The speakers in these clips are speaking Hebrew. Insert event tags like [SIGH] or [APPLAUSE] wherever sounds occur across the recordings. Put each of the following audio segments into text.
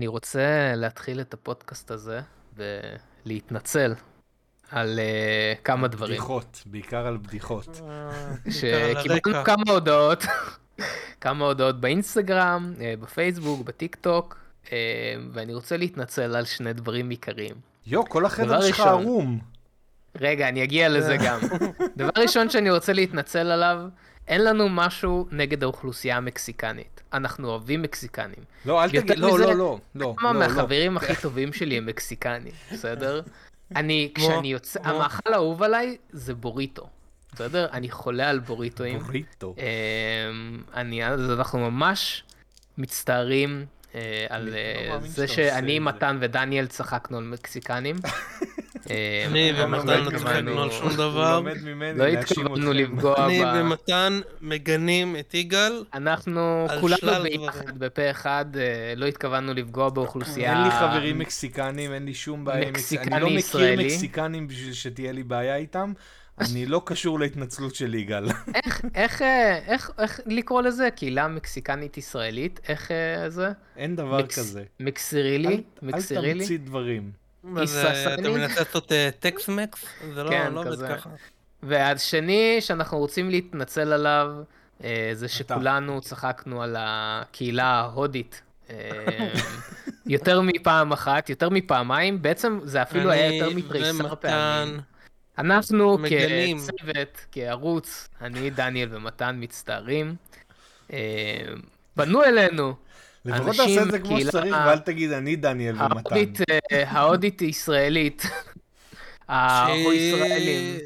אני רוצה להתחיל את הפודקאסט הזה ולהתנצל על uh, כמה דברים. בדיחות, בעיקר על בדיחות. [LAUGHS] שקיבלנו כמה הודעות, [LAUGHS] כמה הודעות באינסטגרם, uh, בפייסבוק, בטיק טוק, uh, ואני רוצה להתנצל על שני דברים עיקריים. יו, כל החדר שלך ערום. רגע, אני אגיע לזה גם. [LAUGHS] דבר ראשון שאני רוצה להתנצל עליו, אין לנו משהו נגד האוכלוסייה המקסיקנית. אנחנו אוהבים מקסיקנים. לא, אל תגיד, לא, לא, לא, לא. כמה לא, מהחברים הכי טובים שלי הם מקסיקנים, בסדר? [LAUGHS] אני, כשאני יוצא, המאכל האהוב עליי זה בוריטו. בסדר? אני חולה על בוריטואים. בוריטו. אני, אז אנחנו ממש מצטערים אה, על אה, זה שאני, מתן ודניאל צחקנו על מקסיקנים. [LAUGHS] אה, אני ומתן לא צחקנו על שום דבר. לא התכוונו לפגוע ב... אני ומתן מגנים את יגאל. אנחנו כולנו ביחד בפה אחד, לא התכוונו לפגוע באוכלוסייה. אין לי חברים מקסיקנים, אין לי שום בעיה עם מקסיקנים. אני לא מכיר מקסיקנים בשביל שתהיה לי בעיה איתם. אני לא קשור להתנצלות של יגאל. איך, איך, אה, איך, איך לקרוא לזה? קהילה מקסיקנית ישראלית? איך אה, זה? אין דבר מקס, כזה. מקסירילי? מקסירילי? אל תמציא דברים. אתה מנסה לעשות טקס מקס? זה לא, כן, לא עובד ככה. והשני שאנחנו רוצים להתנצל עליו, אה, זה שכולנו צחקנו על הקהילה ההודית. [LAUGHS] יותר מפעם אחת, יותר מפעמיים, בעצם זה אפילו היה יותר מתריסר פעמים. אנחנו מגנים. כצוות, כערוץ, אני, דניאל ומתן מצטערים. אה, פנו אלינו. לפחות תעשה את זה כמו שצריך, ואל תגיד אני, דניאל ומתן. ההודית ישראלית. ההוא-ישראלים.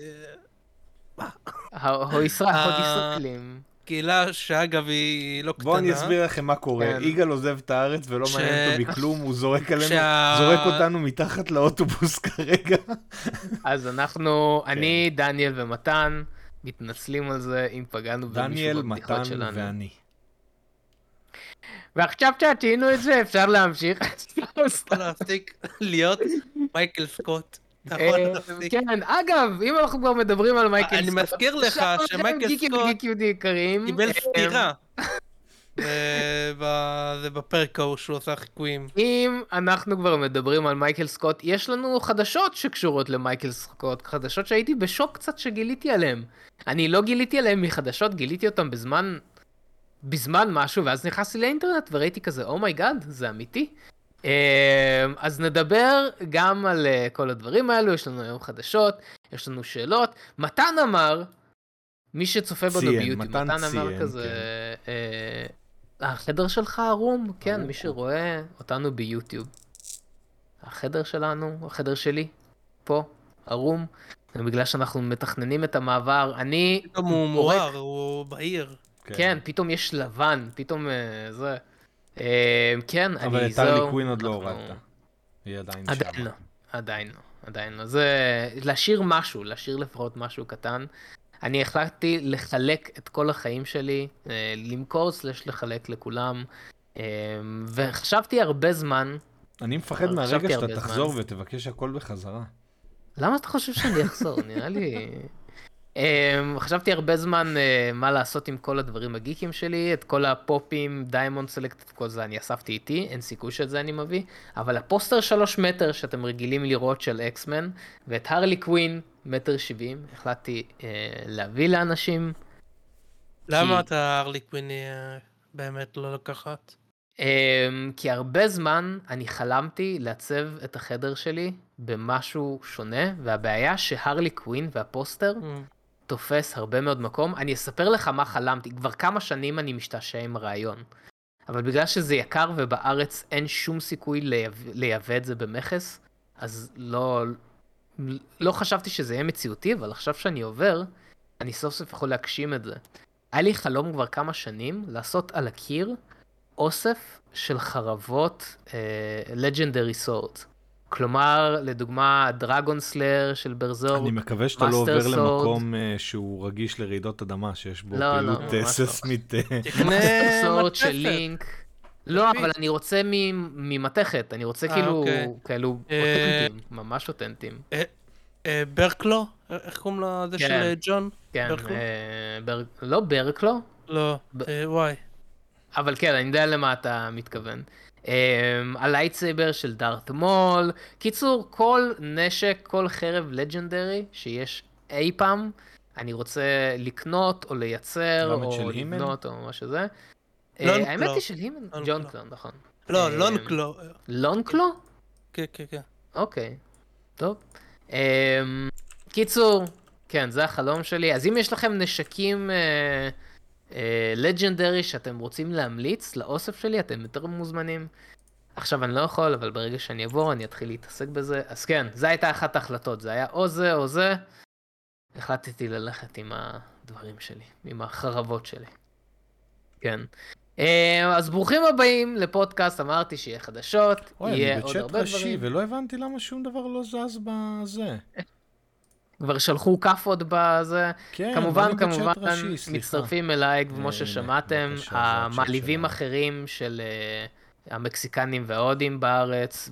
ההוא-ישראלים. קהילה שאגב היא לא קטנה. בואו אני אסביר לכם מה קורה. כן. יגאל עוזב את הארץ ולא ש... מעניין אותו בכלום, הוא זורק עלינו, שה... זורק אותנו מתחת לאוטובוס [LAUGHS] כרגע. אז אנחנו, כן. אני, דניאל ומתן, מתנצלים על זה אם פגענו במישהו בבדיחות שלנו. דניאל, מתן ואני. ועכשיו שעשינו את זה, אפשר להמשיך. להפסיק להיות מייקל סקוט. אה, כן, אגב, אם אנחנו כבר מדברים על מייקל סקוט, אני מזכיר לך שמייקל סקוט קיבל אה, סטירה. זה בפרק ההוא שהוא עושה חיקויים. אם אנחנו כבר מדברים על מייקל סקוט, יש לנו חדשות שקשורות למייקל סקוט, חדשות שהייתי בשוק קצת שגיליתי עליהן. אני לא גיליתי עליהן מחדשות, גיליתי אותן בזמן, בזמן משהו, ואז נכנסתי לאינטרנט וראיתי כזה, oh my god, oh זה אמיתי. אמ, אז נדבר גם על אה, כל הדברים האלו, יש לנו היום חדשות, יש לנו שאלות. מתן אמר, מי שצופה בנו ביוטיוב, מתן, מתן ציין, אמר כזה, כן. אה, החדר שלך ערום, כן, מי שרואה אותנו ביוטיוב. החדר שלנו, החדר שלי, פה, ערום. בגלל שאנחנו מתכננים את המעבר, אני... פתאום הוא מואר, הוא בהיר. כן. כן, פתאום יש לבן, פתאום אה, זה. אה, כן, אני זהו. אבל את טרלי קווין עוד לא הורדת. היא עדיין שם. עדיין לא, עדיין לא, עדיין לא. זה להשאיר משהו, להשאיר לפחות משהו קטן. אני החלטתי לחלק את כל החיים שלי, אה, למכור סלש לחלק לכולם, וחשבתי הרבה זמן. אני מפחד מהרגע שאתה תחזור ותבקש הכל בחזרה. למה אתה חושב שאני אחזור? נראה לי... Um, חשבתי הרבה זמן uh, מה לעשות עם כל הדברים הגיקים שלי, את כל הפופים, Diamond Select, את כל זה אני אספתי איתי, אין סיכוי שאת זה אני מביא, אבל הפוסטר שלוש מטר שאתם רגילים לראות של X-Men, ואת הרלי קווין, מטר שבעים, החלטתי uh, להביא לאנשים. למה כי... אתה הרלי קווין באמת לא לקחת? Um, כי הרבה זמן אני חלמתי לעצב את החדר שלי במשהו שונה, והבעיה שהרלי קווין והפוסטר mm. תופס הרבה מאוד מקום. אני אספר לך מה חלמתי, כבר כמה שנים אני משתעשע עם הרעיון. אבל בגלל שזה יקר ובארץ אין שום סיכוי לייבא את זה במכס, אז לא, לא חשבתי שזה יהיה מציאותי, אבל עכשיו שאני עובר, אני סוף סוף יכול להגשים את זה. היה לי חלום כבר כמה שנים לעשות על הקיר אוסף של חרבות לג'נדרי uh, סורדס. כלומר, לדוגמה, דרגון סלר של ברזור, אני מקווה שאתה לא עובר סורד. למקום uh, שהוא רגיש לרעידות אדמה, שיש בו לא, לא פעילות לא, uh, ססמית. תקנה סורד של לינק. לא, אבל אני רוצה ממתכת, אני רוצה 아, כאילו, אוקיי. כאלו אותנטיים, ממש אותנטיים. ברקלו? איך קוראים לו זה של כן. ג'ון? כן, לא ברקלו? לא, וואי. אבל כן, אני יודע למה אתה מתכוון. ה lightsaber של דארת מול. קיצור, כל נשק, כל חרב legendary שיש אי פעם, אני רוצה לקנות או לייצר, או לבנות או מה שזה. האמת היא של He-Man, ג'ון קלו, נכון. לא, Longclaw. Longclaw? כן, כן, כן. אוקיי, טוב. קיצור, כן, זה החלום שלי. אז אם יש לכם נשקים uh, uh, שאתם רוצים להמליץ לאוסף שלי, אתם יותר מוזמנים. עכשיו אני לא יכול, אבל ברגע שאני אעבור אני אתחיל להתעסק בזה. אז כן, זו הייתה אחת ההחלטות, זה היה או זה או זה. החלטתי ללכת עם הדברים שלי, עם החרבות שלי. כן. אה, אז ברוכים הבאים לפודקאסט, אמרתי שיהיה חדשות, יהיה עוד הרבה דברים. אני בצ'אט ראשי ולא הבנתי למה שום דבר לא זז בזה. כבר שלחו כאפות בזה. כן, כמובן, כמובן, ראשי, מצטרפים אליי, כמו ששמעתם, המעליבים אחרים של uh, המקסיקנים וההודים בארץ.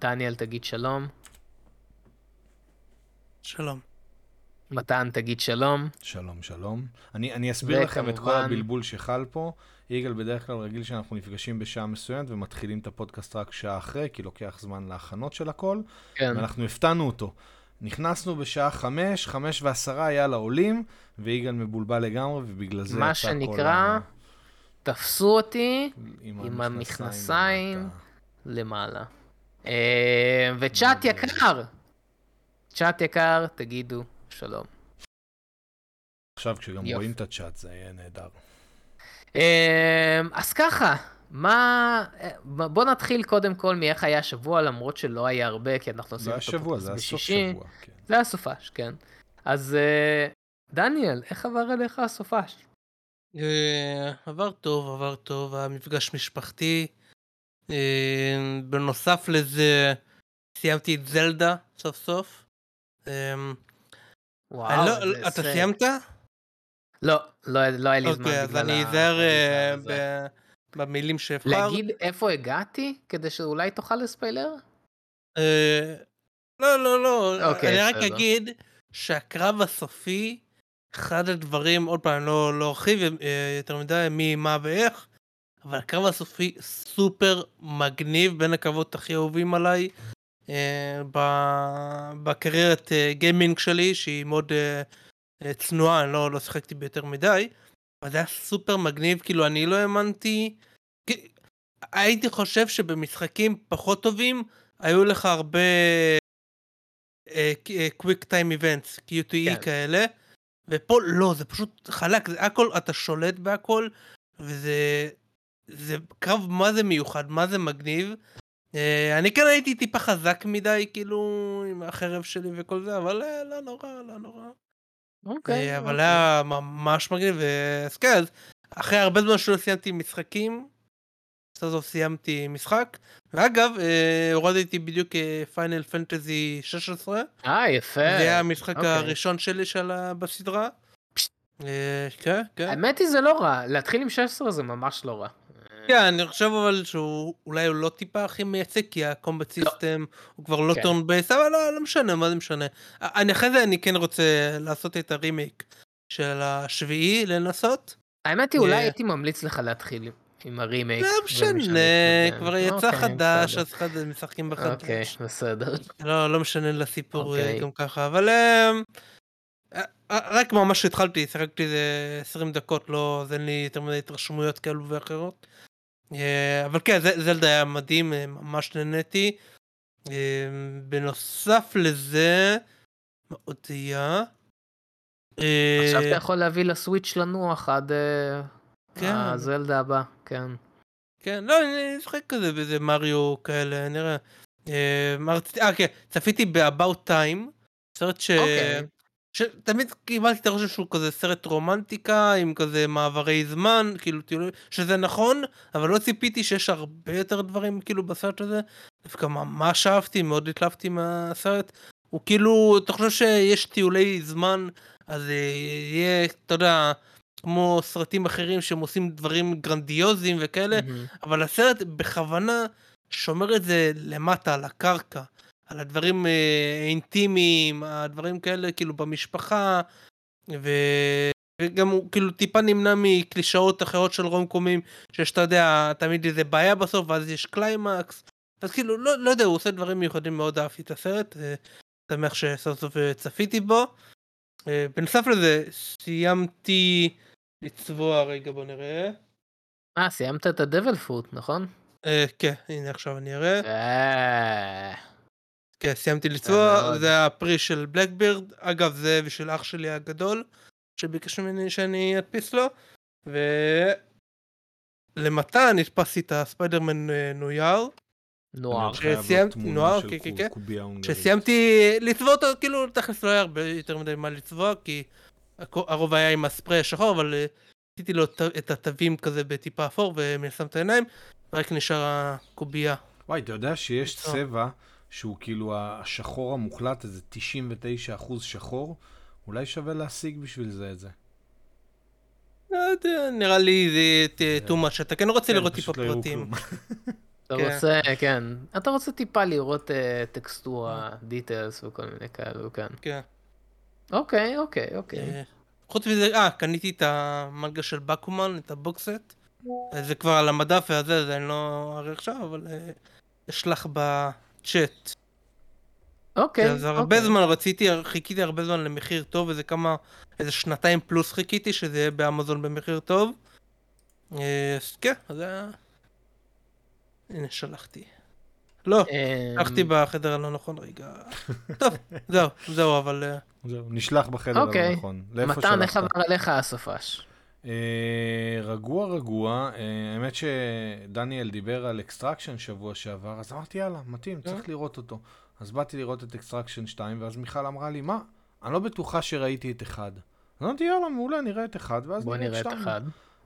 דניאל, תגיד שלום. שלום. מתן, תגיד שלום. שלום, שלום. אני, אני אסביר לכם את כל הבלבול שחל פה. יגאל בדרך כלל רגיל שאנחנו נפגשים בשעה מסוימת ומתחילים את הפודקאסט רק שעה אחרי, כי לוקח זמן להכנות של הכל. כן. ואנחנו הפתענו אותו. נכנסנו בשעה חמש, חמש ועשרה היה לעולים, ויגאל מבולבל לגמרי, ובגלל זה ה... מה שנקרא, תפסו אותי עם, עם המכנסיים למעלה. אה, וצ'אט יקר, צ'אט יקר, תגידו שלום. עכשיו כשגם יופ. רואים את הצ'אט זה יהיה נהדר. אה, אז ככה, מה... בוא נתחיל קודם כל מאיך היה השבוע, למרות שלא היה הרבה, כי אנחנו עושים את הפודקאסט בשישי. זה היה סוף שבוע, כן. זה היה סופש, כן. אז אה, דניאל, איך עבר אליך הסופש? אה, עבר טוב, עבר טוב, המפגש משפחתי. אה, בנוסף לזה, סיימתי את זלדה סוף סוף. וואו, לא, זה... אתה סיימת? לא, לא, לא היה לי זמן אוקיי, אז אני אזהר במילים שאבחר. להגיד איפה הגעתי, כדי שאולי תוכל לספיילר? אה, לא, לא, לא. אוקיי, אני רק אגיד שהקרב הסופי, אחד הדברים, עוד פעם, לא, לא ארחיב אה, יותר מדי מי, מה ואיך, אבל הקרב הסופי סופר מגניב, בין הקרבות הכי אהובים עליי. אה, בקריירת גיימינג שלי, שהיא מאוד צנועה, אני לא, לא שיחקתי ביותר מדי. זה היה סופר מגניב, כאילו אני לא האמנתי... הייתי חושב שבמשחקים פחות טובים, היו לך הרבה קוויק טיים איבנטס, QTE כאלה, ופה לא, זה פשוט חלק, זה הכל, אתה שולט בהכל, וזה... זה קרב מה זה מיוחד, מה זה מגניב. Uh, אני כן הייתי טיפה חזק מדי, כאילו, עם החרב שלי וכל זה, אבל uh, לא נורא, לא נורא. אוקיי. אה, אבל אוקיי. היה ממש מגניב, אז כן, אז אחרי הרבה זמן שלא סיימתי משחקים, סוף סוף סיימתי משחק, ואגב, אה, הורדתי בדיוק פיינל פנטזי 16. אה, יפה. זה היה המשחק אוקיי. הראשון שלי בסדרה. אה, כן, כן. האמת היא זה לא רע, להתחיל עם 16 זה ממש לא רע. כן, אני חושב אבל שהוא אולי הוא לא טיפה הכי מייצג, כי ה combat system הוא כבר לא turn כן. based, אבל לא, לא משנה, מה זה משנה. אני אחרי זה אני כן רוצה לעשות את הרימייק של השביעי, לנסות. האמת היא, אולי אה, הייתי ממליץ לך להתחיל עם הרימייק. לא משנה, כבר יצא אוקיי, חדש, אז אחד משחקים בחדש. אוקיי, בסדר. לא, לא משנה לסיפור אה, אוקיי. גם ככה, אבל... אה, רק ממש התחלתי, שיחקתי איזה 20 דקות, לא, אז אין לי יותר מדי התרשמויות כאלו ואחרות. אה, אבל כן, זלדה היה מדהים, אה, ממש נהניתי. אה, בנוסף לזה, מה עוד היה? עכשיו אתה יכול להביא לסוויץ' לנוח עד כן. הזלדה הבא, כן. כן, לא, אני אשחק כזה באיזה מריו כאלה, נראה. אה, כן, צפיתי ב-About Time, סרט ש... אוקיי. שתמיד קיבלתי את הרושם שהוא כזה סרט רומנטיקה עם כזה מעברי זמן כאילו שזה נכון אבל לא ציפיתי שיש הרבה יותר דברים כאילו בסרט הזה דווקא ממש אהבתי מאוד התלהבתי מהסרט הוא כאילו אתה חושב שיש טיולי זמן אז יהיה אתה יודע כמו סרטים אחרים שהם עושים דברים גרנדיוזיים וכאלה mm-hmm. אבל הסרט בכוונה שומר את זה למטה על הקרקע. על הדברים אה, אינטימיים, הדברים כאלה כאילו במשפחה, ו... וגם הוא כאילו טיפה נמנע מקלישאות אחרות של רומקומים, שיש, אתה יודע, תמיד איזה בעיה בסוף, ואז יש קליימקס. אז כאילו, לא, לא יודע, הוא עושה דברים מיוחדים, מאוד אהבתי את הסרט. אה, שמח שסוף סוף אה, צפיתי בו. בנוסף לזה, סיימתי לצבוע, רגע בוא נראה. אה, סיימת את הדבל פוט, נכון? כן, הנה עכשיו אני אראה. כן, סיימתי לצבוע, זה הפרי של בלקבירד, אגב זה בשביל אח שלי הגדול, שביקש ממני שאני אדפיס לו, ולמתן הדפסתי את הספיידרמן אה, נויאר. נוער. נוער, כן, כן, כן. כשסיימתי לצבוע אותו, כאילו תכלס לא היה הרבה יותר מדי מה לצבוע, כי הרוב היה עם הספרי השחור, אבל אה, עשיתי לו את התווים כזה בטיפה אפור, ומלשם את העיניים, רק נשאר הקובייה. וואי, אתה יודע שיש צבע שהוא כאילו השחור המוחלט, איזה 99% שחור, אולי שווה להשיג בשביל זה את זה. לא יודע, נראה לי זה too much, אתה כן רוצה כן, לראות טיפה לא פרטים. [LAUGHS] אתה כן. רוצה, כן, אתה רוצה טיפה לראות אה, טקסטורה, דיטלס וכל מיני כאלו, כן. כן. אוקיי, אוקיי, אוקיי. אה, חוץ מזה, אה, קניתי את המנגה של בקומן, את הבוקסט. זה כבר על המדף והזה, זה אני לא אראה עכשיו, אבל אשלח אה, בצ'אט. אוקיי. אז הרבה אוקיי. זמן רציתי, חיכיתי הרבה זמן למחיר טוב, איזה כמה, איזה שנתיים פלוס חיכיתי שזה יהיה באמזון במחיר טוב. אה, אז כן, אז זה היה... הנה שלחתי. לא, אמ, שלחתי בחדר הלא נכון רגע. טוב, זהו, זהו, אבל... אה, זהו, נשלח בחדר הלא אוקיי. נכון. מתן, איך עבר עליך הסופש? אה, רגוע רגוע, האמת שדניאל דיבר על Extraction שבוע שעבר, אז אמרתי יאללה, מתאים, צריך לראות אותו. אז באתי לראות את Extraction 2, ואז מיכל אמרה לי, מה? אני לא בטוחה שראיתי את אחד. אז אמרתי, יאללה, מעולה, נראה את אחד, ואז נראה את שתיים.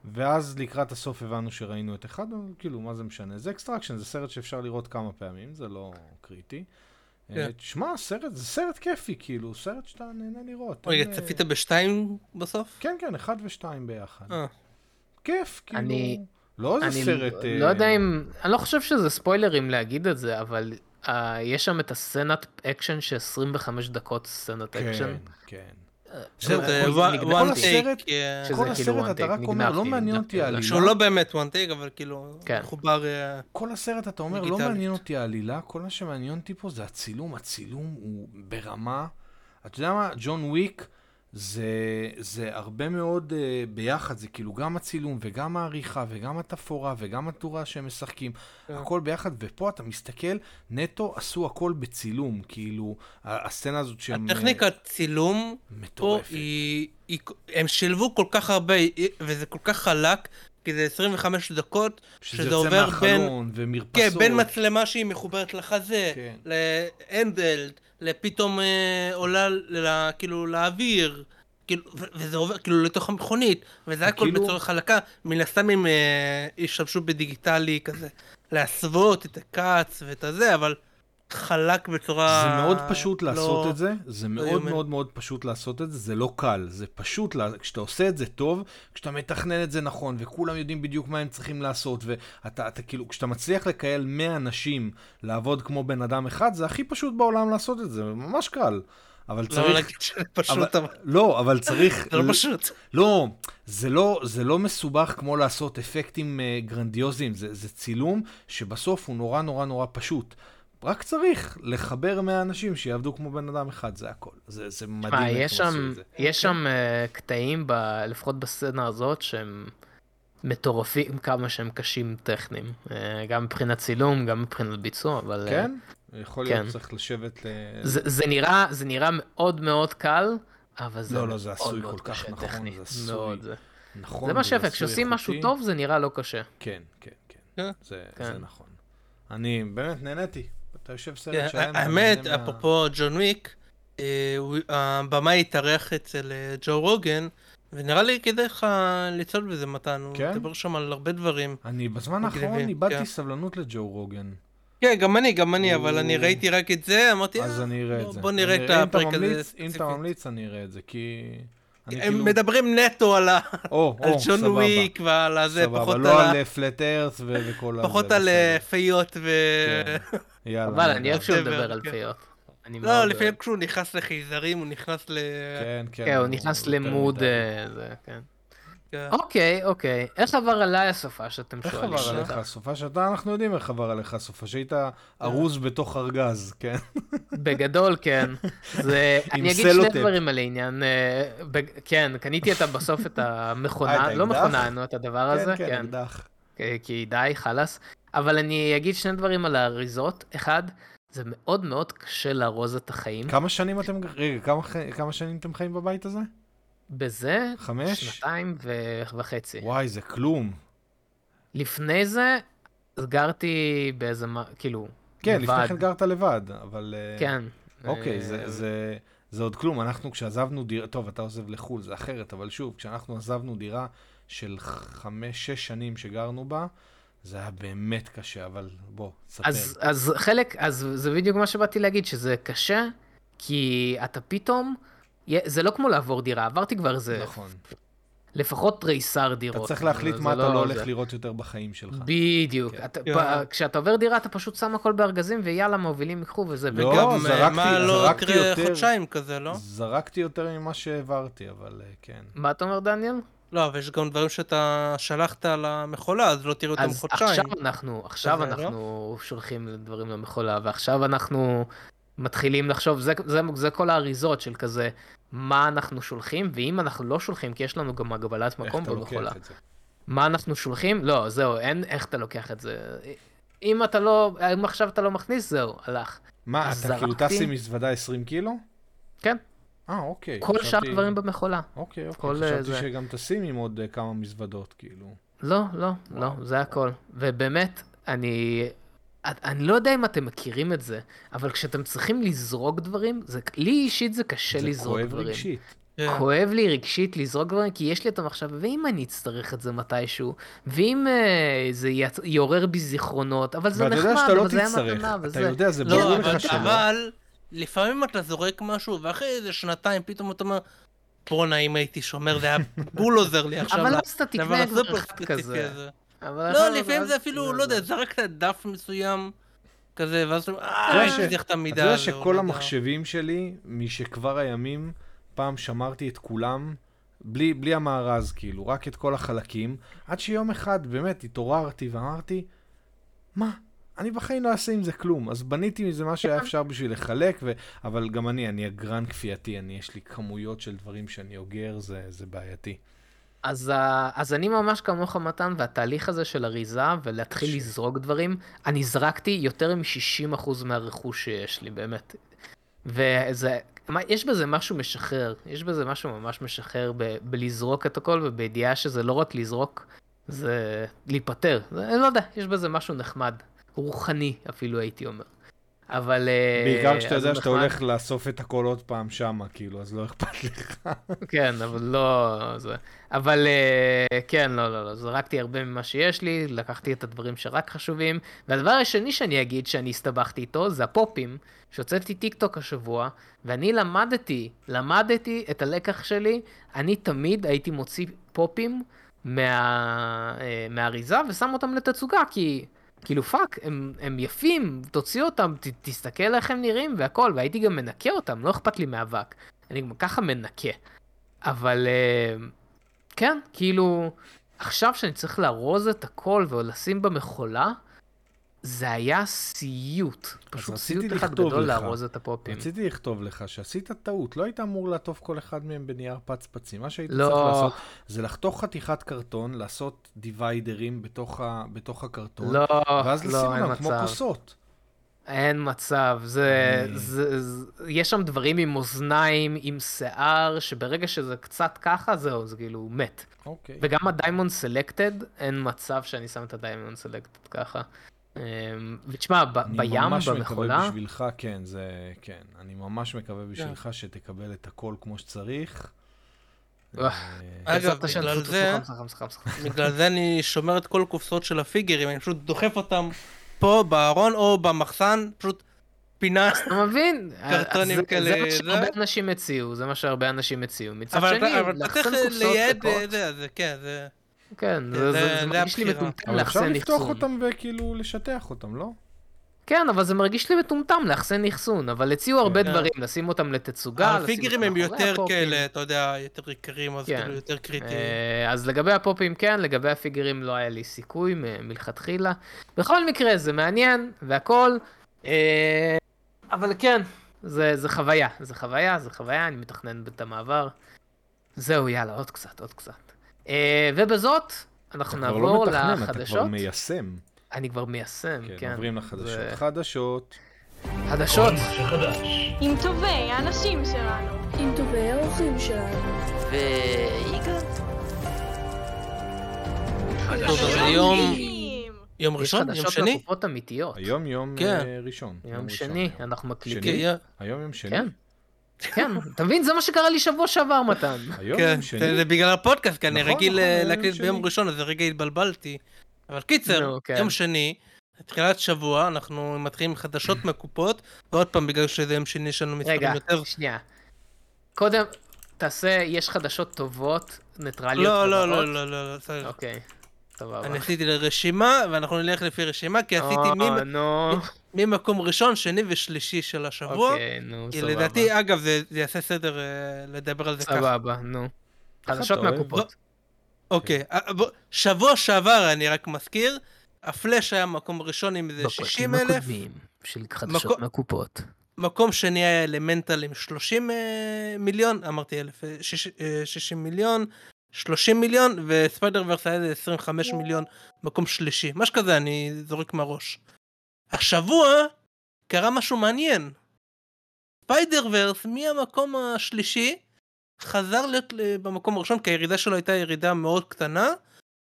ואז לקראת הסוף הבנו שראינו את אחד, אבל כאילו, מה זה משנה? זה Extraction, זה סרט שאפשר לראות כמה פעמים, זה לא קריטי. כן. תשמע, סרט, זה סרט כיפי, כאילו, סרט שאתה נהנה לראות. רגע, צפית בשתיים בסוף? כן, כן, אחד ושתיים ביחד. אה. כיף, כאילו. אני... לא איזה סרט... אני לא יודע אם... אני לא חושב שזה ספוילרים להגיד את זה, אבל יש שם את הסצנת אקשן ש-25 דקות סצנת כן, אקשן. כן, כן. זה one take, כל הסרט אתה רק אומר, לא מעניין אותי העלילה. שהוא לא באמת one take, אבל כאילו, כן. מחובר... אה, כל הסרט אתה אומר, לא מעניין אותי העלילה, כל מה שמעניין אותי פה זה הצילום, הצילום הוא ברמה... אתה יודע מה, ג'ון וויק, זה, זה הרבה מאוד uh, ביחד, זה כאילו גם הצילום וגם העריכה וגם התפאורה וגם התאורה שהם משחקים, yeah. כן. הכל ביחד, ופה אתה מסתכל, נטו עשו הכל בצילום, כאילו, הסצנה הזאת שהם... הטכניקת צילום, מטורפת. פה היא, היא, הם שילבו כל כך הרבה, וזה כל כך חלק, כי זה 25 דקות, שזה עובר בין... ומרפסות. כן, בין מצלמה שהיא מחוברת לחזה, כן. לאנדלד, לפתאום אה, עולה ל, כאילו לאוויר, כאילו, וזה עובר כאילו לתוך המכונית, וזה הכל כאילו... בצורה חלקה, מן הסתם הם אה, ישתמשו בדיגיטלי כזה, להסוות את הכץ ואת הזה, אבל חלק בצורה... זה מאוד פשוט לא... לעשות את זה, זה לא מאוד מאוד מאוד פשוט לעשות את זה, זה לא קל, זה פשוט, לה... כשאתה עושה את זה טוב, כשאתה מתכנן את זה נכון, וכולם יודעים בדיוק מה הם צריכים לעשות, ואתה אתה, כאילו, כשאתה מצליח לקהל 100 אנשים לעבוד כמו בן אדם אחד, זה הכי פשוט בעולם לעשות את זה, ממש קל. אבל צריך... לא להגיד שזה פשוט, אבל... לא, אבל צריך... זה לא פשוט. לא, זה לא, זה לא מסובך כמו לעשות אפקטים uh, גרנדיוזיים, זה, זה צילום שבסוף הוא נורא נורא נורא פשוט. רק צריך לחבר מהאנשים שיעבדו כמו בן אדם אחד, זה הכל. זה, זה מדהים איך הם עשו את זה. יש שם uh, קטעים, ב, לפחות בסצנה הזאת, שהם מטורפים כמה שהם קשים טכניים. Uh, גם מבחינת צילום, גם מבחינת ביצוע, אבל... אה, כן? Uh, יכול להיות כן. צריך לשבת ל... זה, זה, נראה, זה נראה מאוד מאוד קל, אבל זה לא, לא, זה עשוי כל כך נכון, טכני. זה עשוי. מאוד, זה... נכון, זה מה שיפה, כשעושים משהו טוב זה נראה לא קשה. כן, כן, כן. זה, כן. זה נכון. אני באמת נהניתי. אתה יושב סרט כן, שלם. האמת, אפרופו ג'ון וויק, אה, הבמאי התארח אצל אה, ג'ו רוגן, ונראה לי כדאי לך לצעוד בזה מתן, הוא מדבר כן? שם על הרבה דברים. אני בזמן האחרון איבדתי כן. סבלנות לג'ו רוגן. כן, גם אני, גם אני, אבל אני ראיתי רק את זה, אמרתי, זה. בוא נראה את הפרק הזה. אם אתה ממליץ, אני אראה את זה, כי... הם כאילו... מדברים נטו על, או, על או, ג'ון סבבה. וויק ועל הזה, סבבה, פחות לא על פלט ארץ וכל הזה. פחות על אה, פיות ו... כן. יאללה. אבל אני אוהב שהוא מדבר על כן. פיות. לא, לפעמים כשהוא נכנס לחייזרים, הוא נכנס ל... כן, כן. כן, הוא נכנס למוד, כן. כן. אוקיי, אוקיי. איך עבר עליי הסופה שאתם שואלים? איך עבר עליך הסופה שאתה, אנחנו יודעים איך עבר עליך הסופה, שהיית ארוז בתוך ארגז, כן? בגדול, כן. [LAUGHS] אני אגיד שני דברים על העניין. אה, כן, קניתי בסוף את המכונה, אה, לא מכונה, נו, את הדבר הזה. כן, כן, אקדח. כי די, חלאס. אבל אני אגיד שני דברים על האריזות. אחד, זה מאוד מאוד קשה לארוז את החיים. כמה שנים אתם, רגע, כמה שנים אתם חיים בבית הזה? בזה, חמש? שנתיים וחצי. וואי, זה כלום. לפני זה, גרתי באיזה, כאילו, כן, לבד. לפני כן גרת לבד, אבל... אה, כן. אוקיי, uh... זה, זה, זה עוד כלום. אנחנו כשעזבנו דירה, טוב, אתה עוזב לחו"ל, זה אחרת, אבל שוב, כשאנחנו עזבנו דירה של חמש, שש שנים שגרנו בה, זה היה באמת קשה, אבל בוא, תספר. אז, אז חלק, אז זה בדיוק מה שבאתי להגיד, שזה קשה, כי אתה פתאום... זה לא כמו לעבור דירה, עברתי כבר איזה... נכון. לפחות תריסר דירות. אתה צריך להחליט מה לא אתה לא הולך לראות יותר בחיים שלך. בדיוק. כן. כשאתה עובר דירה, אתה פשוט שם הכל בארגזים, ויאללה, מובילים ייקחו וזה. לא, וגם, זרקתי, מה לא יקרה חודשיים כזה, לא? זרקתי יותר ממה שהעברתי, אבל אה, כן. מה אתה אומר, דניאל? לא, אבל יש גם דברים שאתה שלחת למכולה, אז לא תראו אותם חודשיים. אז עכשיו אנחנו, עכשיו לא? אנחנו שולחים דברים למכולה, ועכשיו אנחנו... מתחילים לחשוב, זה, זה, זה כל האריזות של כזה, מה אנחנו שולחים, ואם אנחנו לא שולחים, כי יש לנו גם הגבלת מקום במכולה. מה אנחנו שולחים? לא, זהו, אין איך אתה לוקח את זה. אם אתה לא, אם עכשיו אתה לא מכניס, זהו, הלך. מה, אתה זרקתי... כאילו טס עם מזוודה 20 קילו? כן. אה, אוקיי. כל חשבתי... שאר הדברים במכולה. אוקיי, אוקיי. חשבתי זה... שגם טסים עם עוד uh, כמה מזוודות, כאילו. לא, לא וואו. לא, זה הכל. ובאמת, אני אני לא יודע אם אתם מכירים את זה, אבל כשאתם צריכים לזרוק דברים, זה, לי אישית זה קשה זה לזרוק דברים. זה כואב רגשית. כן. כואב לי רגשית לזרוק דברים, כי יש לי אותם עכשיו, ואם אני אצטרך את זה מתישהו, ואם uh, זה יעורר בי זיכרונות, אבל זה נחמד, אבל לא זה היה מתנה, וזה... אתה יודע, זה ברור לך שלא. אבל לפעמים אתה זורק משהו, ואחרי איזה שנתיים פתאום אתה אומר, בואנה, אם הייתי שומר, זה היה [LAUGHS] בול עוזר לי עכשיו. אבל אז אתה תקנה כבר כזה. לא, לפעמים זה אפילו, לא יודע, זרקת דף מסוים, כזה, ואז אתה אומר, אה, את המידה הזו. אתה יודע שכל המחשבים שלי, משכבר הימים, פעם שמרתי את כולם, בלי, בלי המארז, כאילו, רק את כל החלקים, עד שיום אחד באמת התעוררתי ואמרתי, מה? אני בחיים לא אעשה עם זה כלום. אז בניתי מזה מה שהיה אפשר בשביל לחלק, ו... אבל גם אני, אני אגרן כפייתי, אני, יש לי כמויות של דברים שאני אוגר, זה, זה בעייתי. אז, אז אני ממש כמוך מתן, והתהליך הזה של אריזה ולהתחיל ש... לזרוק דברים, אני זרקתי יותר מ-60% מהרכוש שיש לי, באמת. וזה, יש בזה משהו משחרר, יש בזה משהו ממש משחרר ב, בלזרוק את הכל ובידיעה שזה לא רק לזרוק, זה להיפטר. אני לא יודע, יש בזה משהו נחמד, רוחני אפילו הייתי אומר. אבל... אה, בעיקר כשאתה יודע שאתה הולך לאסוף את הכל עוד פעם שמה, כאילו, אז לא אכפת לך. כן, אבל לא... זה... אבל אה, כן, לא, לא, לא, זרקתי הרבה ממה שיש לי, לקחתי את הדברים שרק חשובים, והדבר השני שאני אגיד שאני הסתבכתי איתו, זה הפופים, שהוצאתי טיק טוק השבוע, ואני למדתי, למדתי את הלקח שלי, אני תמיד הייתי מוציא פופים מה... אה, מהאריזה ושם אותם לתצוגה, כי... כאילו fuck, הם, הם יפים, תוציא אותם, ת, תסתכל איך הם נראים והכל, והייתי גם מנקה אותם, לא אכפת לי מאבק. אני גם ככה מנקה. אבל אה, כן, כאילו, עכשיו שאני צריך לארוז את הכל ולשים במכולה, זה היה סיוט. פשוט סיוט אחד גדול לארוז את הפופים. רציתי לכתוב לך שעשית טעות, לא היית אמור לעטוף כל אחד מהם בנייר פצפצים. מה שהיית לא. צריך לעשות זה לחתוך חתיכת קרטון, לעשות דיוויידרים בתוך, ה, בתוך הקרטון, לא, ואז לא, לשים אותם כמו כוסות. אין מצב, זה. זה, זה, יש שם דברים עם אוזניים, עם שיער, שברגע שזה קצת ככה, זהו, זה כאילו מת. אוקיי. וגם ה Diamond Select, אין מצב שאני שם את ה Diamond Select ככה. אמ, ותשמע, בים, במכולה... אני ממש מקווה בשבילך, כן, זה, כן. אני ממש מקווה בשבילך שתקבל את הכל כמו שצריך. אה, אגב, בגלל זה, בגלל זה אני שומר את כל הקופסאות של הפיגרים, אני פשוט דוחף אותם פה בארון או במחסן, פשוט פינה. אתה מבין? קרטונים כאלה. זה מה שהרבה אנשים הציעו, זה מה שהרבה אנשים הציעו. מצד שני, לאחסן קופסאות ריקות. זה, כן, זה... כן, זה מרגיש לי מטומטם לאחסן אחסון. אפשר לפתוח אותם וכאילו לשטח אותם, לא? כן, אבל זה מרגיש לי מטומטם לאחסן אחסון, אבל הציעו הרבה כן. דברים, לשים אותם לתצוגה, הפיגרים הם יותר כאלה, אתה יודע, יותר יקרים, אז כן. כאילו יותר קריטיים. אה, אז לגבי הפופים כן, לגבי הפיגרים לא היה לי סיכוי מלכתחילה. בכל מקרה, זה מעניין והכל, אה, אבל כן, זה, זה חוויה, זה חוויה, זה חוויה, אני מתכנן את המעבר. זהו, יאללה, עוד קצת, עוד קצת. אה, ובזאת, אנחנו נעבור לחדשות. אתה כבר לא מתכנן, אתה כבר מיישם. אני כבר מיישם, כן. כן, עוברים לחדשות. זה... חדשות. חדשות. עם טובי האנשים שלנו. עם טובי האורחים שלנו. ויגאל. אז היום... יום ראשון? יום שני? יש חדשות לקופות אמיתיות. היום יום כן. אה, ראשון. יום שני, אנחנו מקליטים. היום יום שני? כן. כן, אתה מבין? זה מה שקרה לי שבוע שעבר, מתן. כן? זה בגלל הפודקאסט, כי אני נכון, רגיל נכון, אה, להקליט ביום ראשון, אז רגע התבלבלתי. אבל קיצר, כן. יום שני, תחילת שבוע, אנחנו מתחילים חדשות [COUGHS] מהקופות, ועוד פעם, בגלל שזה יום שני יש לנו מספרים יותר... רגע, שנייה. קודם, תעשה, יש חדשות טובות, ניטרליות לא, לא, לא, לא, לא, לא, אוקיי. סבבה. אני עשיתי לרשימה, ואנחנו נלך לפי רשימה, כי עשיתי ממקום ראשון, שני ושלישי של השבוע. אוקיי, נו, סבבה. לדעתי, אגב, זה יעשה סדר אה, לדבר על זה ככה. סבבה, נו. חדשות מהקופות. אוקיי, אה, שבוע שעבר, אני רק מזכיר, הפלאש היה מקום ראשון עם איזה 60 אלף. בפרקים הקודמים של חדשות מהקופות. מקום שני היה אלמנטל עם 30 אה, מיליון, אמרתי אלף, 60 מיליון. 30 מיליון, וספיידר ורס היה 25 מיליון, מקום שלישי. משהו כזה, אני זורק מהראש. השבוע קרה משהו מעניין. ספיידר ורס מהמקום השלישי חזר להיות במקום הראשון, כי הירידה שלו הייתה ירידה מאוד קטנה,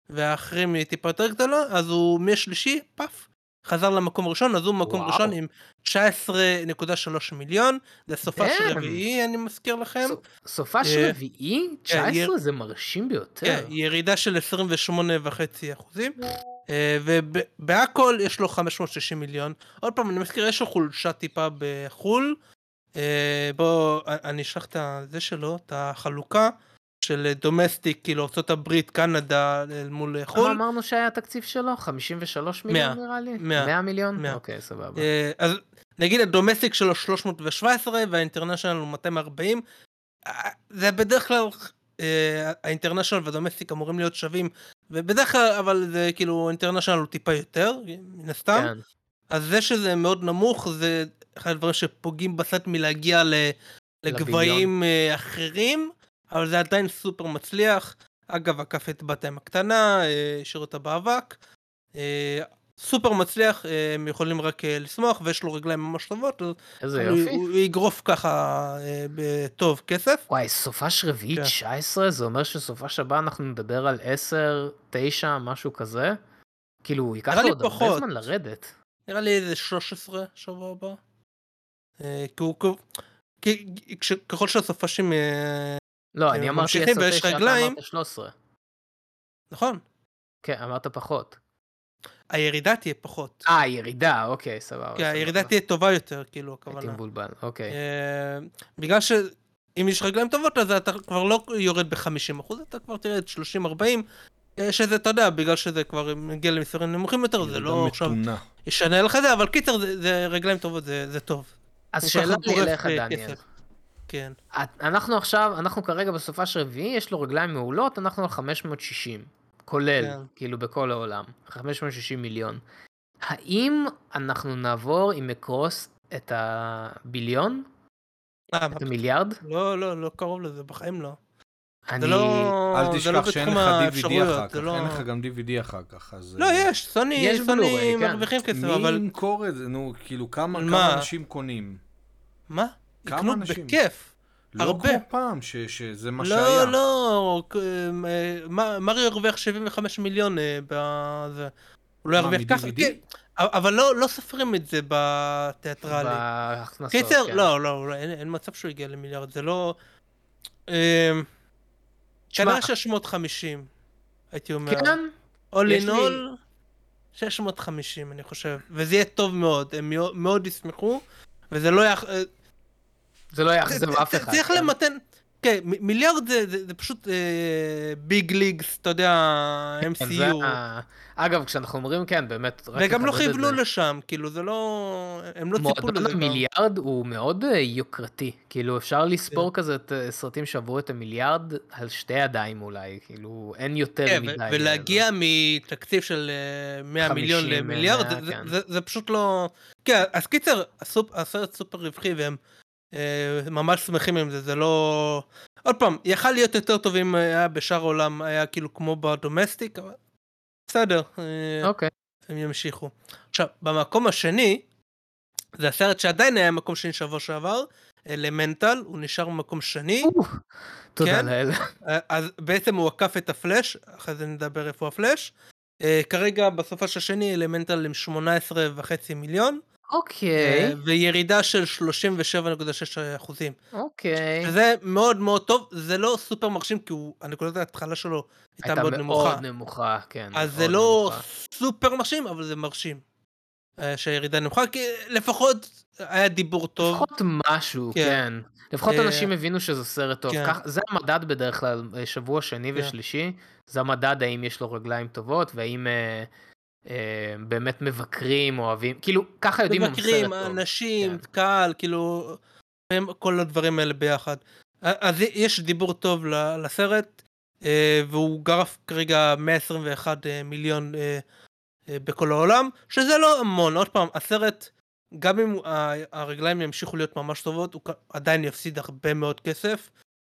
והאחרים היא טיפה יותר גדולה, אז הוא מהשלישי, פאף, חזר למקום הראשון, אז הוא במקום ראשון עם 19.3 מיליון, זה סופה של רביעי, אני מזכיר לכם. סופה של אה, רביעי? 19 כן, זה מרשים ביותר. כן, ירידה של 28.5 אחוזים. אה, ובהכל יש לו 560 מיליון. עוד פעם, אני מזכיר, יש לו חולשה טיפה בחו"ל. אה, בוא, אני אשלח את זה שלו, את החלוקה. של דומסטיק, כאילו ארה"ב, קנדה אל מול חו"ל. אמרנו שהיה התקציב שלו? 53 מיליון 100, נראה לי? 100. 100 מיליון? 100. אוקיי, סבבה. אה, אז נגיד הדומסטיק שלו 317 והאינטרנשיונל הוא 240. אה, זה בדרך כלל, אה, האינטרנשיונל והדומסטיק אמורים להיות שווים, ובדרך כלל, אבל זה כאילו, אינטרנשיונל הוא טיפה יותר, מן הסתם. כן. אז זה שזה מאוד נמוך, זה אחד הדברים שפוגעים בסט מלהגיע לגבהים אחרים. אבל זה עדיין סופר מצליח. אגב, עקף את בת הים הקטנה, אה, השאיר אותה באבק. אה, סופר מצליח, אה, הם יכולים רק לשמוח, ויש לו רגליים ממש טובות, איזה יופי. הוא, הוא יגרוף ככה בטוב כסף. וואי, סופש רביעי כן. 19? זה אומר שסופש הבא אנחנו נדבר על 10, 9, משהו כזה? כאילו, ייקח לו עוד הרבה זמן לרדת. נראה לי איזה 13 שבוע הבא. כי הוא... ככל שהסופשים לא, אני אמרתי 10, 9, אתה אמרת 13. נכון. כן, אמרת פחות. הירידה תהיה פחות. אה, הירידה, אוקיי, סבבה. כן, הירידה תהיה טובה יותר, כאילו, הכוונה. הייתי מבולבל, אוקיי. אה, בגלל שאם יש רגליים טובות, אז אתה כבר לא יורד ב-50%, אתה כבר תרד 30-40, אה, שזה, אתה יודע, בגלל שזה כבר מגיע למספרים נמוכים יותר, זה לא עכשיו ישנה לך זה, אבל קיצר, זה רגליים טובות, זה טוב. אז שאלה לי אליך, דניאל. כן. אנחנו עכשיו, אנחנו כרגע בסופה של רביעי, יש לו רגליים מעולות, אנחנו על 560, כולל, כן. כאילו בכל העולם, 560 מיליון. האם אנחנו נעבור עם מקרוס את הביליון? אה, את המיליארד? לא, לא, לא קרוב לזה, בחיים לא. אני... לא... אל תשכח לא שאין לך DVD אחר כך, לא... אין לך גם DVD אחר כך, אז... לא, אה, יש, סוני, יש סוני כן. מרוויחים כסף, אבל... מי ימכור את זה? נו, כאילו, כמה, כמה אנשים קונים? מה? יקנו בכיף. לא הרבה. כמו פעם, ש, שזה מה לא, שהיה. לא, לא, אה, מריו הרוויח 75 מיליון אה, בזה. הוא לא ירוויח ככה, כן, אבל לא, לא סופרים את זה בתיאטרלי. בהכנסות, קיצר, כן. לא, לא, לא, אין, אין מצב שהוא יגיע למיליארד, זה לא... אה, כנראה 650, הייתי אומר. כן? In all, 650 אני חושב, וזה יהיה טוב מאוד, הם מאוד ישמחו, וזה לא יח... זה לא יאכזב אף אחד. צריך כן. למתן, כן, מיליארד זה, זה, זה פשוט ביג uh, ליגס, אתה יודע, MCU. כן, זה, אגב, כשאנחנו אומרים כן, באמת, וגם לא כיוונו לשם, כאילו זה לא, הם לא ציפו לזה. מועדון המיליארד הוא מאוד אה, יוקרתי, כאילו אפשר לספור כן. כזה את אה, סרטים שעברו את המיליארד על שתי ידיים אולי, כאילו אין יותר מדי. ולהגיע מתקציב של 100 מיליון למיליארד, זה, פשוט לא... כן, אז קיצר, הסרט סופר רווחי והם אה, ממש שמחים עם זה, זה לא... עוד פעם, יכל להיות יותר טוב אם היה בשאר העולם, היה כאילו כמו בדומסטיק, אבל בסדר. אה, אוקיי. הם ימשיכו. עכשיו, במקום השני, זה הסרט שעדיין היה מקום שני שבוע שעבר, אלמנטל, הוא נשאר במקום שני. תודה כן? לאל. אה, אז בעצם הוא עקף את הפלאש, אחרי זה נדבר איפה הפלאש. כרגע בסופה של השני אלמנטל עם 18 וחצי מיליון. אוקיי. אה, וירידה של 37.6 אחוזים. אוקיי. שזה מאוד מאוד טוב, זה לא סופר מרשים כי הוא, הנקודת ההתחלה שלו הייתה מאוד נמוכה. הייתה מאוד נמוכה, כן. אז זה לא סופר מרשים, אבל זה מרשים. אה, שהירידה נמוכה, כי לפחות היה דיבור טוב. לפחות משהו, כן. כן. לפחות אה, אנשים הבינו שזה סרט טוב. כן. כך, זה המדד בדרך כלל, שבוע שני כן. ושלישי, זה המדד האם יש לו רגליים טובות, והאם... אה, באמת מבקרים אוהבים כאילו ככה יודעים מבקרים אנשים כן. קהל כאילו כל הדברים האלה ביחד אז יש דיבור טוב לסרט אה, והוא גרף כרגע 121 אה, מיליון בכל העולם שזה לא המון עוד פעם הסרט גם אם הרגליים ימשיכו להיות ממש טובות הוא עדיין יפסיד הרבה מאוד כסף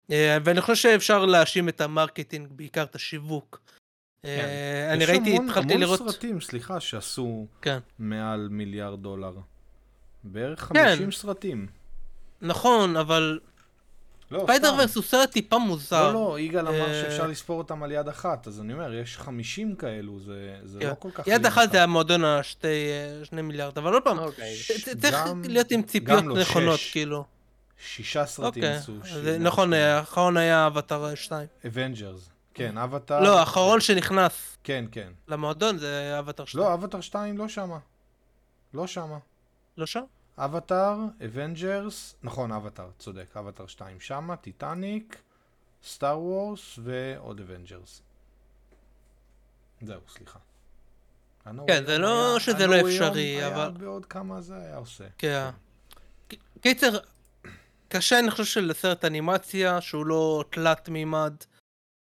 ואני חושב שאפשר להאשים את ה marketing בעיקר את השיווק. אה, אני ראיתי, התחלתי לראות... יש המון סרטים, סליחה, שעשו כן. מעל מיליארד דולר. בערך 50 כן. סרטים. נכון, אבל... לא, ספיידר ורס הוא סרט טיפה מוזר. לא, לא, יגאל אמר אה, שאפשר לספור אותם על יד אחת, אז אני אומר, יש 50 כאלו, זה, זה כן. לא כל כך... יד אחת זה המועדון השתי שני מיליארד, אבל עוד פעם, אוקיי. צריך להיות עם ציפיות לא, נכונות, כאילו. שישה סרטים אוקיי. עשו. נכון, האחרון היה אבטר 2. אבנג'רס. כן, אבטאר... לא, האחרון שנכנס. כן, כן. למועדון זה אבטאר 2. לא, אבטאר 2 לא שמה. לא שמה. לא שם? אבטאר, אבנג'רס, נכון, אבטאר, צודק, אבטאר 2 שמה, טיטניק, סטאר וורס ועוד אבנג'רס. זהו, סליחה. כן, זה לא שזה לא אפשרי, אבל... היה בעוד כמה זה היה עושה. כן. קיצר, קשה אני חושב שלסרט אנימציה שהוא לא תלת מימד.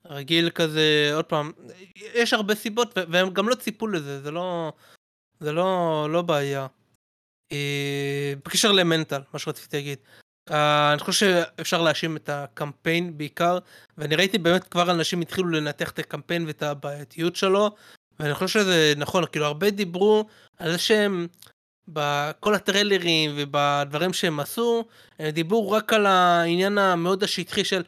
רגיל כזה, עוד פעם, יש הרבה סיבות והם גם לא ציפו לזה, זה לא, זה לא, לא בעיה. אה, בקשר למנטל, מה שרציתי להגיד. Uh, אני חושב שאפשר להאשים את הקמפיין בעיקר, ואני ראיתי באמת כבר אנשים התחילו לנתח את הקמפיין ואת הבעייתיות שלו, ואני חושב שזה נכון, כאילו הרבה דיברו על זה שהם, בכל הטריילרים ובדברים שהם עשו, הם דיברו רק על העניין המאוד השטחי של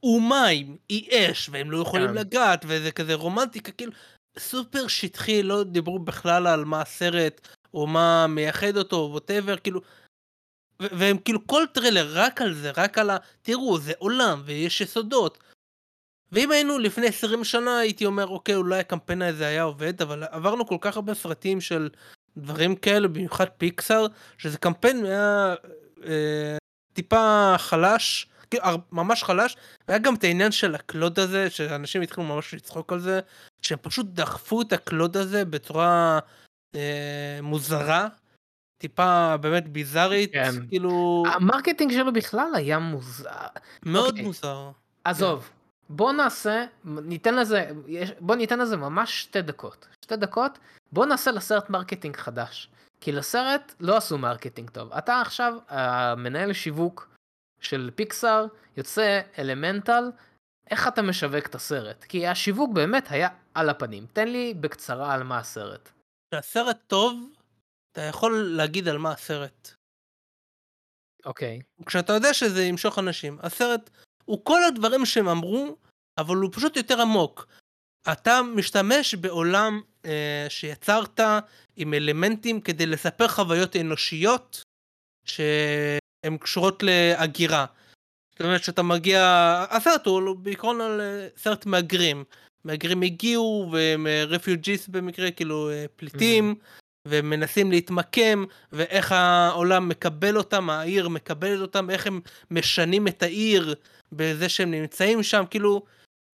הוא מים, היא אש, והם לא יכולים כן. לגעת, וזה כזה רומנטיקה, כאילו, סופר שטחי, לא דיברו בכלל על מה הסרט, או מה מייחד אותו, או whatever, כאילו, והם כאילו כל טריילר רק על זה, רק על ה... תראו, זה עולם, ויש יסודות. ואם היינו לפני 20 שנה, הייתי אומר, אוקיי, אולי הקמפיין הזה היה עובד, אבל עברנו כל כך הרבה סרטים של דברים כאלה, במיוחד פיקסאר, שזה קמפיין היה אה, טיפה חלש, ממש חלש, והיה גם את העניין של הקלוד הזה, שאנשים התחילו ממש לצחוק על זה, שהם פשוט דחפו את הקלוד הזה בצורה אה, מוזרה, טיפה באמת ביזארית, כן. כאילו... ה marketing שלו בכלל היה מוזר. מאוד אוקיי. מוזר. עזוב, כן. בוא נעשה, ניתן לזה, בוא ניתן לזה ממש שתי דקות. שתי דקות, בוא נעשה לסרט marketing חדש. כי לסרט לא עשו marketing טוב. אתה עכשיו המנהל שיווק של פיקסאר, יוצא Elemental, איך אתה משווק את הסרט? כי השיווק באמת היה על הפנים. תן לי בקצרה על מה הסרט. כשהסרט טוב, אתה יכול להגיד על מה הסרט. אוקיי. כשאתה יודע שזה ימשוך אנשים. הסרט הוא כל הדברים שהם אמרו, אבל הוא פשוט יותר עמוק. אתה משתמש בעולם אה, שיצרת עם אלמנטים כדי לספר חוויות אנושיות, ש... הן קשורות להגירה. זאת אומרת שאתה מגיע, הסרט הוא בעיקרון על אה, סרט מהגרים. מהגרים הגיעו והם רפיוג'יסט במקרה, כאילו אה, פליטים, ומנסים להתמקם, ואיך העולם מקבל אותם, העיר מקבלת אותם, איך הם משנים את העיר בזה שהם נמצאים שם, כאילו,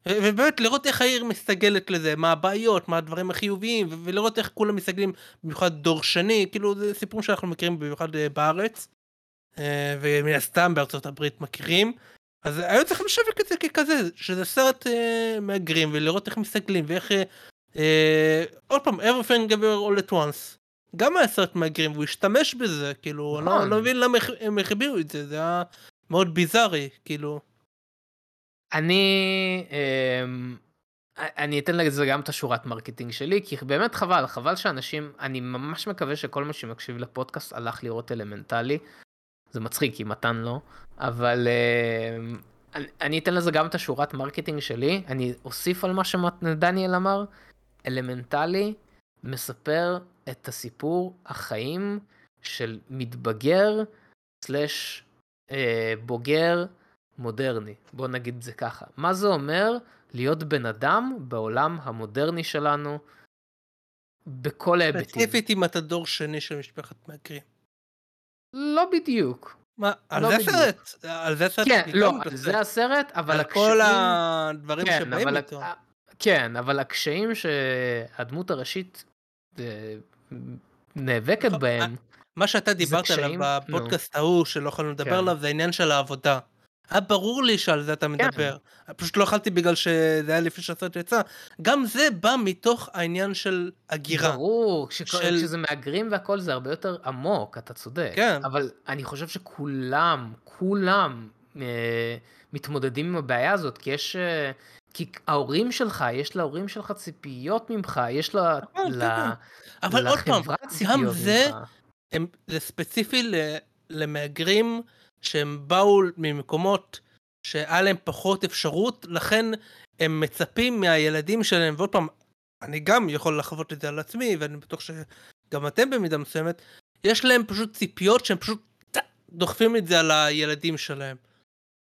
ובאמת לראות איך העיר מסתגלת לזה, מה הבעיות, מה הדברים החיוביים, ולראות איך כולם מסתגלים, במיוחד דור שני, כאילו זה סיפורים שאנחנו מכירים במיוחד אה, בארץ, אה, ומן הסתם בארצות הברית מכירים, אז היו צריכים לשווק את זה ככזה, שזה סרט אה, מהגרים, ולראות איך מסתגלים, ואיך... אה, אה, עוד פעם, everything ever all at once. גם היה סרט מהגרים, והוא השתמש בזה, כאילו, אני לא, נכון. לא מבין למה הם החביאו את זה, זה היה מאוד ביזארי, כאילו. אני... אמ, אני אתן לזה גם את השורת marketing שלי, כי באמת חבל, חבל שאנשים, אני ממש מקווה שכל מי שמקשיב לפודקאסט הלך לראות אלמנטלי. זה מצחיק, כי מתן לא, אבל אה, אני, אני אתן לזה גם את השורת marketing שלי, אני אוסיף על מה שדניאל אמר, אלמנטלי מספר את הסיפור החיים של מתבגר סלש אה, בוגר מודרני, בוא נגיד זה ככה. מה זה אומר להיות בן אדם בעולם המודרני שלנו בכל ההיבטים. ספציפית אם אתה דור שני של משפחת מהגרים. לא בדיוק. מה, על לא זה הסרט? על זה הסרט? כן, לא, על זה הסרט, אבל הקשיים... על כל הדברים כן, שבאים אבל... איתו. כן, אבל הקשיים שהדמות הראשית אה, נאבקת נכון, בהם... מה שאתה דיברת עליו בפודקאסט ההוא, שלא יכולנו לדבר כן. עליו, זה העניין של העבודה. היה ברור לי שעל זה אתה כן. מדבר. כן. פשוט לא אכלתי בגלל שזה היה לפני שהסרט יצא. גם זה בא מתוך העניין של הגירה. ברור, של... כשזה מהגרים והכל זה הרבה יותר עמוק, אתה צודק. כן. אבל אני חושב שכולם, כולם אה, מתמודדים עם הבעיה הזאת, כי יש... אה, כי ההורים שלך, יש להורים שלך ציפיות ממך, יש לה... נכון. כן, אבל עוד פעם, גם זה, הם, זה ספציפי ל, למהגרים שהם באו ממקומות שהיה להם פחות אפשרות, לכן הם מצפים מהילדים שלהם, ועוד פעם, אני גם יכול לחוות את זה על עצמי, ואני בטוח שגם אתם במידה מסוימת, יש להם פשוט ציפיות שהם פשוט דוחפים את זה על הילדים שלהם.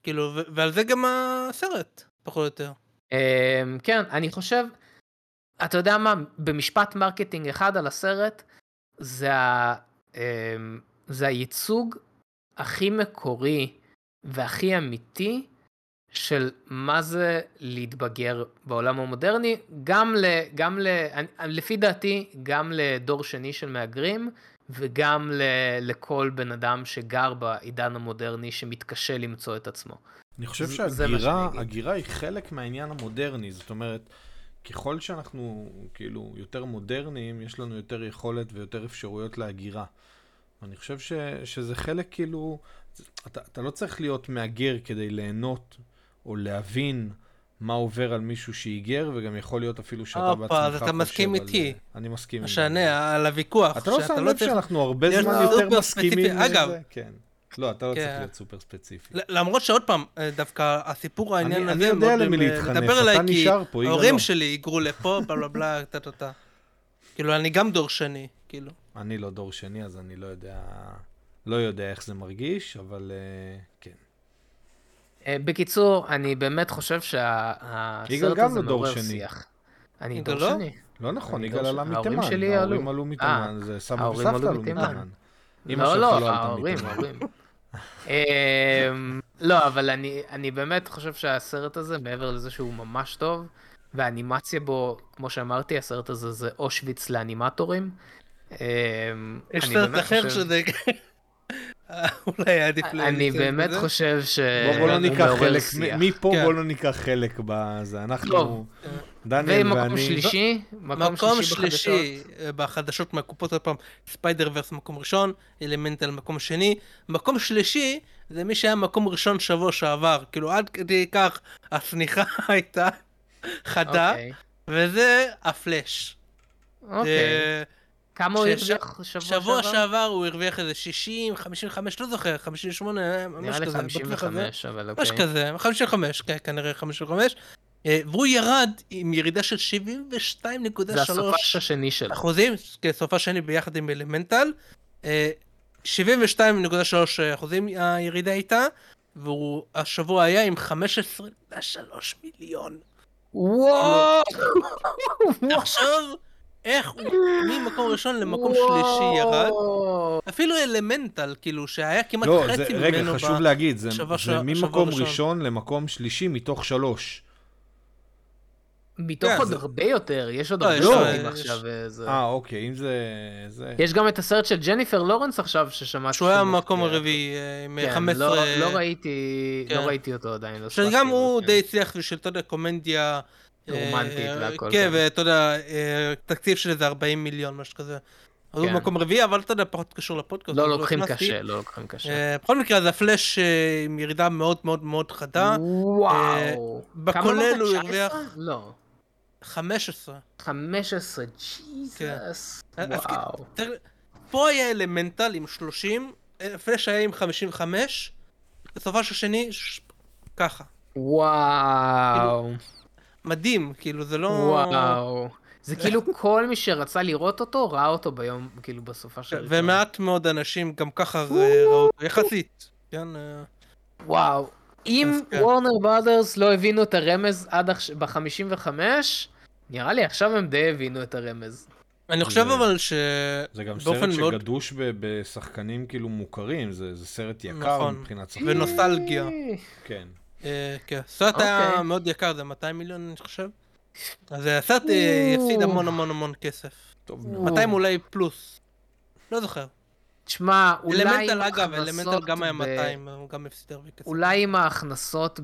כאילו, ועל זה גם הסרט, פחות או יותר. אמ, כן, אני חושב, אתה יודע מה, במשפט marketing אחד על הסרט, זה, ה, אמ, זה הייצוג הכי מקורי והכי אמיתי של מה זה להתבגר בעולם המודרני, גם, ל, גם ל, לפי דעתי, גם לדור שני של מהגרים, וגם ל, לכל בן אדם שגר בעידן המודרני שמתקשה למצוא את עצמו. אני חושב שהגירה היא חלק מהעניין המודרני, זאת אומרת, ככל שאנחנו כאילו יותר מודרניים, יש לנו יותר יכולת ויותר אפשרויות להגירה. אני חושב ש, שזה חלק כאילו, אתה, אתה לא צריך להיות מהגר כדי ליהנות או להבין מה עובר על מישהו שהיגר, וגם יכול להיות אפילו שאתה בעצמך חושב על... אז אתה מסכים איתי. אני מסכים. משנה, על הוויכוח. אתה לא שם לב שאנחנו הרבה זמן יותר מסכימים אגב, כן. לא, אתה לא צריך כן. להיות סופר ספציפי. למרות שעוד פעם, אה, דווקא הסיפור העניין הזה, אני יודע למי להתחנף, אתה נשאר פה, יגאל ההורים שלי היגרו לפה, בלה בלה בלה, טה-טה-טה. כאילו, אני גם דור שני, כאילו. אני לא דור שני, אז אני לא יודע, לא יודע איך זה מרגיש, אבל אה, כן. אה, בקיצור, אני באמת חושב שהסרט הזה מעורר שיח. אני דור לא? שני. לא נכון, יגאל עלה מתימן. ההורים עלו מתימן, זה סבא וסבתא עלו מתימן. לא, לא, לא ההורים, ההורים. אמ, לא, אבל אני, אני באמת חושב שהסרט הזה, מעבר לזה שהוא ממש טוב, והאנימציה בו, כמו שאמרתי, הסרט הזה זה אושוויץ לאנימטורים. אמ, יש סרט אחר שזה... [LAUGHS] אולי עדיף ל... אני באמת חושב ש... בוא לא ניקח חלק, מפה כן. בוא לא ניקח חלק בזה, אנחנו... דניאל ואני... ומקום שלישי? מקום שלישי בחדשות מהקופות, עוד פעם, ספיידר ורס מקום ראשון, אלמנטל מקום שני. מקום שלישי זה מי שהיה מקום ראשון שבוע שעבר, כאילו עד כדי כך השמיכה [LAUGHS] הייתה חדה, אוקיי. וזה הפלאש. אוקיי. כמה הוא הרוויח שבוע שעבר? שבוע שעבר הוא הרוויח איזה 60, 55, לא זוכר, 58, ממש כזה. נראה לי 55, אבל אוקיי. ממש כזה, 55, כן, כנראה 55. אה, והוא ירד עם ירידה של 72.3 זה הסופש השני שלו. אחוזים, כן, סופה שני ביחד עם אלמנטל. 72.3 אה, אחוזים הירידה איתה, והוא השבוע היה עם 15.3 מיליון. וואו! עכשיו, איך הוא ממקום ראשון למקום שלישי ירד. אפילו אלמנטל, כאילו, שהיה כמעט לא, חצי זה, ממנו רגע, חשוב להגיד, זה, בשבוע ש- זה שבוע ממקום ראשון. ראשון למקום שלישי מתוך שלוש. מתוך כן, עוד זה- הרבה יותר, יש עוד לא, הרבה יש- סרטים יש- עכשיו. וזה- אה, אוקיי, אם זה... זה... יש גם את הסרט של ג'ניפר לורנס עכשיו, ששמעתי. שהוא היה במקום. הרביעי אה, עם כן, 15... לא- לא ראיתי, כן. לא ראיתי אותו עדיין. לא שגם הספקתי, הוא אבל די כן. הצליח בשביל, אתה יודע, קומדיה... רומנטית אה, והכל, כן, כן. ואתה יודע, אה, תקציב של איזה 40 מיליון, משהו כזה. אז הוא כן. במקום רביעי, אבל אתה יודע, פחות קשור לפודקאסט. לא לוקחים. קשה, לא לוקחים קשה. אה, בכל מקרה, אז הפלאש עם ירידה מאוד מאוד מאוד חדה. וואו. כמה בכולל? הוא 19? הרוויח לא. 15. 15, ג'יזוס. כן. אז וואו. פה היה אלמנטל עם 30, אה, פלאש היה עם 55, בסופו של שני, ככה. וואו. מדהים, כאילו זה לא... וואו. זה כאילו כל מי שרצה לראות אותו, ראה אותו ביום, כאילו בסופה של... ומעט מאוד אנשים גם ככה ראו אותו, יחסית. כן, אה, וואו. אם כן. וורנר ברודרס לא הבינו את הרמז עד עכשיו, ב-55, נראה לי עכשיו הם די הבינו את הרמז. אני חושב זה- אבל ש... זה גם סרט מאוד- שגדוש ב- בשחקנים כאילו מוכרים, זה, זה סרט יקר נכון. מבחינת שחקנים. ונוסטלגיה. כן. אה, כן, הסרט היה אוקיי. מאוד יקר, זה 200 מיליון אני חושב. אז הסרט אה, יפסיד המון המון המון כסף. טוב או. מאוד. 200 אולי פלוס. לא זוכר. תשמע, אולי עם Elemental אגב, ההכנסות Elemental גם היה ב- 200, הוא גם הפסיד הרבה כסף. אולי עם ההכנסות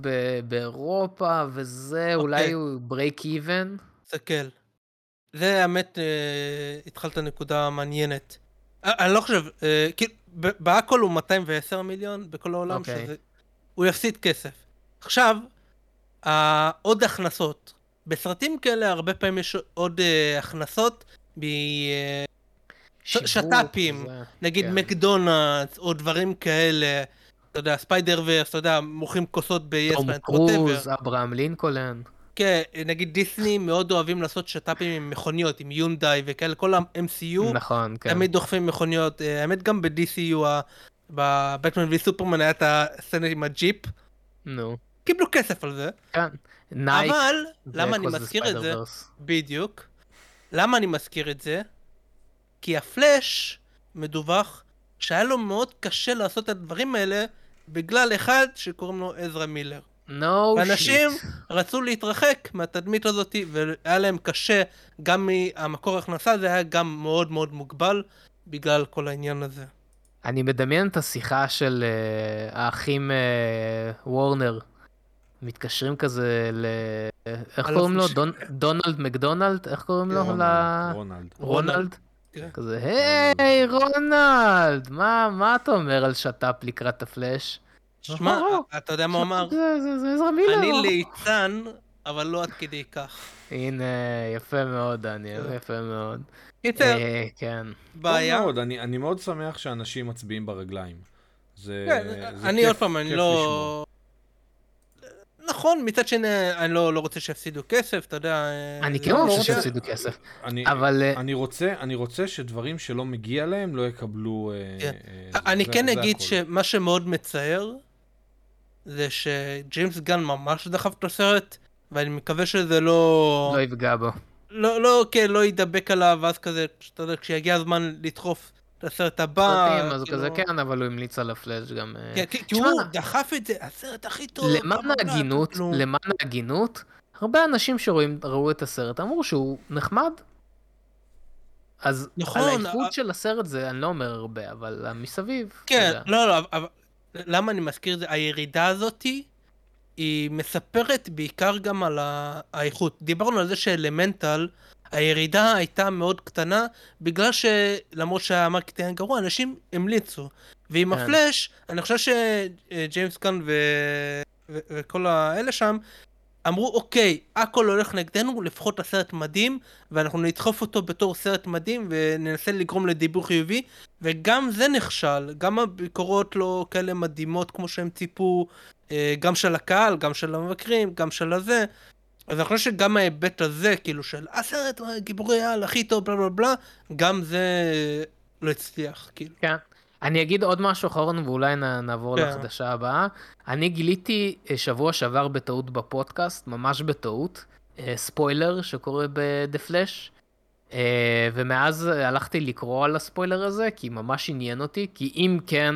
באירופה וזה, אולי אוקיי. הוא break even. תסתכל. זה האמת, אה, התחלת נקודה מעניינת. אה, אני לא חושב, כאילו, בהכל הוא 210 מיליון בכל העולם, אוקיי. שזה... הוא יפסיד כסף. עכשיו, עוד הכנסות. בסרטים כאלה הרבה פעמים יש עוד אה, הכנסות מ... אה, ש- שת"פים, וזה, נגיד כן. מקדונלדס או דברים כאלה. אתה יודע, ספיידר ורס, אתה יודע, מוכרים כוסות ב-yes פלנט, קרוז, אברהם לינקולן. כן, נגיד דיסני מאוד אוהבים לעשות שת"פים עם מכוניות, עם יונדאי וכאלה, כל ה-MCU, נכון, כן. תמיד דוחפים מכוניות, אה, האמת גם ב-DCU, בבטמן וסופרמן היה את הסצנה עם הג'יפ, נו, קיבלו כסף על זה, כן. נייק. אבל, למה אני מזכיר את זה? בדיוק. למה אני מזכיר את זה? כי הפלאש מדווח שהיה לו מאוד קשה לעשות את הדברים האלה בגלל אחד שקוראים לו עזרא מילר. No ואנשים shit. רצו להתרחק מהתדמית הזאת והיה להם קשה, גם מהמקור הכנסה זה היה גם מאוד מאוד מוגבל בגלל כל העניין הזה. אני מדמיין את השיחה של אה, האחים אה, וורנר. מתקשרים כזה ל... איך קוראים לו? דונלד מקדונלד? איך קוראים לו? רונלד, רונלד. רונלד? כן. כזה, היי רונלד, מה מה אתה אומר על שת"פ לקראת הפלאש? שמע, אתה יודע מה הוא אמר? זה זה- זה עזרא מילר. אני ליצן, אבל לא עד כדי כך. הנה, יפה מאוד, דניאל, כן. יפה מאוד. קיצר, אה, כן. בעיה. אני, אני מאוד שמח שאנשים מצביעים ברגליים. זה, כן, זה אני כיף- עוד פעם, אני כיף לא... נכון, מצד שני, אני לא לא רוצה שיפסידו כסף, אתה יודע... אני זה כן לא רוצה שיפסידו כסף, אני, אבל אה, אני, רוצה, אני רוצה שדברים שלא מגיע להם לא יקבלו... אה, כן. אה, זה- אני זה- כן זה אגיד הכל. שמה שמאוד מצער, זה שג'יימס גן ממש דחף את הסרט, ואני מקווה שזה לא... לא יפגע בו. לא, לא, כן, לא ידבק עליו, ואז כזה, אתה יודע, כשיגיע הזמן לדחוף את הסרט הבא... פרטים, אז כאילו- כזה כן, אבל הוא המליץ על הפלאש גם. אה, כן, כי הוא דחף את זה, הסרט הכי טוב. למען בלה, ההגינות. למען ההגינות, הרבה אנשים שרואים, ראו את הסרט אמרו שהוא נחמד. אז נכון, על האיכות של הסרט זה, אני לא אומר הרבה, אבל המסביב, אתה כן. לא, לא, אבל למה אני מזכיר את זה? הירידה הזאתי, היא מספרת בעיקר גם על האיכות. דיברנו על זה שאלמנטל, הירידה הייתה מאוד קטנה, בגלל שלמרות שה marketing היה גרוע, אנשים המליצו. ועם כן. הפלאש, אני חושב שג'יימס גאן ו... ו... וכל האלה שם, אמרו, אוקיי, הכל הולך נגדנו, לפחות הסרט מדהים, ואנחנו נדחוף אותו בתור סרט מדהים, וננסה לגרום לדיבור חיובי, וגם זה נכשל, גם הביקורות לא כאלה מדהימות כמו שהם ציפו, אה, גם של הקהל, גם של המבקרים, גם של הזה. אז אני חושב שגם ההיבט הזה, כאילו של הסרט גיבורי על הכי טוב, בלה בלה בלה, גם זה לא הצליח, כאילו. כן. אני אגיד עוד משהו אחרון ואולי נעבור כן. לחדשה הבאה. אני גיליתי אה, שבוע שעבר בטעות בפודקאסט, ממש בטעות, אה, ספוילר שקורה ב-The Flash. אה, ומאז הלכתי לקרוא על הספוילר הזה, כי ממש עניין אותי, כי אם כן,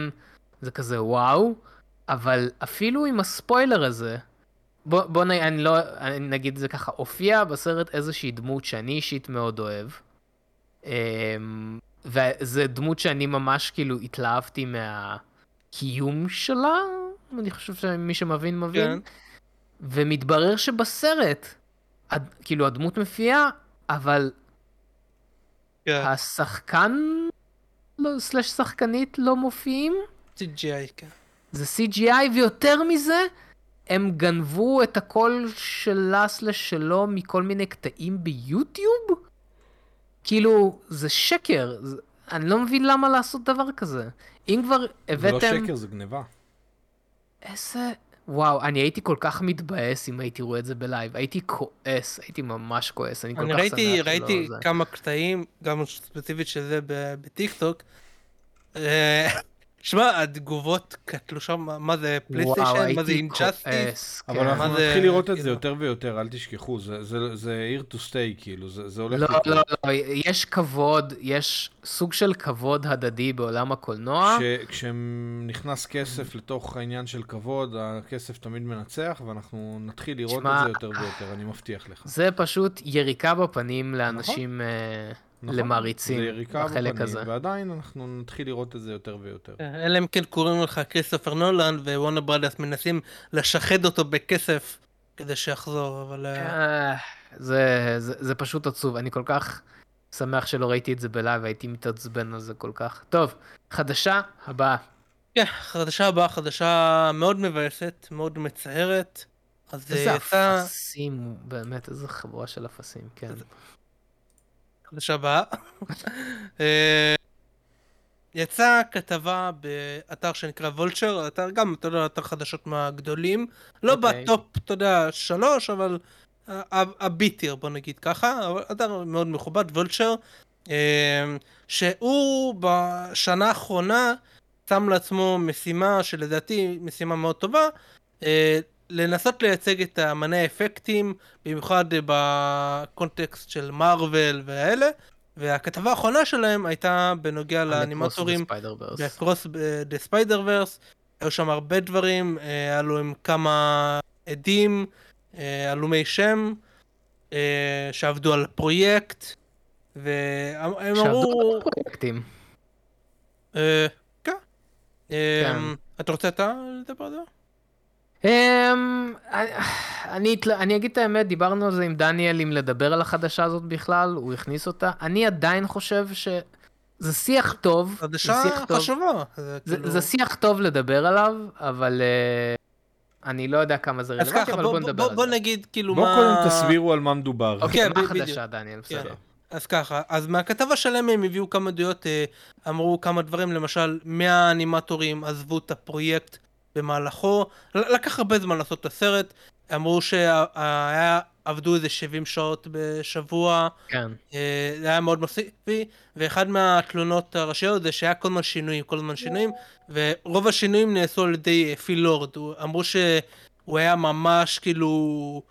זה כזה וואו, אבל אפילו עם הספוילר הזה, בוא, בוא נ... אני לא, אני נגיד זה ככה, הופיע בסרט איזושהי דמות שאני אישית מאוד אוהב. אמ, וזו דמות שאני ממש כאילו התלהבתי מהקיום שלה, אני חושב שמי שמבין מבין. כן. ומתברר שבסרט, הד... כאילו הדמות מופיעה, אבל כן. השחקן, לא, סלש שחקנית לא מופיעים. CGI, כן. זה CGI, ויותר מזה, הם גנבו את הקול שלה סלש שלו מכל מיני קטעים ביוטיוב? כאילו, זה שקר. זה... אני לא מבין למה לעשות דבר כזה. אם כבר הבאתם... זה לא שקר, זה גניבה. איזה... וואו, אני הייתי כל כך מתבאס אם הייתי רואה את זה ב live. הייתי כועס, הייתי ממש כועס, אני כל אני כך ראיתי, שמח שלא... ראיתי כמה קטעים, גם ספציפית של זה בטיקטוק. אה, שמע, התגובות קטלו שם, מה זה פלייסטיישן, מה זה Injustice. אבל אנחנו נתחיל לראות את זה כאילו- יותר ויותר, אל תשכחו, זה here to stay, כאילו, זה הולך... לא, לא, לא, יש כבוד, יש סוג של כבוד הדדי בעולם הקולנוע. כשנכנס כסף לתוך העניין של כבוד, הכסף תמיד מנצח, ואנחנו נתחיל לראות את זה יותר ויותר, אני מבטיח לך. זה פשוט יריקה בפנים לאנשים... נכון. נכון, למעריצים בחלק הזה. ועדיין אנחנו נתחיל לראות את זה יותר ויותר. כן, אלא אם כן קוראים לך כריסטופר נולן ווונר ברדס מנסים לשחד אותו בכסף כדי שיחזור, אבל... אה, אה, זה, זה, זה פשוט עצוב, אני כל כך שמח שלא ראיתי את זה ב live, הייתי מתעצבן על זה כל כך. טוב, חדשה הבאה. כן, חדשה הבאה, חדשה מאוד מבאסת, מאוד מצערת. איזה אפסים, באמת, איזה חבורה של אפסים, כן. חדשה הבאה. אה, יצאה כתבה באתר שנקרא Vulture, אתר גם, אתה יודע, אתר חדשות מהגדולים. לא אוקיי. ב top, אתה יודע, שלוש, אבל ה B tier, בוא נגיד ככה, אבל אתר מאוד מכובד, Vulture, אה, שהוא בשנה האחרונה שם לעצמו משימה שלדעתי משימה מאוד טובה, אה, לנסות לייצג את אמני האפקטים, במיוחד בקונטקסט של מארוול והאלה, והכתבה האחרונה שלהם הייתה בנוגע לאנימטורים ב Across the Spider-Verse, היו שם הרבה דברים, אה, עלו עם כמה עדים, אה, הלומי שם, אה, שעבדו על פרויקט, והם אמרו... שעבדו על פרויקטים. כן. כן. אתה רוצה אתה לדבר על זה? Um, אני, אני אגיד את האמת, דיברנו על זה עם דניאל, אם לדבר על החדשה הזאת בכלל, הוא הכניס אותה. אני עדיין חושב שזה שיח טוב. חדשה חשובה. זה, זה, כאילו... זה שיח טוב לדבר עליו, אבל uh, אני לא יודע כמה זה רלוונטי, אבל בוא, בוא נדבר בוא, על בוא זה. בוא נגיד כאילו בוא מה... בוא קודם תסבירו על מה מדובר. אוקיי, מה החדשה, דניאל? בסדר. כן. אז ככה, אז מהכתבה שלהם הם הביאו כמה עדויות, אה, אמרו כמה דברים, למשל 100 אנימטורים עזבו את הפרויקט במהלכו, לקח הרבה זמן לעשות את הסרט, אמרו שהיה עבדו איזה 70 שעות בשבוע, כן. אה, זה היה מאוד מסיבי, ואחד מהתלונות הראשיות זה שהיה כל הזמן שינויים, כל הזמן שינויים, ורוב השינויים נעשו על ידי פיל לורד, אמרו שהוא היה ממש כאילו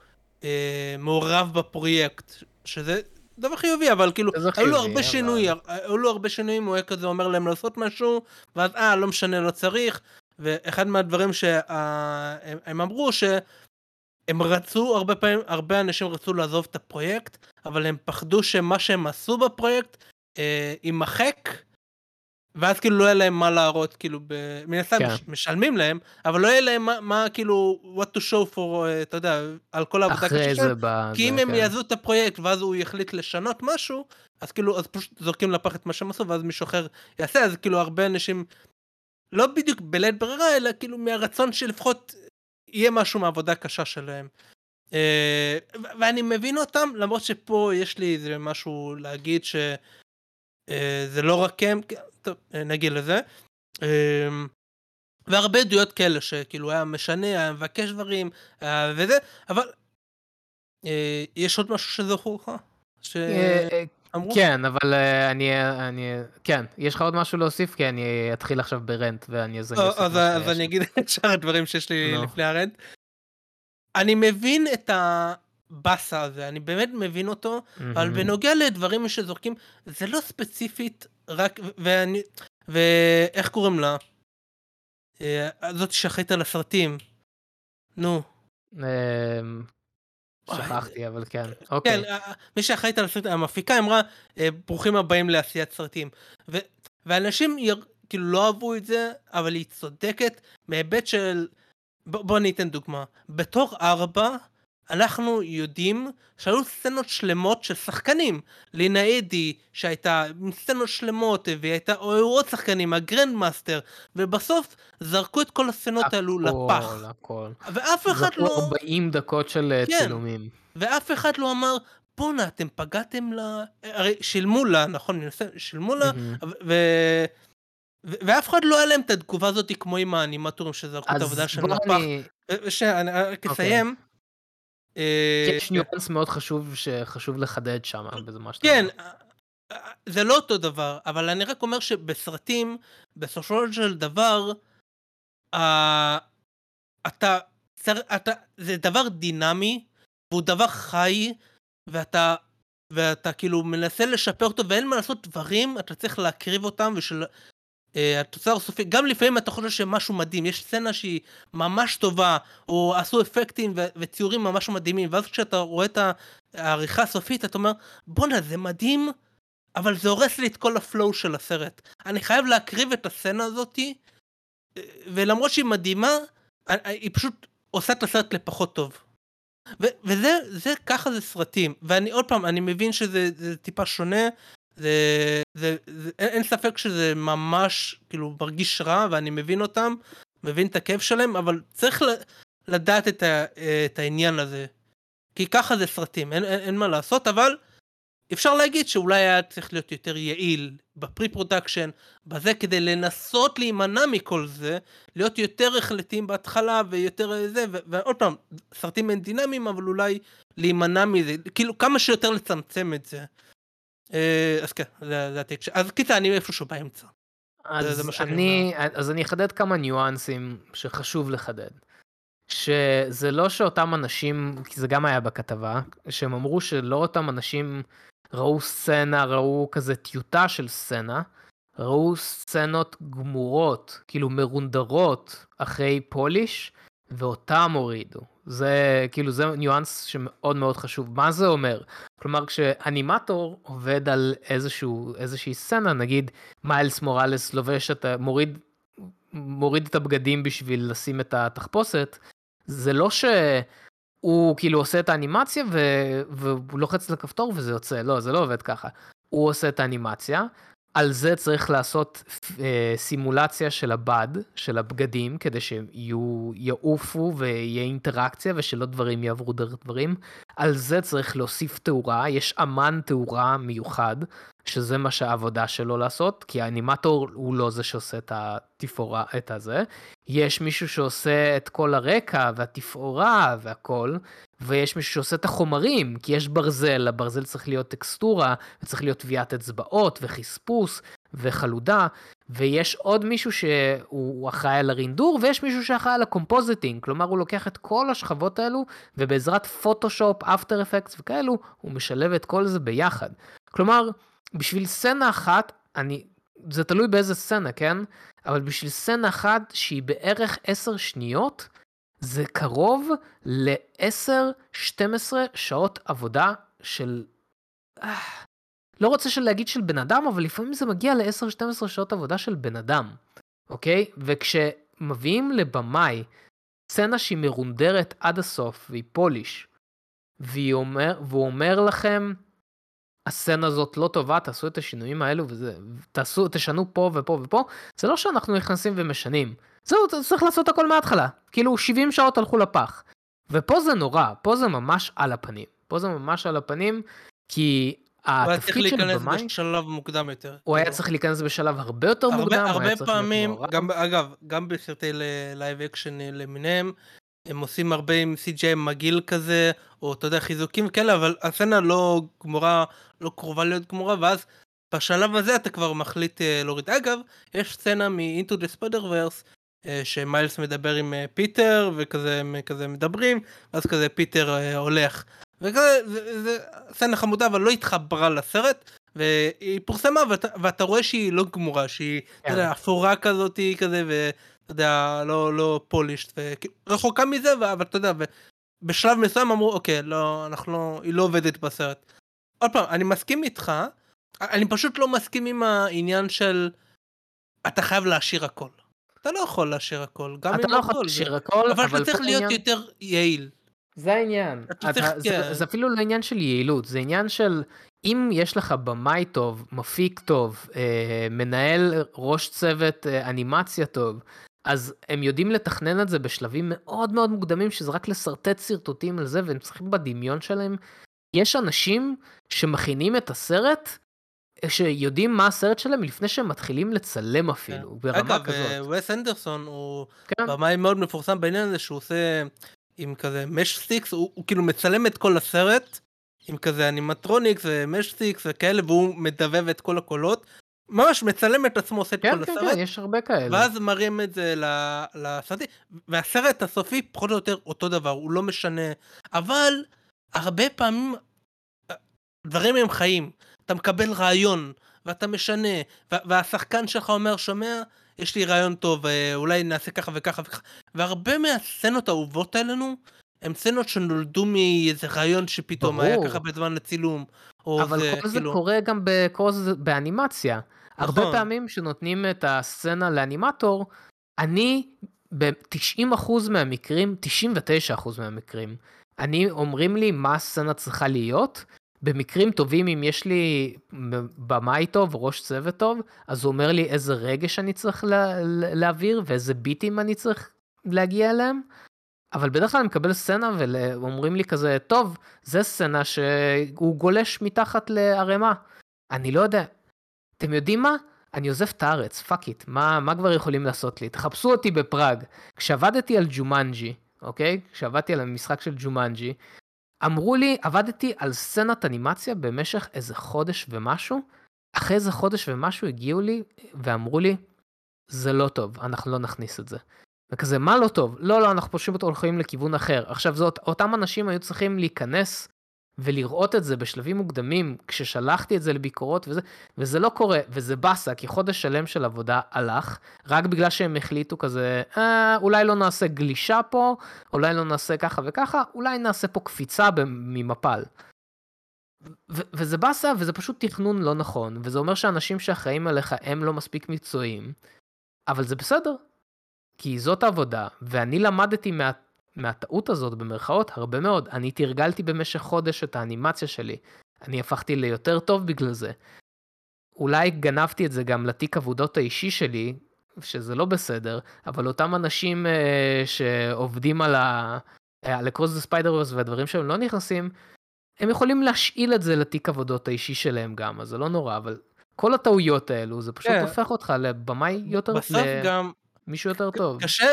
אה, מעורב בפרויקט, שזה דבר חיובי, אבל כאילו, היו לו הרבה שינויים, היו לו הרבה שינויים, הוא היה כזה אומר להם לעשות משהו, ואז אה, לא משנה, לא צריך, ואחד מהדברים שהם אמרו שהם רצו הרבה פעמים, הרבה אנשים רצו לעזוב את הפרויקט, אבל הם פחדו שמה שהם עשו בפרויקט אה, יימחק, ואז כאילו לא יהיה להם מה להראות, כאילו, ב... מן הסתם כן. משלמים להם, אבל לא יהיה להם מה, מה כאילו, what to show for, uh, אתה יודע, על כל העבודה קשה שלהם, כי אם כן. הם יעזבו את הפרויקט ואז הוא יחליט לשנות משהו, אז כאילו, אז פשוט זורקים לפח את מה שהם עשו, ואז מישהו אחר יעשה, אז כאילו הרבה אנשים לא בדיוק בלית ברירה, אלא כאילו מהרצון שלפחות יהיה משהו מהעבודה הקשה שלהם. אה, ואני מבין אותם, למרות שפה יש לי איזה משהו להגיד שזה אה, לא רק הם, טוב, אה, נגיע לזה. והרבה עדויות כאלה שכאילו היה משנה, היה מבקש דברים וזה, אבל יש עוד משהו שזכור לך? ש... אמרו? כן, אבל uh, אני, אני, כן, יש לך עוד משהו להוסיף? כי אני אתחיל עכשיו ברנט ואני אז אוסיף. אז, אז אני אגיד את שאר הדברים שיש לי no. לפני הרנט. אני מבין את הבאסה הזה, אני באמת מבין אותו, אבל בנוגע לדברים שזורקים, זה לא ספציפית רק, ואני, ואיך קוראים לה? אה, זאת שאחראית על הסרטים. נו. שכחתי, אבל כן, אוקיי. כן, אה, מי שאחראית על הסרטים, המפיקה אמרה, ברוכים הבאים לעשיית סרטים. ואנשים כאילו לא אהבו את זה, אבל היא צודקת מהיבט של... בוא אני אתן דוגמה. בתור ארבע, אנחנו יודעים שהיו סצנות שלמות של שחקנים. לינה הידי שהייתה עם סצנות שלמות והיא הייתה או עוד שחקנים הגרנד מאסטר ובסוף זרקו את כל הסצנות האלו לפח. הכל הכל. ואף אחד לא... זרקו 40 דקות של אה, כן. צילומים. ואף אחד לא אמר בואנה אתם פגעתם לה הרי שילמו לה נכון שילמו לה ו... ואף אחד לא היה להם את התגובה הזאת כמו עם האנימטורים שזרקו את העבודה של לפח. שאני רק אסיים. אה, יש ניואנס מאוד חשוב שחשוב לחדד שם בזה מה שאתה כן, זה לא אותו דבר, אבל אני רק אומר שבסרטים, בסופו של דבר, אתה, אתה, זה דבר דינמי, והוא דבר חי, ואתה, ואתה כאילו מנסה לשפר אותו, ואין מה לעשות דברים, אתה צריך להקריב אותם, ושל... אה, התוצר הסופי, גם לפעמים אתה חושב שמשהו מדהים, יש סצנה שהיא ממש טובה, או עשו אפקטים ו- וציורים ממש מדהימים, ואז כשאתה רואה את העריכה הסופית, אתה אומר, בואנה, זה מדהים, אבל זה הורס לי את כל הפלואו של הסרט. אני חייב להקריב את הסצנה הזאתי, אה, ולמרות שהיא מדהימה, אה, היא פשוט עושה את הסרט לפחות טוב. ו- וזה, זה, ככה זה סרטים. ואני עוד פעם, אני מבין שזה טיפה שונה, זה, זה, זה, אין, אין ספק שזה ממש כאילו מרגיש רע ואני מבין אותם, מבין את הכאב שלהם, אבל צריך לדעת את, ה, את העניין הזה. כי ככה זה סרטים, אין, אין, אין מה לעשות, אבל אפשר להגיד שאולי היה צריך להיות יותר יעיל ב pre-production, בזה כדי לנסות להימנע מכל זה, להיות יותר החלטיים בהתחלה ויותר זה, ועוד פעם, סרטים הם דינמיים, אבל אולי להימנע מזה, כאילו כמה שיותר לצמצם את זה. אה, אז כן, זה הטייק אז קיצר אני איפשהו באמצע. אז אני, אז אני אחדד כמה ניואנסים שחשוב לחדד. שזה לא שאותם אנשים, כי זה גם היה בכתבה, שהם אמרו שלא אותם אנשים ראו סצנה, ראו כזה טיוטה של סצנה, ראו סצנות גמורות, כאילו מרונדרות אחרי פוליש, ואותם הורידו. זה כאילו זה ניואנס שמאוד מאוד חשוב. מה זה אומר? כלומר כשאנימטור עובד על איזשהו איזושהי סצנה נגיד מיילס מוראלס לובש את מוריד מוריד את הבגדים בשביל לשים את התחפושת זה לא שהוא כאילו עושה את האנימציה ו... והוא לוחץ לכפתור וזה יוצא לא זה לא עובד ככה. הוא עושה את האנימציה על זה צריך לעשות אה, סימולציה של הבד, של הבגדים, כדי שהם יהיו, יעופו ויהיה אינטראקציה ושלא דברים יעברו דרך דברים. על זה צריך להוסיף תאורה, יש אמן תאורה מיוחד, שזה מה שהעבודה שלו לעשות, כי האנימטור הוא לא זה שעושה את התפאורה, את הזה. יש מישהו שעושה את כל הרקע והתפאורה והכל, ויש מישהו שעושה את החומרים, כי יש ברזל, לברזל צריך להיות טקסטורה, וצריך להיות טביעת אצבעות וחספוס וחלודה, ויש עוד מישהו שהוא אחראי על הרינדור, ויש מישהו שאחראי על ה compositing, כלומר הוא לוקח את כל השכבות האלו, ובעזרת פוטושופ, After Effects וכאלו, הוא משלב את כל זה ביחד. כלומר, בשביל סצנה אחת, אני, זה תלוי באיזה סצנה, כן? אבל בשביל סצנה אחת שהיא בערך 10 שניות, זה קרוב ל-10-12 שעות עבודה של... אה, לא רוצה של להגיד של בן אדם, אבל לפעמים זה מגיע ל-10-12 שעות עבודה של בן אדם, אוקיי? וכשמביאים לבמאי סצנה שהיא מרונדרת עד הסוף והיא פוליש, והיא אומר, והוא אומר לכם, הסצנה הזאת לא טובה, תעשו את השינויים האלו וזה, תעשו, תשנו פה ופה ופה, זה לא שאנחנו נכנסים ומשנים. זהו, צריך לעשות הכל מההתחלה. כאילו 70 שעות הלכו לפח. ופה זה נורא, פה זה ממש על הפנים. פה זה ממש על הפנים, כי התפקיד של במאי... הוא היה צריך להיכנס בשלב מוקדם יותר. הוא היה צריך להיכנס בשלב הרבה יותר הרבה, מוקדם. הרבה פעמים, גם, אגב, גם בסרטי live action למיניהם, הם עושים הרבה עם CGI מגעיל כזה, או אתה יודע, חיזוקים כאלה, אבל הסצנה לא גמורה, לא קרובה להיות גמורה, ואז בשלב הזה אתה כבר מחליט uh, להוריד. אגב, יש סצנה מ-Into the Spider-Verse, uh, שמיילס מדבר עם uh, פיטר, וכזה הם כזה מדברים, ואז כזה פיטר uh, הולך. וכזה, זה, זה סצנה חמודה אבל לא התחברה לסרט, והיא פורסמה ואתה, ואתה רואה שהיא לא גמורה, שהיא, כן. אתה יודע, אפורה כזאת כזה, ואתה יודע, לא, לא פולישט, רחוקה מזה, אבל אתה יודע, בשלב מסוים אמרו, אוקיי, לא, אנחנו לא, היא לא עובדת בסרט. עוד פעם, אני מסכים איתך, אני פשוט לא מסכים עם העניין של אתה חייב להשאיר הכל. אתה לא יכול להשאיר הכל, גם אם אתה לא יכול להשאיר הכל, אבל אתה צריך להיות יותר יעיל. זה העניין. אתה, צריך, זה, כן. זה אפילו לא עניין של יעילות, זה עניין של אם יש לך במאי טוב, מפיק טוב, אה, מנהל ראש צוות אה, אנימציה טוב, אז הם יודעים לתכנן את זה בשלבים מאוד מאוד מוקדמים, שזה רק לשרטט שרטוטים על זה, והם צריכים בדמיון שלהם. יש אנשים שמכינים את הסרט, שיודעים מה הסרט שלהם לפני שהם מתחילים לצלם אפילו, כן. ברמה אגב, כזאת. אגב, וס אנדרסון הוא כן. במאי מאוד מפורסם בעניין הזה, שהוא עושה עם כזה matchsticks, הוא, הוא כאילו מצלם את כל הסרט, עם כזה animatronics ו matchsticks וכאלה, והוא מדבב את כל הקולות. ממש מצלם את עצמו, עושה את כן, כל כן, הסרט. כן, כן, יש הרבה כאלה. ואז מראים את זה לסרטים, והסרט הסופי פחות או יותר אותו דבר, הוא לא משנה. אבל הרבה פעמים דברים הם חיים. אתה מקבל רעיון, ואתה משנה, והשחקן שלך אומר, שומע, יש לי רעיון טוב, אה, אולי נעשה ככה וככה וככה. והרבה מהסצנות האהובות עלינו, הם סצנות שנולדו מאיזה רעיון שפתאום ברור. היה ככה בזמן הצילום. אבל זה, כל כאילו... זה קורה גם זה באנימציה. נכון. הרבה פעמים שנותנים את הסצנה לאנימטור, אני ב-90% מהמקרים, 99% מהמקרים, אני אומרים לי מה הסצנה צריכה להיות, במקרים טובים, אם יש לי במאי טוב, ראש צוות טוב, אז הוא אומר לי איזה רגש אני צריך לה, להעביר ואיזה ביטים אני צריך להגיע אליהם. אבל בדרך כלל אני מקבל סצנה ואומרים לי כזה, טוב, זה סצנה שהוא גולש מתחת לערימה. אני לא יודע. אתם יודעים מה? אני עוזב את הארץ, fuck it, מה, מה כבר יכולים לעשות לי? תחפשו אותי בפראג. כשעבדתי על ג'ומנג'י, אוקיי? כשעבדתי על המשחק של ג'ומנג'י, אמרו לי, עבדתי על סצנת אנימציה במשך איזה חודש ומשהו, אחרי איזה חודש ומשהו הגיעו לי ואמרו לי, זה לא טוב, אנחנו לא נכניס את זה. וכזה, מה לא טוב? לא, לא, אנחנו פשוט הולכים לכיוון אחר. עכשיו, זאת, אותם אנשים היו צריכים להיכנס ולראות את זה בשלבים מוקדמים, כששלחתי את זה לביקורות וזה, וזה לא קורה, וזה באסה, כי חודש שלם של עבודה הלך, רק בגלל שהם החליטו כזה, אה, אולי לא נעשה גלישה פה, אולי לא נעשה ככה וככה, אולי נעשה פה קפיצה ממפל. ו- וזה באסה, וזה פשוט תכנון לא נכון, וזה אומר שאנשים שאחראים עליך הם לא מספיק מקצועיים, אבל זה בסדר, כי זאת העבודה, ואני למדתי מה... מהטעות הזאת במרכאות הרבה מאוד. אני תרגלתי במשך חודש את האנימציה שלי. אני הפכתי ליותר טוב בגלל זה. אולי גנבתי את זה גם לתיק עבודות האישי שלי, שזה לא בסדר, אבל אותם אנשים uh, שעובדים על ה... על ה Across the Spider-Verse והדברים שהם לא נכנסים, הם יכולים להשאיל את זה לתיק עבודות האישי שלהם גם, אז זה לא נורא, אבל כל הטעויות האלו, זה פשוט. כן. הופך אותך לבמאי יותר... בסוף ל... גם מישהו יותר טוב. קשה,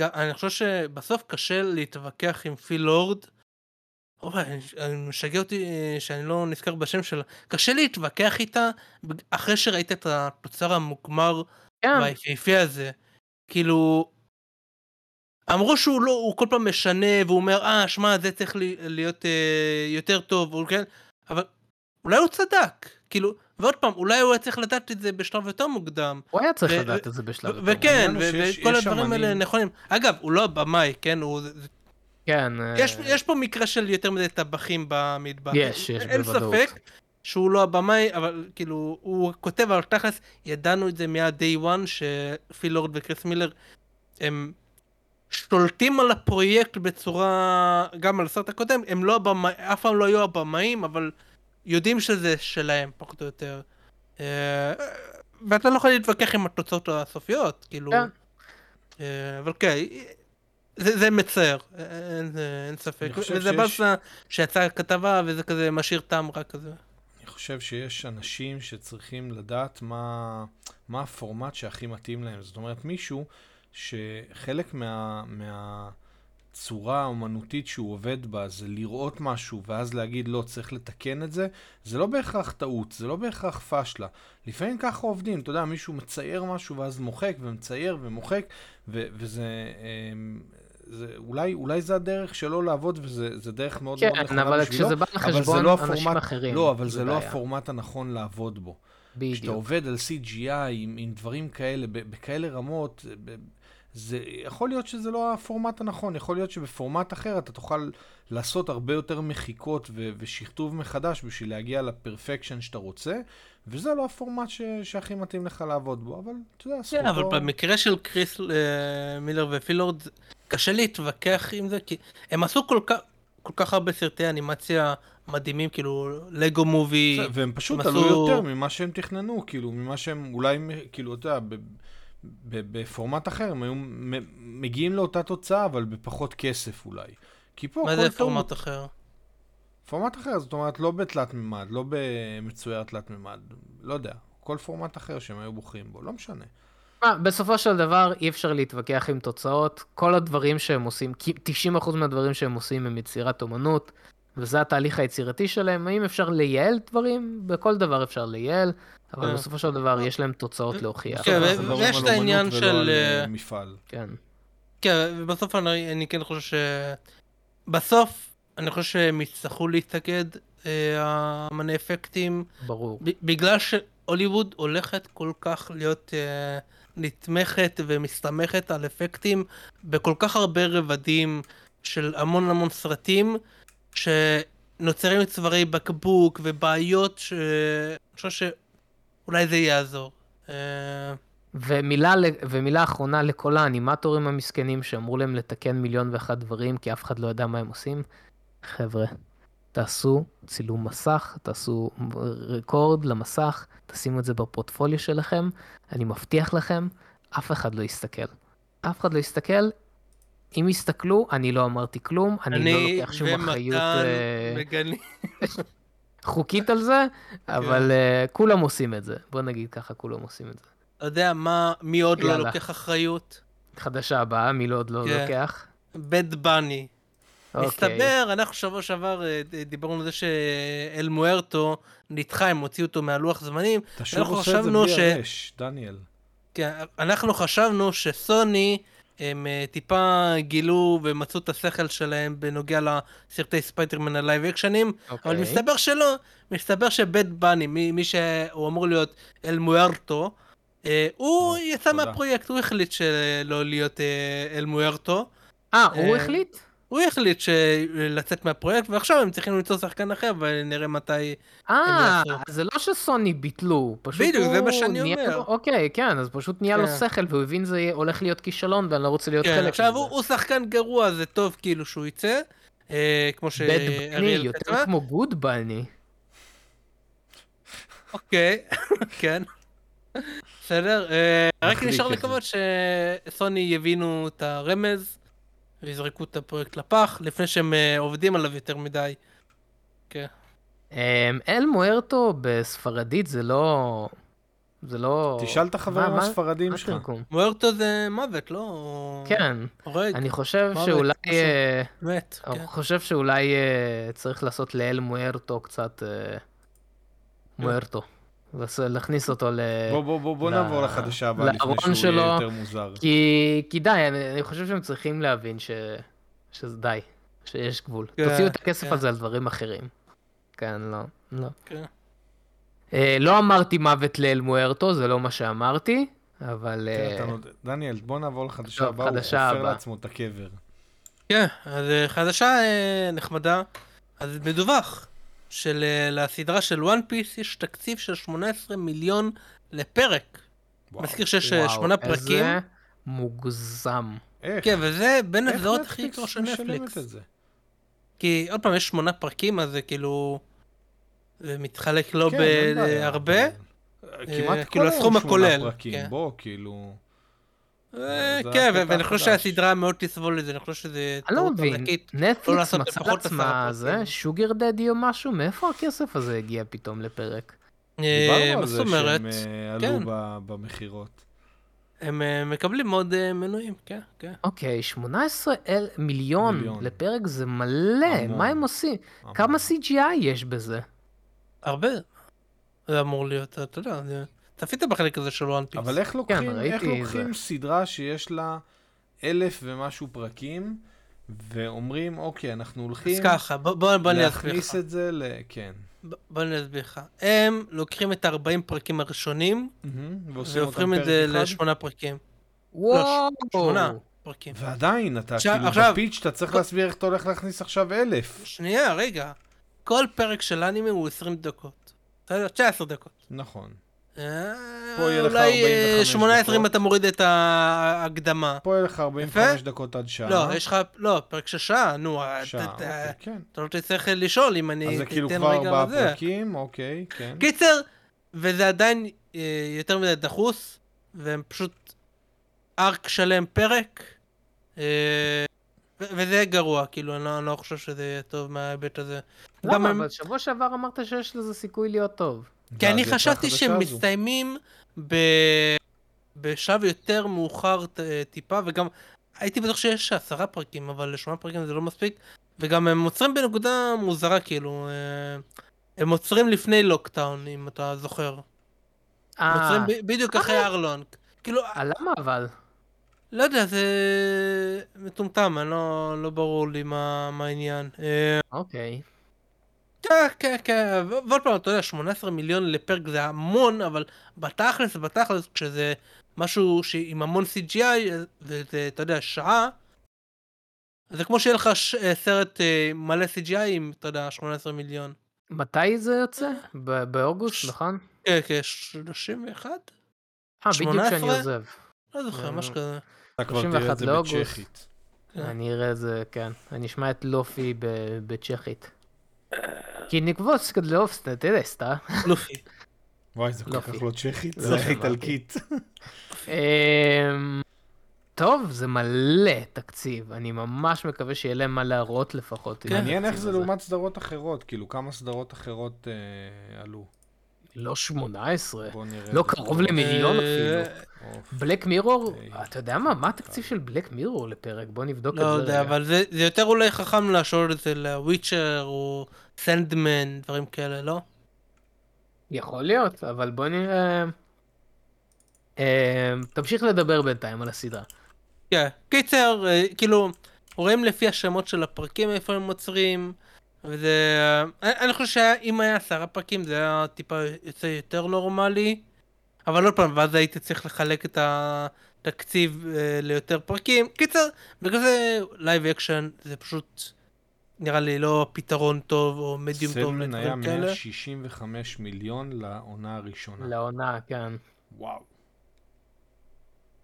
אני חושב שבסוף קשה להתווכח עם פיל לורד. אני משגע אותי אה, שאני לא נזכר בשם שלה. קשה להתווכח איתה אחרי שראית את התוצר המוגמר כן. והיפהפה הזה. כאילו, אמרו שהוא לא, הוא כל פעם משנה והוא אומר, אה, שמע, זה צריך להיות אה, יותר טוב, כן? אבל אולי הוא צדק. כאילו, ועוד פעם, אולי הוא היה צריך לדעת את זה בשלב יותר מוקדם. הוא היה צריך לדעת את זה בשלב יותר מוקדם. וכן, וכל הדברים האלה נכונים. אגב, הוא לא הבמאי, כן? הוא... כן. יש, אה, יש פה מקרה של יותר מדי טבחים במטבח. יש, יש בוודאות. אין ספק שהוא לא הבמאי, אבל כאילו, הוא כותב, אבל תכלס, ידענו את זה מה-day one, שפיל לורד וקריס מילר, הם שולטים על הפרויקט בצורה, גם על הסרט הקודם, הם לא הבמאים, אף פעם לא היו הבמאים, אבל יודעים שזה שלהם, פחות או יותר. אה, ואתה לא יכול להתווכח עם התוצאות הסופיות, כאילו. כן. אה, אבל כן, זה, זה מצער, אין, אין ספק. וזה שיש... באסה שיצאה כתבה וזה כזה משאיר טעם רק כזה. אני חושב שיש אנשים שצריכים לדעת מה, מה הפורמט שהכי מתאים להם. זאת אומרת, מישהו שחלק מה... מה הצורה האומנותית שהוא עובד בה זה לראות משהו ואז להגיד לא, צריך לתקן את זה, זה לא בהכרח טעות, זה לא בהכרח פשלה. לפעמים ככה עובדים, אתה יודע, מישהו מצייר משהו ואז מוחק ומצייר ומוחק, ו- וזה... אמ, זה, אולי, אולי זה הדרך שלו לעבוד, וזה דרך מאוד כן, מאוד נכונה בשבילו. כן, אבל כשזה בא לחשבון לא אנשים הפורמט, אחרים. לא, אבל זה, זה לא הפורמט הנכון לעבוד בו. בדיוק. כשאתה עובד על CGI עם, עם דברים כאלה, בכאלה רמות, זה יכול להיות שזה לא הפורמט הנכון, יכול להיות שבפורמט אחר אתה תוכל לעשות הרבה יותר מחיקות ו- ושכתוב מחדש בשביל להגיע לפרפקשן שאתה רוצה, וזה לא הפורמט ש- שהכי מתאים לך לעבוד בו, אבל אתה יודע, זכותו... כן, אבל במקרה של קריס uh, מילר ופילורד, קשה להתווכח עם זה, כי הם עשו כל כך... כל כך הרבה סרטי אנימציה מדהימים, כאילו, לגו מובי. והם פשוט. עלו יותר ממה שהם תכננו, כאילו, ממה שהם אולי, כאילו, אתה יודע, בפורמט אחר, הם היו מגיעים לאותה תוצאה, אבל בפחות כסף אולי. כי פה מה זה פורמט אחר? פורמט אחר, זאת אומרת, לא בתלת מימד, לא במצויר תלת מימד, לא יודע, כל פורמט אחר שהם היו בוחרים בו, לא משנה. בסופו של דבר אי אפשר להתווכח עם תוצאות, כל הדברים שהם עושים, 90% מהדברים שהם עושים הם יצירת אומנות, וזה התהליך היצירתי שלהם, האם אפשר לייעל דברים? בכל דבר אפשר לייעל, אבל כן. בסופו של דבר יש להם תוצאות להוכיח. כן, ויש את העניין של... אה, מפעל. כן. כן, ובסוף אני כן חושב ש... בסוף, אני חושב שהם יצטרכו להתאגד, אה, האמני אפקטים. ברור. בגלל שהוליווד הולכת כל כך להיות אה, נתמכת ומסתמכת על אפקטים בכל כך הרבה רבדים של המון המון סרטים, שנוצרים צווארי בקבוק ובעיות שאני חושב שאולי זה יעזור. אה, ומילה, ומילה אחרונה לכל האנימטורים המסכנים שאמרו להם לתקן מיליון ואחת דברים כי אף אחד לא ידע מה הם עושים. חבר'ה, תעשו צילום מסך, תעשו רקורד למסך, תשימו את זה בפורטפוליו שלכם, אני מבטיח לכם, אף אחד לא יסתכל. אף אחד לא יסתכל, אם יסתכלו, אני לא אמרתי כלום, אני, אני לא לוקח שום אחריות uh, [LAUGHS] חוקית על זה, כן. אבל אה, כולם עושים את זה. בוא נגיד ככה, כולם עושים את זה. אתה יודע מה, מי עוד לא יאללה. לא לוקח אחריות? חדשה הבאה, מי לא עוד לא כן. לוקח? Bad Bunny. אוקיי. מסתבר, אנחנו שבוע שעבר אה, דיברנו על זה ש El Muerto נדחה, הם הוציאו אותו מהלוח זמנים. אתה שוב עושה את זה בלי ש... הרש, דניאל. כן, אנחנו חשבנו שסוני, הם אה, טיפה גילו ומצאו את השכל שלהם בנוגע לסרטי ספיידרמן הלייב אקשנים, אוקיי. אבל מסתבר שלא, מסתבר שבד בני, מי, מי שהוא אמור להיות אל מוארטו, אה, הוא יצא מהפרויקט, הוא החליט שלא להיות אל מוארטו. אה, הוא החליט? הוא החליט לצאת מהפרויקט, ועכשיו הם צריכים למצוא שחקן אחר, ונראה מתי אה, זה לא שסוני ביטלו, פשוט בדיוק, זה מה שאני אומר. אוקיי, כן, אז פשוט נהיה לו כן. שכל, והוא הבין זה הולך להיות כישלון, ואני לא רוצה להיות כן, חלק מזה. עכשיו, הוא שחקן גרוע, זה טוב כאילו שהוא יצא, אה, כמו שאריאל בני, יותר כמו גוד בני. אוקיי, [LAUGHS] כן. בסדר, אה, רק נשאר לקוות שסוני יבינו את הרמז. ויזרקו את הפרויקט לפח, לפני שהם uh, עובדים עליו יותר מדי. כן. Um, אל מוארטו בספרדית זה לא... זה לא... תשאל את החברים הספרדים שלך. מוארטו זה מוות, לא... כן. הורג. אני חושב מוות, שאולי... אה, מת, כן. אני חושב שאולי uh, צריך לעשות לאל מוארטו קצת... Uh, מוארטו. להכניס אותו ל... בוא, בוא, בוא, בוא ל... נעבור לחדשה הבאה לפני שהוא שלו, יהיה יותר מוזר. כי, כי די, אני, אני חושב שהם צריכים להבין ש... שזה די, שיש גבול. כן, תוציאו את הכסף כן. הזה על דברים אחרים. כן, לא, לא. כן. אה, לא אמרתי מוות לאל מוארטו, זה לא מה שאמרתי, אבל... כן, אה... דניאל, בוא נעבור לחדשה הבאה, הוא חופר לעצמו את הקבר. כן, אז אה, חדשה אה, נחמדה. אז מדווח של לסדרה של וואן פיס יש תקציב של 18 מיליון לפרק. וואו, מזכיר שיש וואו, שמונה פרקים. איזה מוגזם. איך? כן, וזה בין הסדרות הכי טוב של נטפליקס. כי עוד פעם, יש שמונה פרקים, אז זה כאילו... זה מתחלק לא כן, בהרבה. כמעט כל היום שמונה פרקים, כן. בוא, כאילו... אה, כן, ואני חושב שהסדרה מאוד תסבול לזה, אני חושב שזה אני לא מבין, נטפליקס מצא לעצמה זה שוגר דדי או משהו, מאיפה הכסף הזה הגיע פתאום לפרק? דיברנו על זה שהם אה, עלו כן. במכירות. הם אה, מקבלים מאוד מנויים, כן, כן. אוקיי, 18 מיליון לפרק זה מלא, מה הם עושים? כמה CGI יש בזה? הרבה. זה אמור להיות, אתה יודע, צפית בחלק הזה של וואן פיס. אבל איך לוקחים, כן, איך לוקחים סדרה שיש לה אלף ומשהו פרקים, ואומרים, אוקיי, אנחנו הולכים... אז ככה, בוא, בוא, בוא אני אסביר לך. להכניס את זה ל... כן. בוא אני אסביר לך. הם לוקחים את ה-40 פרקים הראשונים, והופכים את זה לשמונה פרקים. וואו! לא, שמונה פרקים. ועדיין, אתה כאילו בפיץ', אתה צריך להסביר איך אתה הולך להכניס עכשיו אלף. שנייה, רגע. כל פרק של אנימה הוא 20 דקות. 19 דקות. נכון. אה, פה יהיה לך 45 אולי 18 אם אתה מוריד את ההקדמה. פה יהיה לך 45 דקות עד שעה. לא, יש לך, לא, פרק של שעה, נו. שעה, אוקיי, כן. אתה לא תצטרך לשאול אם אני אז זה כאילו כבר ארבעה פרקים, אוקיי, כן. קיצר, וזה עדיין אה, יותר מדי דחוס, והם פשוט ארק שלם פרק, אה, וזה גרוע, כאילו, אני לא, לא חושב שזה יהיה טוב מההיבט הזה. למה? אבל שבוע שעבר אמרת שיש לזה סיכוי להיות טוב. כי אני חשבתי שהם מסתיימים ב... בשלב יותר מאוחר טיפה, וגם הייתי בטוח שיש עשרה פרקים, אבל שמונה פרקים זה לא מספיק, וגם הם עוצרים בנקודה מוזרה, כאילו, אה, הם עוצרים לפני לוקטאון, אם אתה זוכר. הם עוצרים בדיוק אחרי ארלון. כאילו... אה, למה אבל? לא יודע, זה מטומטם, אני לא, לא ברור לי מה, מה העניין. אה, אוקיי. Okay. כן, כן, כן, ועוד פעם, אתה יודע, 18 מיליון לפרק זה המון, אבל בתכלס, בתכלס, כשזה משהו עם המון CGI, וזה, אתה יודע, שעה, זה כמו שיהיה לך ש... אה, סרט אה, מלא CGI עם, אתה יודע, 18 מיליון. מתי זה יוצא? באוגוסט, ש... נכון? כן, כן, 31? אה, בדיוק כשאני עוזב. לא זוכר, משהו כזה. אתה כבר תראה את זה בצ'כית. אני אראה את זה, כן. אני אשמע את לופי בצ'כית. כי נקבוץ כדלאופסטה, תדסטה. לופי. וואי, זה כל כך לא צ'כית, זה איטלקית. אמ, טוב, זה מלא תקציב, אני ממש מקווה שיהיה להם מה להראות לפחות. מעניין איך זה לעומת סדרות אחרות, כאילו כמה סדרות אחרות אה, עלו. לא 18, לא קרוב למיליון אה, אפילו. בלק מירור, אתה יודע מה, מה התקציב של בלק מירור לפרק? בוא נבדוק את לא זה. לא יודע, אבל זה יותר אולי חכם לשאול את זה לוויצ'ר או סנדמן, דברים כאלה, לא? יכול להיות, אבל בוא נראה... אה, תמשיך לדבר בינתיים על הסדרה. כן, קיצר, אה, כאילו, רואים לפי השמות של הפרקים איפה הם עוצרים. וזה... אני חושב שאם היה עשרה פרקים זה היה טיפה יוצא יותר נורמלי. אבל עוד פעם, ואז הייתי צריך לחלק את התקציב אה, ליותר פרקים. קיצר, בגלל זה live action זה פשוט נראה לי לא פתרון טוב או מדיום טוב לדברים כאלה. סלמן היה 165 מיליון לעונה הראשונה. לעונה, כן. וואו.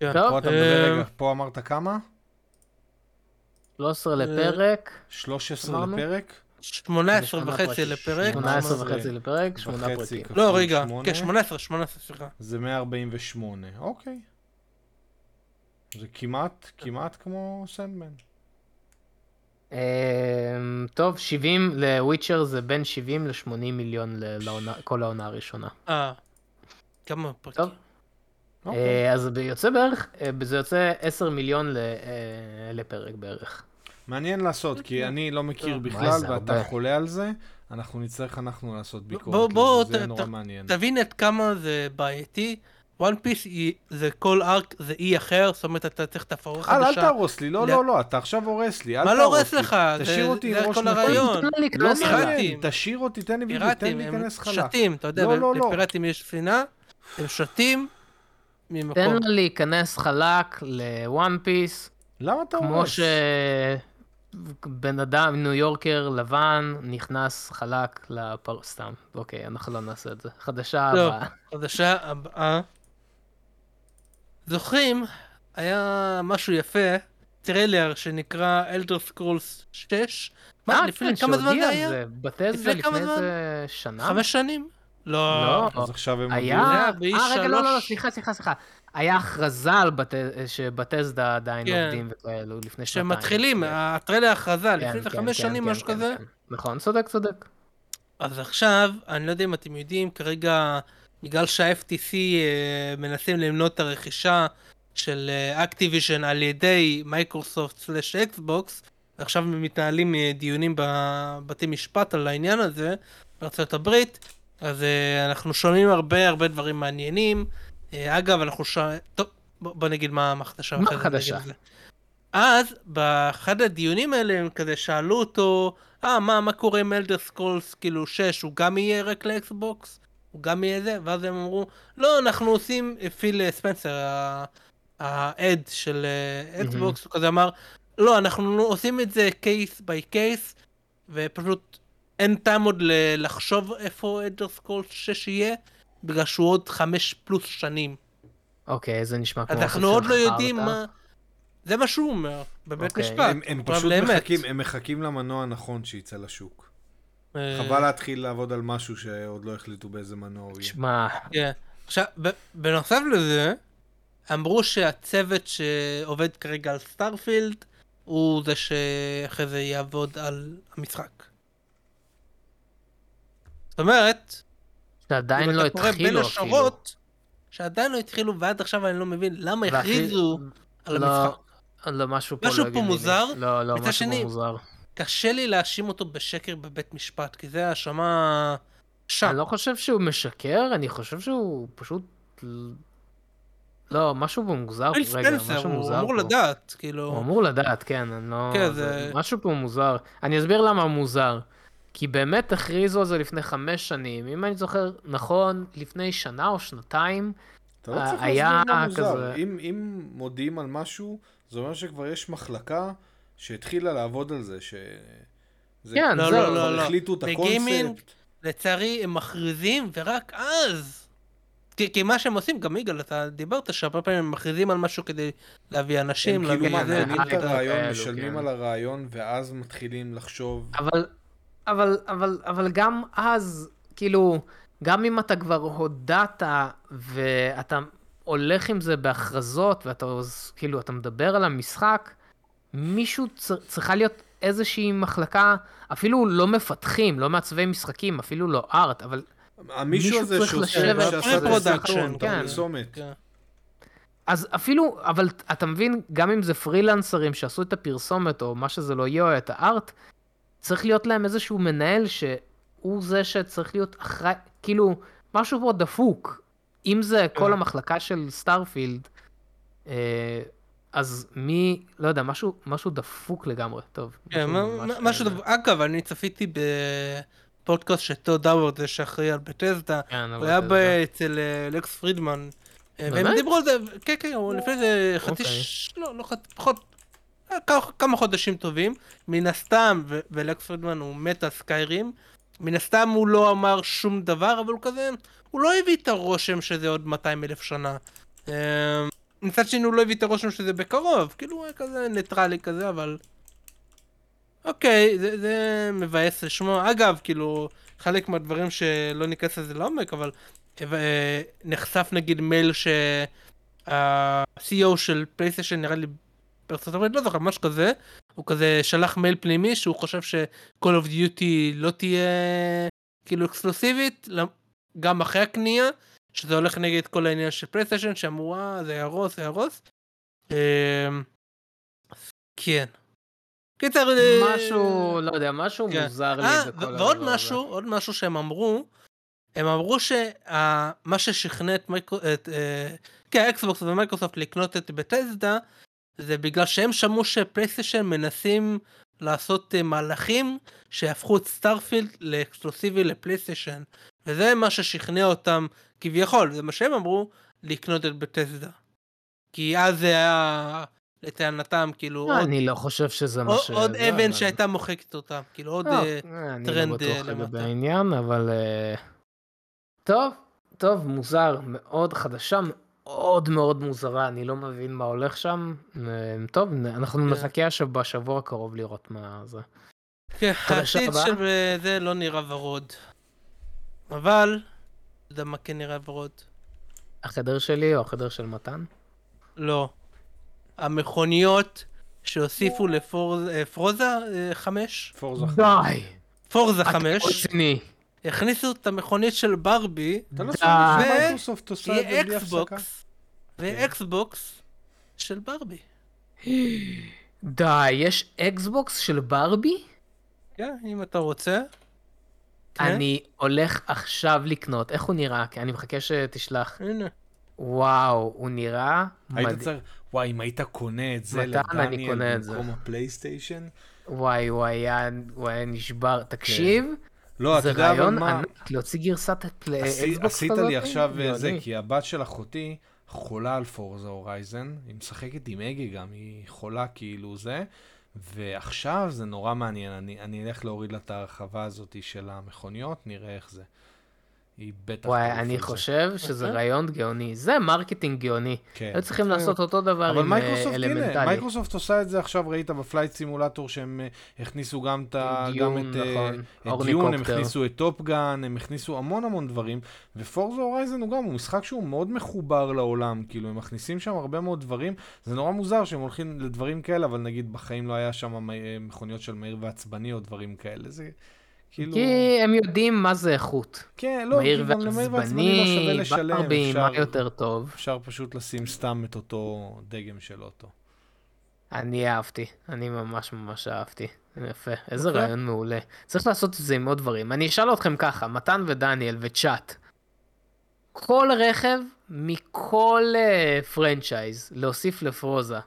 כן. טוב, פה אתה מדבר, אה, רגע, פה אמרת כמה? 13 לפרק. 13 לפרק? 18 וחצי לפרק. 18 וחצי לפרק, 8 פרקים. לא, רגע, כן, 18, 18, סליחה. זה 148, אוקיי. זה כמעט, כמעט כמו סנדמן. אמ, טוב, 70 לוויצ'ר זה בין 70 ל-80 מיליון לכל העונה הראשונה. אה, כמה פרקים? טוב. אוקיי. אה, אז זה יוצא בערך, אה, זה יוצא 10 מיליון אה, לפרק בערך. מעניין לעשות, כי אני לא מכיר בכלל, ואתה חולה על זה, אנחנו נצטרך אנחנו לעשות ביקורת, בוא, זה נורא מעניין. תבין את כמה זה בעייתי. One Piece זה כל arc זה אי אחר, זאת אומרת אתה צריך את התפאורה חדשה. אל תהרוס לי, לא, לא, לא, אתה עכשיו הורס לי, מה לא הורס לך? תשאיר אותי עם ראש נקי. לא מעניין, תשאיר אותי, תן לי וידאו, תן לי להיכנס חלק. שטים, אתה יודע, לפיראטים יש ספינה, הם שטים ממקום. תן לו להיכנס חלק ל-One Piece. למה אתה הורס? כמו ש... בן אדם, ניו יורקר לבן, נכנס חלק לפר... סתם, אוקיי, אנחנו לא נעשה את זה. חדשה לא, הבאה. חדשה הבאה. זוכרים, היה משהו יפה, טריילר שנקרא Elder Scrolls 6. מה, לפני כמה זמן זה היה? Bethesda לפני איזה שנה? חמש שנים? לא. לא. אז עכשיו הם היה? אה, רגע, לא, לא, לא, סליחה, סליחה, סליחה. היה הכרזה על בת... ש-Bethesda עדיין כן. עובדים וכאלו, לפני שנתיים. שמתחילים, כן. הטריילר הכרזה, כן, לפני כן, חמש כן, שנים, כן, משהו כן, כזה. כן. נכון, צודק, צודק. אז עכשיו, אני לא יודע אם אתם יודעים, כרגע, בגלל שה-FTC אה, מנסים למנוע את הרכישה של Activision אה, על ידי Microsoft slash Xbox, ועכשיו מתנהלים אה, דיונים בבתי משפט על העניין הזה בארצות הברית, אז אה, אנחנו שומעים הרבה הרבה דברים מעניינים. אה, אגב, אנחנו שומעים... טוב, בוא, בוא נגיד מה החדשה. מה החדשה? אז באחד הדיונים האלה הם כזה שאלו אותו, אה, מה, מה קורה עם Elder Scrolls כאילו 6, הוא גם יהיה רק ל-Xbox? הוא גם יהיה זה? ואז הם אמרו, לא, אנחנו עושים, פיל ספנסר, ה-head של Xbox, הוא כזה אמר, לא, אנחנו עושים את זה case by case, ופשוט אין טעם עוד לחשוב איפה Elder Scrolls 6 יהיה, בגלל שהוא עוד חמש פלוס שנים. אוקיי, זה נשמע כמו... אנחנו עוד לא יודעים מה... זה מה שהוא אומר, בבית אוקיי. אוקיי. משפט. הם, הם פשוט מחכים, הם מחכים למנוע הנכון שיצא לשוק. אה. חבל להתחיל לעבוד על משהו שעוד לא החליטו באיזה מנוע הוא יהיה. שמע. כן. עכשיו, בנוסף לזה, אמרו שהצוות שעובד כרגע על Starfield, הוא זה שאחרי זה יעבוד על המשחק. זאת אומרת, שעדיין לא התחילו אפילו. בין השורות, שעדיין לא התחילו, ועד עכשיו אני לא מבין למה הכריזו על לא, המשחק. לא, משהו פה משהו לא פה מוזר. לא, לא, משהו פה מוזר. קשה לי להאשים אותו בשקר בבית משפט, כי זה האשמה שם. אני לא חושב שהוא משקר, אני חושב שהוא פשוט... לא, משהו פה מוזר, רגע, משהו מוזר הוא אמור פה. לדעת, כאילו... הוא אמור לדעת, כן, אני לא... כן, זה... משהו פה מוזר. אני אסביר למה מוזר. כי באמת הכריזו על זה לפני חמש שנים. אם אני זוכר נכון, לפני שנה או שנתיים, אתה לא צריך היה כזה... אם, אם מודיעים על משהו, זה אומר שכבר יש מחלקה שהתחילה לעבוד על זה, ש... זה כן, לא, לא, לא, לא. החליטו את הקונספט. לצערי, הם מכריזים, ורק אז... כי, כי מה שהם עושים, גם יגאל, אתה דיברת שהרבה פעמים הם מכריזים על משהו כדי להביא אנשים, הם כאילו מעניינים את הרעיון, משלמים כן. על הרעיון, ואז מתחילים לחשוב... אבל, אבל, אבל, אבל גם אז, כאילו, גם אם אתה כבר הודעת ואתה הולך עם זה בהכרזות ואתה כאילו, אתה מדבר על המשחק, מישהו צר, צריכה להיות איזושהי מחלקה, אפילו לא מפתחים, לא מעצבי משחקים, אפילו לא art, אבל מישהו הזה שעושה production, כן. כן. אז אפילו, אבל אתה מבין, גם אם זה פרילנסרים שעשו את הפרסומת, או מה שזה לא יהיה, או את ה-art, צריך להיות להם איזשהו מנהל שהוא זה שצריך להיות אחראי, כאילו, משהו פה דפוק. אם זה כל כן. המחלקה של Starfield, אה, אז מי, לא יודע, משהו, משהו דפוק לגמרי, טוב. כן, משהו דפוק. אגב, אני צפיתי בפודקאסט של טוד האוורד, זה שאחראי על Bethesda, כן, הוא היה אצל אה, לקס פרידמן. אה, והם דיברו על זה, כן, כן, לפני איזה חצי, אוקיי. לא, לא, פחות, כמה חודשים טובים. מן הסתם, ולקס פרידמן הוא מת על Skyrim, מן הסתם הוא לא אמר שום דבר, אבל הוא כזה, הוא לא הביא את הרושם שזה עוד 200 אלף שנה. אמ, מצד שני הוא לא הביא את הרושם שזה בקרוב, כאילו הוא היה כזה ניטרלי כזה, אבל... אוקיי, זה, זה מבאס לשמוע. אגב, כאילו, חלק מהדברים שלא ניכנס לזה לעומק, אבל אה, נחשף נגיד מייל שה-CEO של PlayStation נראה לי בארצות הברית, לא זוכר, משהו כזה, הוא כזה שלח מייל פנימי שהוא חושב ש-call of duty לא תהיה כאילו אקסקלוסיבית, גם אחרי הקנייה, שזה הולך נגד כל העניין של פלייסטיישן, שאמרו, אה, זה יהרוס, זה יהרוס. אמ, כן. קיצר... אה, משהו, לא יודע, משהו כן. מוזר לי אה, בכל הדבר ועוד משהו, עוד משהו שהם אמרו, הם אמרו שמה ששכנע את, מייקו, את אה, כן, Xbox ו-Microsoft לקנות את Bethesda, זה בגלל שהם שמעו ש-PlayStation מנסים לעשות אה, מהלכים שיהפכו את Starfield לאקסקלוסיבי ל-PlayStation. וזה מה ששכנע אותם, כביכול, זה מה שהם אמרו, לקנות את Bethesda. כי אז זה היה, לטענתם, כאילו, לא, עוד... אני לא חושב שזה מה ש... עוד אבן שהייתה מוחקת אותם, כאילו, עוד לא, אה, טרנד למטה. אני לא בטוח לגבי העניין, אבל... טוב, טוב, מוזר, מאוד חדשה, מאוד מאוד מוזרה, אני לא מבין מה הולך שם. אה, טוב, אנחנו כן. נחכה עכשיו בשבוע הקרוב לראות מה זה. כן, העתיד של זה לא נראה ורוד. אבל, אתה יודע מה כן נראה ורוד? החדר שלי או החדר של מתן? לא. המכוניות שהוסיפו לפרוזה 5. פורזה 5. די. Forza 5. הכניסו את המכונית של ברבי, אתה לא שומע ו-Xbox של ברבי. [GASPS] די, יש Xbox של ברבי? כן, אם אתה רוצה. כן. אני הולך עכשיו לקנות, איך הוא נראה? כי אני מחכה שתשלח. הנה. וואו, הוא נראה מדהים. וואי, אם היית קונה את זה לדניאל במקום ה-PlayStation? וואי, הוא היה, הוא היה נשבר. תקשיב, כן. לא, זה רעיון ענק להוציא גרסת Xbox עשית לי עכשיו אה, זה, כי הבת של אחותי חולה על Forza Horizon, היא משחקת עם אגי גם, היא חולה כאילו זה, ועכשיו זה נורא מעניין, אני, אני אלך להוריד לה את ההרחבה הזאת של המכוניות, נראה איך זה. היא בטח... וואי, אני חושב שזה אוקיי. רעיון גאוני. זה marketing גאוני. כן. היו צריכים לעשות אותו דבר עם Elemental. אבל הנה, מייקרוסופט עושה את זה עכשיו, ראית ב Flight Simulator שהם אה, הכניסו גם את Dune, את אה, נכון. Dune, הם הכניסו את Top Gun, הם הכניסו המון המון דברים, ו Forza Horizon הוא גם, הוא משחק שהוא מאוד מחובר לעולם, כאילו, הם מכניסים שם הרבה מאוד דברים. זה נורא מוזר שהם הולכים לדברים כאלה, אבל נגיד בחיים לא היה שם אה, מכוניות של מהיר ועצבני או דברים כאלה. זה... כאילו... כי הם יודעים מה זה איכות. כן, לא, למהיר ועצבני לא לשלם. ברבי, מה יותר טוב. אפשר פשוט לשים סתם את אותו דגם של אוטו. אני אהבתי, אני ממש ממש אהבתי. יפה, איזה אוקיי. רעיון מעולה. צריך לעשות את זה עם עוד דברים. אני אשאל אתכם ככה, מתן ודניאל וצ'אט, כל רכב מכל פרנצ'ייז להוסיף לפרוזה.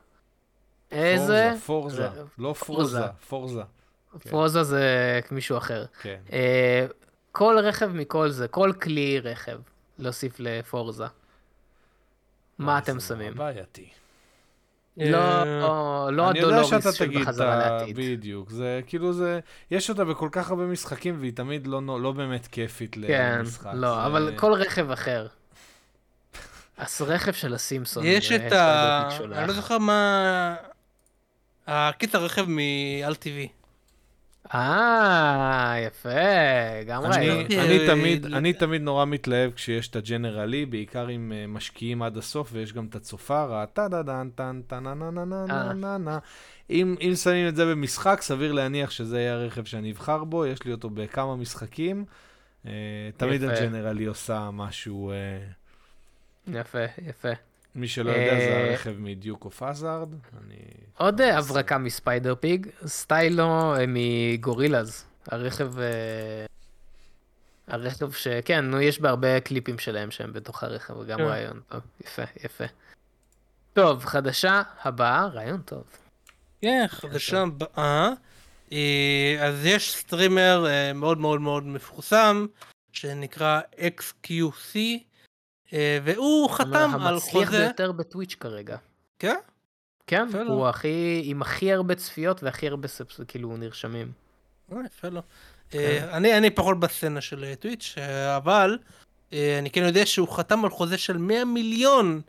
איזה... פורזה, פורזה, לא פרוזה, פורזה. כן. פרוזה זה מישהו אחר. כן. אה, כל רכב מכל זה, כל כלי רכב, להוסיף לפורזה. מה אתם שמים? בעייתי. לא, אה, לא הדולוריס של בחזרה לעתיד. בדיוק, זה כאילו זה, יש אותה בכל כך הרבה משחקים והיא תמיד לא, לא באמת כיפית כן, למשחק. כן, לא, אבל כל רכב אחר. אז רכב של הסימפסון. יש את ה... אני לא זוכר מה... הקיצר רכב מ-LTV. אה, יפה, גם רעיון. אני תמיד, אני תמיד נורא מתלהב כשיש את ה General Lee, בעיקר אם אה, משקיעים עד הסוף ויש גם את הצופר, הטה דה דן טן טן נה נה נה נה נה נה. אם שמים את זה במשחק, סביר להניח שזה יהיה הרכב שאני אבחר בו, יש לי אותו בכמה משחקים. אה, תמיד ה General Lee עושה משהו... אה, יפה, יפה. מי שלא יודע, זה אה, הרכב מ Dukes of Hazzard. עוד אה, הברקה מ Spider Pig, Stylo אה, מגורילאז. הרכב... הרכב ש... כן, נו, יש בהרבה קליפים שלהם שהם בתוך הרכב, גם כן. רעיון טוב. יפה, יפה. טוב, חדשה הבאה, רעיון טוב. כן, חדשה הבאה. אז יש streamer מאוד מאוד מאוד מפורסם, שנקרא XQC. אה, והוא חתם על חוזה... המצליח ביותר ב Twitch כרגע. כן? כן, הוא הכי, עם הכי הרבה צפיות והכי הרבה subs, כאילו נרשמים. אה, יפה לו. כן. אה, אני, אני פחות בסצנה של Twitch, אבל אני כן יודע שהוא חתם על חוזה של 100 מיליון,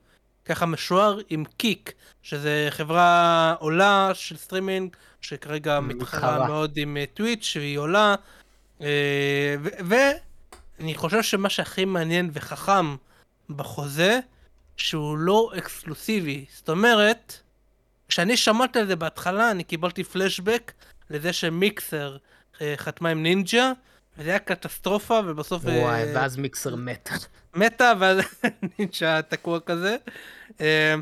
ככה משוער עם Kick, שזה חברה עולה של סטרימינג, שכרגע מתחרה מאוד עם Twitch, והיא עולה. ואני חושב שמה שהכי מעניין וחכם, בחוזה שהוא לא אקסקלוסיבי. זאת אומרת, כשאני שמעתי על זה בהתחלה, אני קיבלתי פלשבק לזה שמיקסר אה, חתמה עם נינג'ה, וזה היה קטסטרופה, ובסוף... וואי, אה, ואז מיקסר מת. מתה, ואז [LAUGHS] נינג'ה תקוע כזה. אה,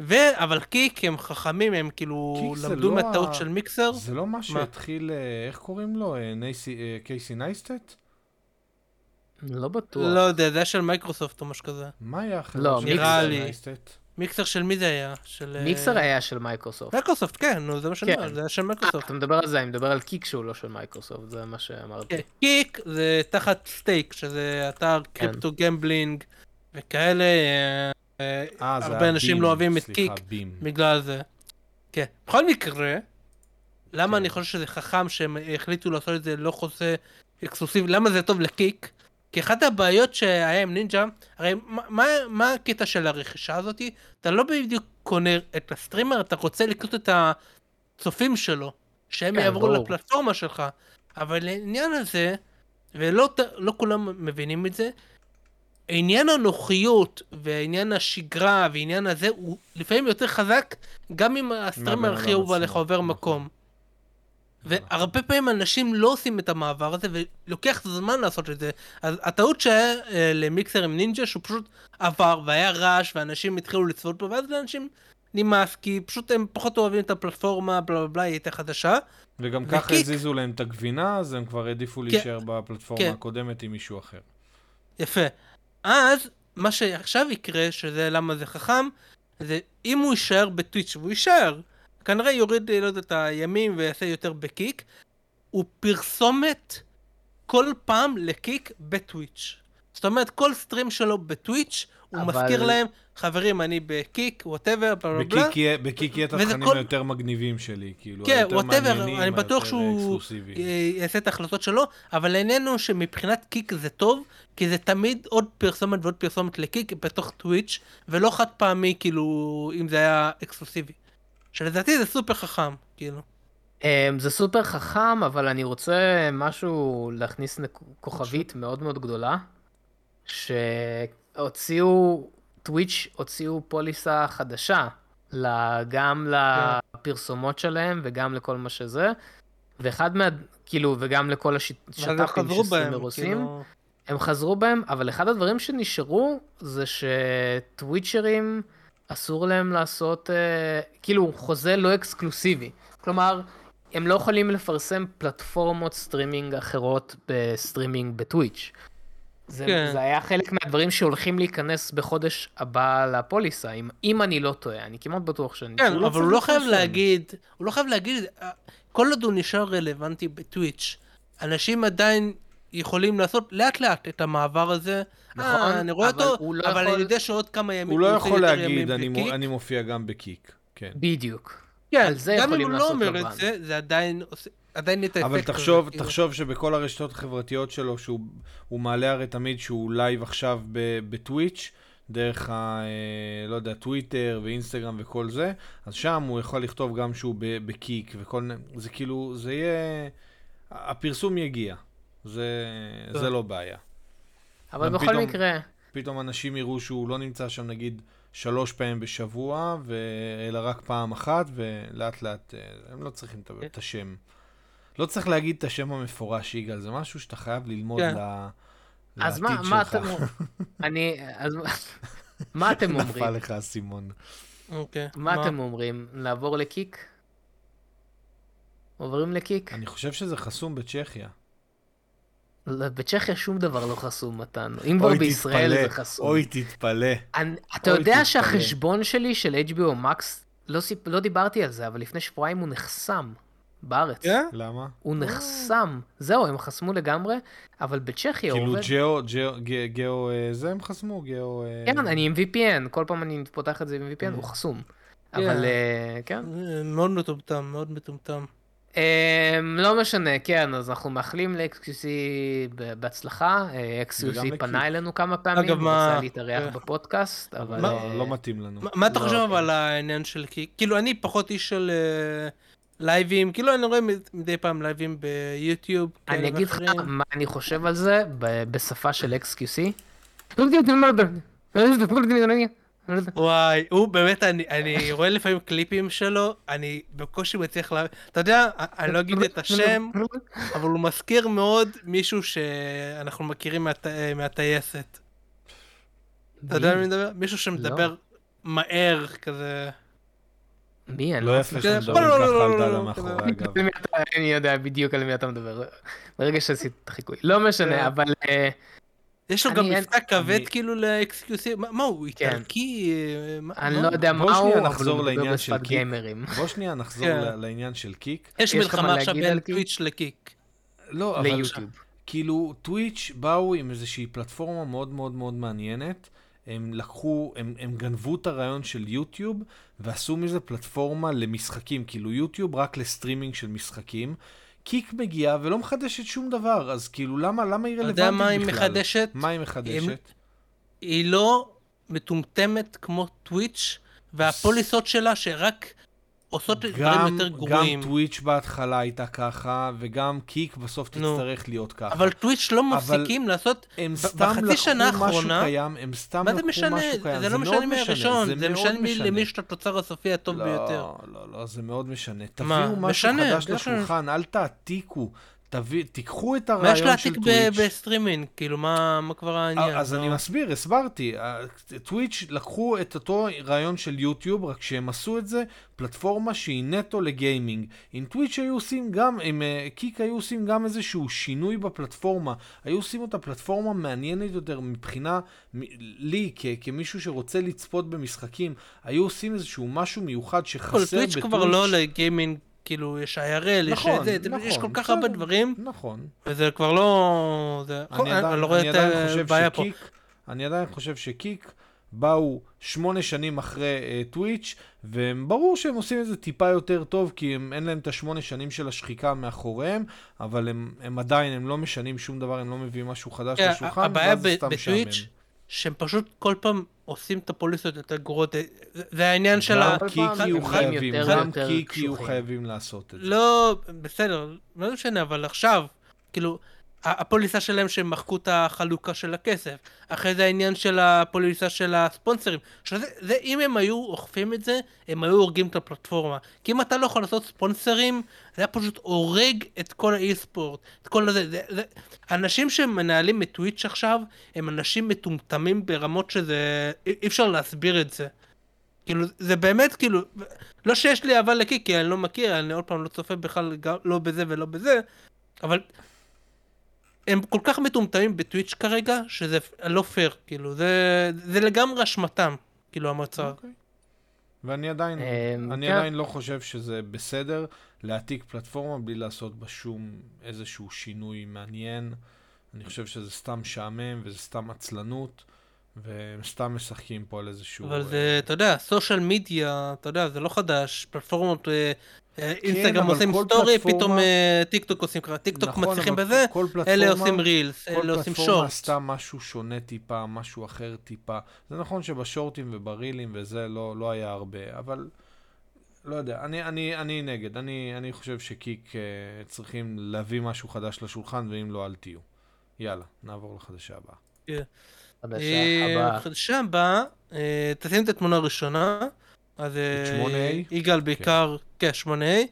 ו... אבל קיק הם חכמים, הם כאילו למדו לא מהטעות ה... של מיקסר. זה לא מה שהתחיל? איך קוראים לו? נייסי, Casey Neistat? לא בטוח. לא יודע, זה היה של מייקרוסופט או משהו כזה. מה היה אחרי? לא, נראה לי. Mixer של מי זה היה? של... אה, Mixer היה של Microsoft. Microsoft, כן, נו, זה מה שאני אומר, כן. זה היה של מייקרוסופט. אתה מדבר על זה, אני מדבר על Kick שהוא לא של מייקרוסופט, זה מה שאמרתי. כן, Kick זה תחת Stake, שזה אתר כן. crypto gambling וכאלה. אה, אה, הרבה אנשים לא אוהבים את Kick בגלל זה. כן. בכל מקרה, למה אני חושב שזה חכם שהם החליטו לעשות את זה לא חוזה אקסקלוסיבי, למה זה טוב ל Kick? כי אחת הבעיות שהיה עם נינג'ה, הרי מה, מה הקטע של הרכישה הזאתי? אתה לא בדיוק קונה את ה streamer, אתה רוצה לקנות את הצופים שלו, שהם כן, יעברו ברור. לפלטפורמה שלך. אבל לעניין הזה, ולא לא כולם מבינים את זה, עניין הנוחיות ועניין השגרה ועניין הזה הוא לפעמים יותר חזק גם אם ה streamer הכי אהוב עליך עובר מקום. והרבה פעמים אנשים לא עושים את המעבר הזה, ולוקח זמן לעשות את זה. אז הטעות שהיה אה, ל Mixer עם נינג'ה, שהוא פשוט עבר, והיה רעש, ואנשים התחילו לצפות בו, ואז לאנשים נמאס, כי פשוט הם פחות אוהבים את הפלטפורמה, בלה בלה בלה, היא הייתה חדשה. וגם ו Kick... ככה הזיזו להם את הגבינה, אז הם כבר העדיפו כן, להישאר בפלטפורמה כן. הקודמת עם מישהו אחר. יפה. אז, מה שעכשיו יקרה, שזה למה זה חכם, זה אם הוא יישאר ב Twitch, והוא יישאר, כנראה יוריד, לא יודע, את הימים ויעשה יותר ב Kick, הוא פרסומת כל פעם ל Kick ב Twitch. זאת אומרת, כל stream שלו ב Twitch, הוא אבל... מזכיר להם, חברים, אני ב Kick, whatever, בלה בלה. ב Kick יהיה את התכנים כל... היותר מגניבים שלי, כאילו, כן, whatever, אני בטוח שהוא יעשה את ההחלטות שלו, אבל העניין שמבחינת קיק זה טוב, כי זה תמיד עוד פרסומת ועוד פרסומת לקיק בתוך טוויץ', ולא חד פעמי, כאילו, אם זה היה אקסקלוסיבי. שלדעתי זה סופר חכם, כאילו. Um, זה סופר חכם, אבל אני רוצה משהו, להכניס כוכבית מאוד מאוד גדולה, שהוציאו, טוויץ' הוציאו פוליסה חדשה, גם כן. לפרסומות שלהם וגם לכל מה שזה, ואחד מה... כאילו, וגם לכל השטחים ש streamer עושים. כאילו... הם חזרו בהם, אבל אחד הדברים שנשארו זה שטוויצ'רים אסור להם לעשות, אה, כאילו, חוזה לא אקסקלוסיבי. כלומר, הם לא יכולים לפרסם פלטפורמות סטרימינג אחרות ב streaming ב Twitch. זה, כן. זה היה חלק מהדברים שהולכים להיכנס בחודש הבא לפוליסה, אם, אם אני לא טועה, אני כמעט בטוח שאני... כן, אבל הוא לא חייב להגיד, הוא לא חייב להגיד, אה, כל עוד הוא נשאר רלוונטי ב Twitch, אנשים עדיין יכולים לעשות לאט לאט את המעבר הזה. נכון, אה, אני רואה אותו, לא אבל יכול... אני יודע שעוד כמה ימים... הוא לא יכול להגיד, אני, מ... אני מופיע גם ב Kick. כן. בדיוק. כן, גם אם הוא לא אומר את זה, זה עדיין עושה... עדיין את האפקט אבל תחשוב, הזה, תחשוב כאילו... שבכל הרשתות החברתיות שלו, שהוא מעלה הרי תמיד שהוא live עכשיו ב Twitch, דרך ה... אה, לא יודע, Twitter ו Instagram וכל זה, אז שם הוא יכול לכתוב גם שהוא בקיק וכל... זה כאילו, זה יהיה... הפרסום יגיע. זה, זה לא בעיה. אבל בכל פתאום, מקרה... פתאום אנשים יראו שהוא לא נמצא שם נגיד שלוש פעמים בשבוע, ו... אלא רק פעם אחת, ולאט לאט אה, הם לא צריכים את השם. לא צריך להגיד את השם המפורש, יגאל, זה משהו שאתה חייב ללמוד כן. ל... אז מה, מה אתם [LAUGHS] אומרים? אני, אז מה אתם אומרים? נפל לך האסימון. אוקיי. מה אתם אומרים? לעבור לקיק? עוברים לקיק? אני חושב שזה חסום בצ'כיה. בצ'כיה שום דבר לא חסום מתן, אם כבר בישראל זה חסום. אוי תתפלא. אתה יודע שהחשבון שלי של HBO Max, לא, לא דיברתי על זה, אבל לפני שבועיים הוא נחסם בארץ. כן? למה? הוא נחסם. זהו, הם חסמו לגמרי, אבל בצ'כיה הוא עובד. כאילו ג'או, גאו, אה, זה הם חסמו? גאו... אה, כן, אני עם VPN, כל פעם אני פותח את זה עם VPN, הוא חסום. אבל אה, כן. מאוד מטומטם, מאוד מטומטם. Um, לא משנה, כן, אז אנחנו מאחלים ל-XQC בהצלחה. XQC פנה אלינו כמה פעמים, אגב, מה... רצה להתארח yeah. בפודקאסט, אבל... מה, uh, לא מתאים לנו. מה, מה אתה לא, חושב okay. על העניין של... כאילו, אני פחות איש של uh, לייבים, כאילו, אני רואה מדי פעם לייבים ביוטיוב. אני אגיד לך מה אני חושב על זה בשפה של XQC. וואי, הוא באמת, אני, אני רואה לפעמים קליפים שלו, אני בקושי מצליח לה... אתה יודע, אני לא אגיד את השם, אבל הוא מזכיר מאוד מישהו שאנחנו מכירים מהט... מהטייסת. אתה יודע על מי מדבר? מישהו שמדבר לא. מהר כזה. מי? אני לא יפה שמדברים ככה על דלה מאחורי הגב. אני יודע בדיוק על מי אתה מדבר. ברגע שעשית את החיקוי. לא משנה, כן. אבל... יש לו גם מבטא כבד כאילו לאקסקיוסיב, מה הוא כן. איטלקי? אני לא יודע מה הוא, אבל הוא מדבר בשפת גיימרים. בוא שנייה נחזור כן. לעניין של קיק. יש מלחמה עכשיו בין טוויץ' לקיק. לא, אבל כאילו טוויץ' באו עם איזושהי פלטפורמה מאוד מאוד מאוד מעניינת. הם לקחו, הם, הם גנבו את הרעיון של YouTube ועשו מזה פלטפורמה למשחקים, כאילו YouTube רק לסטרימינג של משחקים. Kick מגיעה ולא מחדשת שום דבר, אז כאילו למה, למה היא רלוונטית בכלל? אתה יודע מה היא מחדשת? מה היא מחדשת? היא לא מטומטמת כמו Twitch, והפוליסות שלה שרק עושות גם, דברים יותר גרועים. גם Twitch בהתחלה הייתה ככה, וגם Kick בסוף תצטרך נו. להיות ככה. אבל Twitch לא מפסיקים לעשות, הם סתם לקחו משהו קיים, הם סתם לקחו משהו קיים. זה לא משנה מי הראשון, זה, זה משנה מי למי יש את התוצר הסופי הטוב לא, ביותר. לא, לא, לא, זה מאוד משנה. תביאו משהו משנה, חדש לשולחן, אל תעתיקו. תביא, תיקחו את הרעיון של טוויץ'. מה יש להעתיק בסטרימינג? כאילו, מה, מה כבר העניין? אז לא... אני מסביר, הסברתי. טוויץ' לקחו את אותו רעיון של יוטיוב, רק שהם עשו את זה פלטפורמה שהיא נטו לגיימינג. עם טוויץ' היו עושים גם, עם קיק היו עושים גם איזשהו שינוי בפלטפורמה. היו עושים אותה פלטפורמה מעניינת יותר מבחינה, לי, כ- כמישהו שרוצה לצפות במשחקים, היו עושים איזשהו משהו מיוחד שחסר בטוויץ'. טוויץ' כבר לא לגיימינג. כאילו, יש IRL, נכון, יש זה, נכון, יש כל כך הרבה דברים. נכון. וזה כבר לא... זה, אני, עדיין, אני לא רואה את הבעיה פה. אני עדיין חושב שקיק באו שמונה שנים אחרי uh, טוויץ', והם ברור שהם עושים את זה טיפה יותר טוב, כי הם, אין להם את השמונה שנים של השחיקה מאחוריהם, אבל הם, הם עדיין, הם לא משנים שום דבר, הם לא מביאים משהו חדש yeah, לשולחן, ואז זה סתם בטוויץ', שהם פשוט כל פעם עושים את הפוליסות יותר גרועות, זה העניין של ה... קיקי הוא חייבים, גם קיקי הוא חייבים לעשות את זה. לא, בסדר, לא משנה, אבל עכשיו, כאילו, הפוליסה שלהם שהם מחקו את החלוקה של הכסף, אחרי זה העניין של הפוליסה של הספונסרים, שזה, זה, אם הם היו אוכפים את זה, הם היו הורגים את הפלטפורמה, כי אם אתה לא יכול לעשות ספונסרים, זה היה פשוט הורג את כל האי ספורט, את כל הזה, זה, זה, אנשים שמנהלים את טוויץ' עכשיו, הם אנשים מטומטמים ברמות שזה, אי אפשר להסביר את זה. כאילו, זה באמת, כאילו, לא שיש לי אהבה לקיקי, אני לא מכיר, אני עוד פעם לא צופה בכלל לא בזה ולא בזה, אבל הם כל כך מטומטמים בטוויץ' כרגע, שזה לא פייר, כאילו, זה, זה לגמרי אשמתם, כאילו, המצב. Okay. אוקיי. ואני עדיין, um, אני כן. עדיין לא חושב שזה בסדר להעתיק פלטפורמה בלי לעשות בה שום איזשהו שינוי מעניין. אני חושב שזה סתם שעמם וזה סתם עצלנות. והם סתם משחקים פה על איזשהו... אבל זה, אתה יודע, סושיאל מדיה, אתה יודע, זה לא חדש, פלטפורמות אה, אה, כן, אינסטגרם עושים סטורי, פתאום אה, טיק טוק עושים ככה, טיק טוק מצליחים בזה, אלה עושים רילס, אלה עושים שורט. כל פלטפורמה עשתה משהו שונה טיפה, משהו אחר טיפה. זה נכון שבשורטים וברילים וזה לא, לא היה הרבה, אבל לא יודע, אני, אני, אני נגד. אני, אני חושב ש Kick אה, צריכים להביא משהו חדש לשולחן, ואם לא, אל תהיו. יאללה, נעבור לחדשה הבאה. Yeah. כן. חדשה הבאה. חדשה הבאה, תשים את התמונה הראשונה. אז אה, יגאל כן. בעיקר, כן, 8A. אה,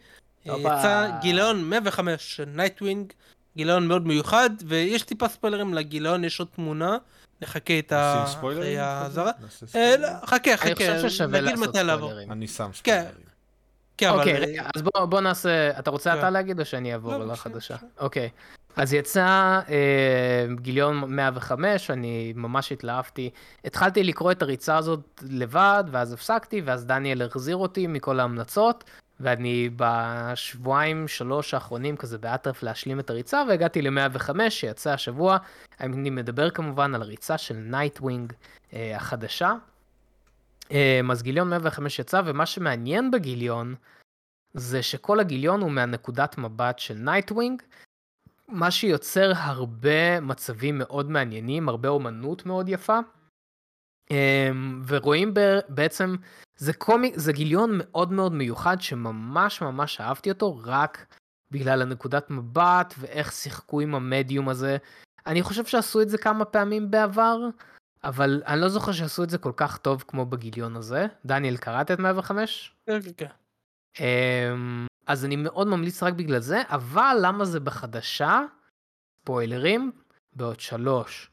יצא גיליון 105 של נייטווינג, גיליון מאוד מיוחד, ויש טיפה ספוילרים לגיליון, יש עוד תמונה. נחכה את האזהרה. אה, לא, חכה, חכה, אני חושב ששווה לעשות ספוילרים. אני שם כן. ספוילרים. כן, אוקיי, רגע, אז בוא נעשה, אתה רוצה אתה להגיד או שאני אעבור לא, לחדשה? אוקיי. אז יצא אה, גיליון 105, אני ממש התלהבתי. התחלתי לקרוא את הריצה הזאת לבד, ואז הפסקתי, ואז דניאל החזיר אותי מכל ההמלצות, ואני בשבועיים, שלוש האחרונים כזה באטרף להשלים את הריצה, והגעתי ל-105 שיצא השבוע. אני מדבר כמובן על הריצה של נייטווינג אה, החדשה. אה, אז גיליון 105 יצא, ומה שמעניין בגיליון, זה שכל הגיליון הוא מהנקודת מבט של נייטווינג, מה שיוצר הרבה מצבים מאוד מעניינים, הרבה אומנות מאוד יפה. אמ, ורואים בעצם, זה קומיק, זה גיליון מאוד מאוד מיוחד שממש ממש אהבתי אותו רק בגלל הנקודת מבט ואיך שיחקו עם המדיום הזה. אני חושב שעשו את זה כמה פעמים בעבר, אבל אני לא זוכר שעשו את זה כל כך טוב כמו בגיליון הזה. דניאל, קראת את 105? כן, כן. אז אני מאוד ממליץ רק בגלל זה, אבל למה זה בחדשה? ספוילרים, בעוד שלוש,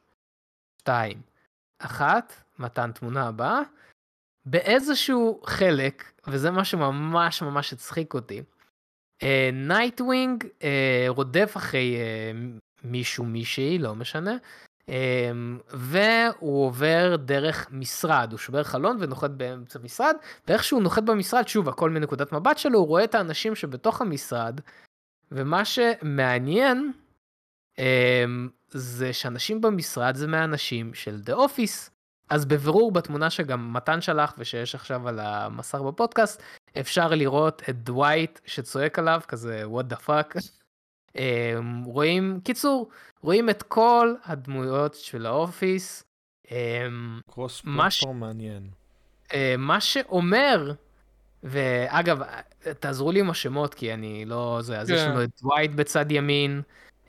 שתיים, אחת, מתן תמונה הבאה, באיזשהו חלק, וזה מה שממש ממש הצחיק אותי, נייטווינג אה, אה, רודף אחרי אה, מישהו מישהי, לא משנה, והוא עובר דרך משרד, הוא שובר חלון ונוחת באמצע משרד, ואיך שהוא נוחת במשרד, שוב, הכל מנקודת מבט שלו, הוא רואה את האנשים שבתוך המשרד, ומה שמעניין אמ, זה שאנשים במשרד זה מהאנשים של The Office. אז בבירור בתמונה שגם מתן שלח ושיש עכשיו על המסך בפודקאסט, אפשר לראות את דווייט שצועק עליו, כזה what the fuck. אמ, רואים, קיצור, רואים את כל הדמויות של האופיס. אמ, cross platform מעניין. מה שאומר, ואגב, תעזרו לי עם השמות כי אני לא זה, אז יש כן. לנו את דווייט בצד ימין.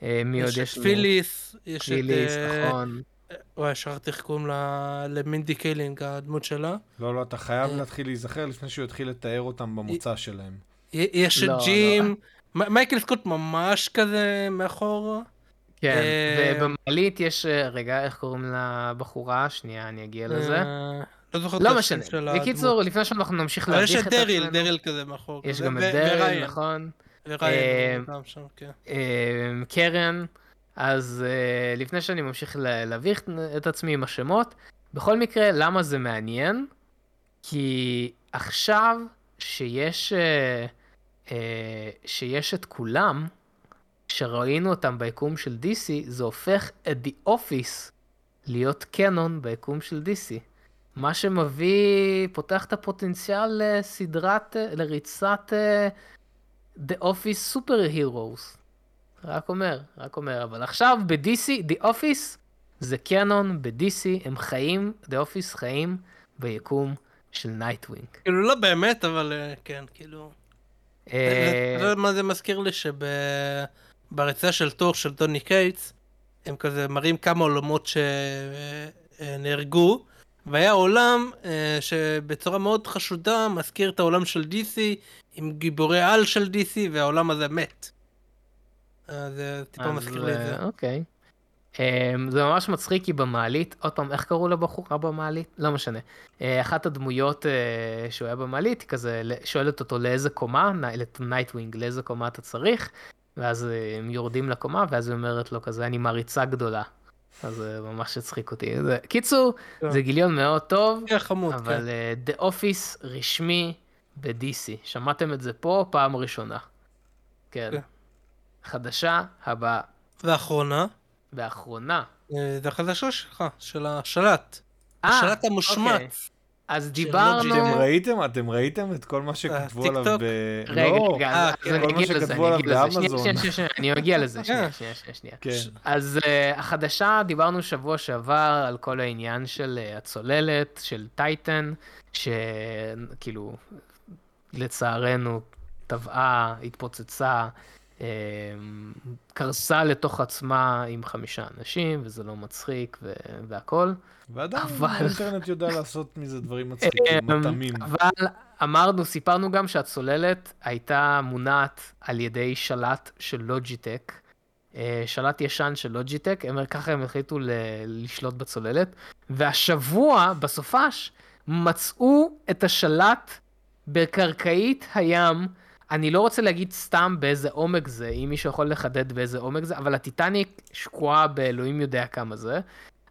אה, מי עוד יש לנו? פיליס, יש את... פיליס, אה, נכון. וואי, שכחתי איך קוראים לה... מינדי קיילינג, הדמות שלה. לא, לא, אתה חייב להתחיל להיזכר לפני שהוא יתחיל לתאר אותם במוצא שלהם. יש את לא, ג'ים, מייקל סקוט ממש כזה מאחור. כן, אה, ובמעלית יש, אה, רגע, איך קוראים לבחורה? שנייה, אני אגיע לזה. אה, לא זוכר לא משנה. בקיצור, לפני שאנחנו נמשיך להביך את עצמנו. יש את דריל, דריל כזה מאחור. יש גם את דריל, נכון. שם, כן. קרן, אז לפני שאני ממשיך להביך את עצמי עם השמות, בכל מקרה, למה זה מעניין? כי עכשיו שיש, שיש את כולם, כשראינו אותם ביקום של DC, זה הופך את The Office להיות קנון ביקום של DC. מה שמביא, פותח את הפוטנציאל לסדרת, לריצת אה, The Office Super Heroes. רק אומר, רק אומר. אבל עכשיו ב-DC, The Office זה קנון ב-DC, הם חיים, The Office חיים ביקום של נייטווינג. כאילו לא באמת, אבל אה, כן, כאילו... אה, מה זה מזכיר לי שב... בריצה של תור של טוני קייטס, הם כזה מראים כמה עולמות שנהרגו, והיה עולם אה, שבצורה מאוד חשודה מזכיר את העולם של DC, עם גיבורי על של DC, והעולם הזה מת. אז זה טיפה מזכיר לי את זה. אה, אוקיי. זה ממש מצחיק כי במעלית, עוד פעם, איך קראו לבחורה במעלית? לא משנה. Uh, אחת הדמויות uh, שהוא היה במעלית, כזה שואלת אותו לאיזה קומה, נייטווינג, לאיזה קומה אתה צריך, ואז אה, הם יורדים לקומה, ואז היא אומרת לו כזה, אני מעריצה גדולה. אז זה ממש הצחיק אותי. זה... קיצור, כן. זה גיליון מאוד טוב, כן, חמוד, אבל כן. The Office רשמי ב-DC. שמעתם את זה פה פעם ראשונה. כן. כן. חדשה הבאה. ואחרונה? ואחרונה. זה החדשה שלך, של השלט. השלט המושמץ. אוקיי. אז דיברנו... אתם ראיתם, אתם ראיתם את כל מה שכתבו עליו ב... רגע, לא, רגע, אז אני אגיד לזה, אני אגיד לזה, שנייה, שנייה, אני אגיע לזה, שנייה, שנייה, שנייה. כן. אז החדשה, דיברנו שבוע שעבר על כל העניין של הצוללת, של טייטן, שכאילו, לצערנו, טבעה, התפוצצה. קרסה לתוך עצמה עם חמישה אנשים, וזה לא מצחיק והכל. ועדיין אבל... האינטרנט יודע לעשות מזה דברים [LAUGHS] מצחיקים, מטעמים. אבל אמרנו, סיפרנו גם שהצוללת הייתה מונעת על ידי שלט של לוג'יטק. אה, שלט ישן של לוג'יטק, הם, ככה הם החליטו ל- לשלוט בצוללת, והשבוע, בסופש, מצאו את השלט בקרקעית הים אני לא רוצה להגיד סתם באיזה עומק זה, אם מישהו יכול לחדד באיזה עומק זה, אבל הטיטניק שקועה באלוהים יודע כמה זה.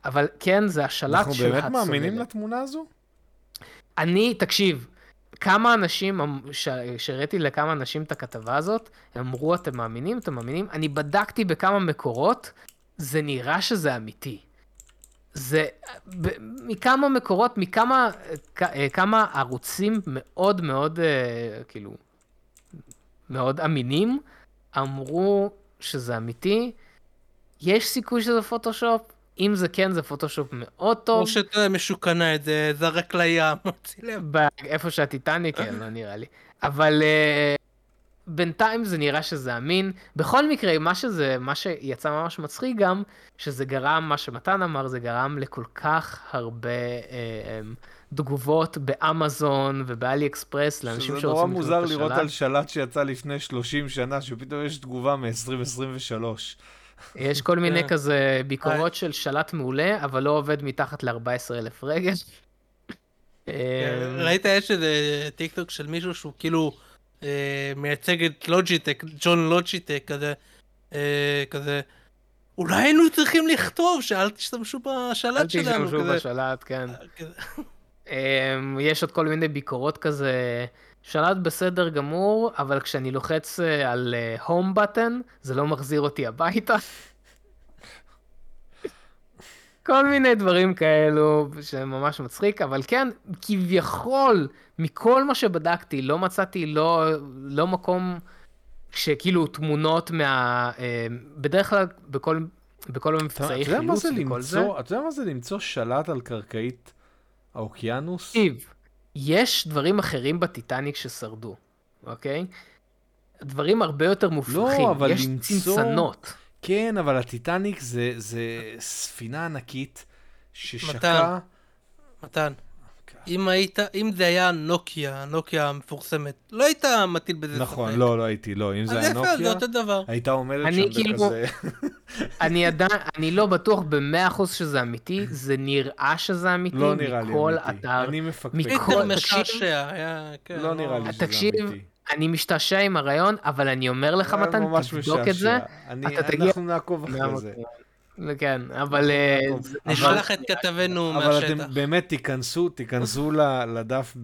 אבל כן, זה השלט של הצוללת. אנחנו באמת מאמינים לתמונה הזו? אני, תקשיב, כמה אנשים, שהראיתי לכמה אנשים את הכתבה הזאת, הם אמרו, אתם מאמינים? אתם מאמינים? אני בדקתי בכמה מקורות, זה נראה שזה אמיתי. זה ב, מכמה מקורות, מכמה כמה ערוצים מאוד מאוד, אה, כאילו, מאוד אמינים, אמרו שזה אמיתי. יש סיכוי שזה פוטושופ? אם זה כן, זה פוטושופ מאוד טוב. או שאתה משוכנע את זה, זרק לים, צילם. איפה שהטיטניק, כן, לא נראה לי. אבל uh, בינתיים זה נראה שזה אמין. בכל מקרה, מה שזה, מה שיצא ממש מצחיק גם, שזה גרם, מה שמתן אמר, זה גרם לכל כך הרבה... Uh, תגובות באמזון ובאלי אקספרס לאנשים שרוצים לקנות את השלט. זה נורא מוזר לראות על שלט שיצא לפני 30 שנה, שפתאום יש תגובה מ-2023. יש כל מיני כן. כזה ביקורות של שלט מעולה, אבל לא עובד מתחת ל-14,000 רגל. כן, ראית יש איזה טיק טוק של מישהו שהוא כאילו אה, מייצג את לוג'יטק, ג'ון לוג'יטק, כזה, אה, כזה, אולי היינו צריכים לכתוב שאל תשתמשו בשלט שלנו. אל תשתמשו בשלט, כן. אמ, יש עוד כל מיני ביקורות כזה, שלט בסדר גמור, אבל כשאני לוחץ אה, על הום uh, בטן, זה לא מחזיר אותי הביתה. כל מיני דברים כאלו שממש מצחיק, אבל כן, כביכול, מכל מה שבדקתי, לא מצאתי לא, לא מקום שכאילו תמונות מה... אה, בדרך כלל בכל, בכל המבצעי חילוץ וכל זה. אתה יודע מה זה למצוא שלט על קרקעית האוקיינוס? תקשיב, יש דברים אחרים בטיטניק ששרדו, אוקיי? דברים הרבה יותר מופרכים. לא, אבל יש למצוא... צנצנות. כן, אבל הטיטניק זה, זה ספינה ענקית ששקעה... מתן, מתן. אם היית, אם זה היה נוקיה, נוקיה המפורסמת, לא היית מטיל בזה נכון, ספק. נכון, לא, לא הייתי, לא. אם זה היה נוקיה, זה אותו דבר. הייתה עומדת שם כאילו, בכזה... [LAUGHS] אני עדיין, אני לא בטוח במאה אחוז שזה אמיתי, זה נראה שזה אמיתי. לא נראה לי אמיתי. אתר, אני מפקפק. מכל משעשע, היה, כן. לא נראה לי שזה תקשיב, אמיתי. אני משתעשע עם הרעיון, אבל אני אומר לך, מתן, תבדוק את זה. אני, אתה תגיע... אנחנו נעקוב אחרי זה. כן, אבל... אה, נשלח את כתבנו מהשטח. אבל אתם באמת תיכנסו, תיכנסו לדף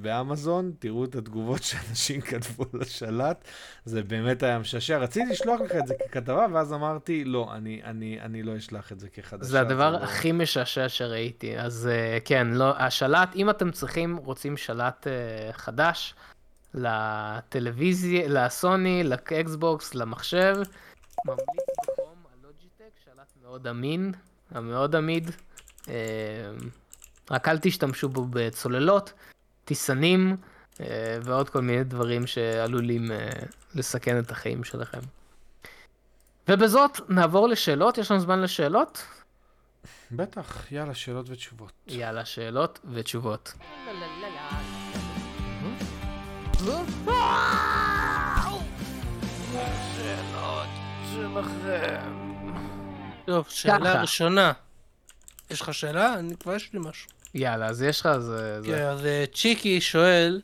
באמזון, תראו את התגובות [LAUGHS] שאנשים כתבו לשלט, זה באמת היה משעשע. רציתי לשלוח לך את זה ככתבה, ואז אמרתי, לא, אני לא אשלח את זה כחדשה. זה הדבר לא- הכי משעשע שראיתי, אז אה, כן, לא, השלט, אם אתם צריכים, רוצים שלט אה, חדש, לטלוויזיה, לסוני, לאקסבוקס, למחשב, ממליץ מאוד אמין, המאוד עמיד. אה, רק אל תשתמשו בו בצוללות, טיסנים אה, ועוד כל מיני דברים שעלולים אה, לסכן את החיים שלכם. ובזאת נעבור לשאלות, יש לנו זמן לשאלות? בטח, יאללה, שאלות ותשובות. יאללה, שאלות ותשובות. שאלות שלכם. טוב, שאלה ראשונה. יש לך שאלה? אני כבר יש לי משהו. יאללה, אז יש לך, אז... כן, אז אה, צ'יקי שואל,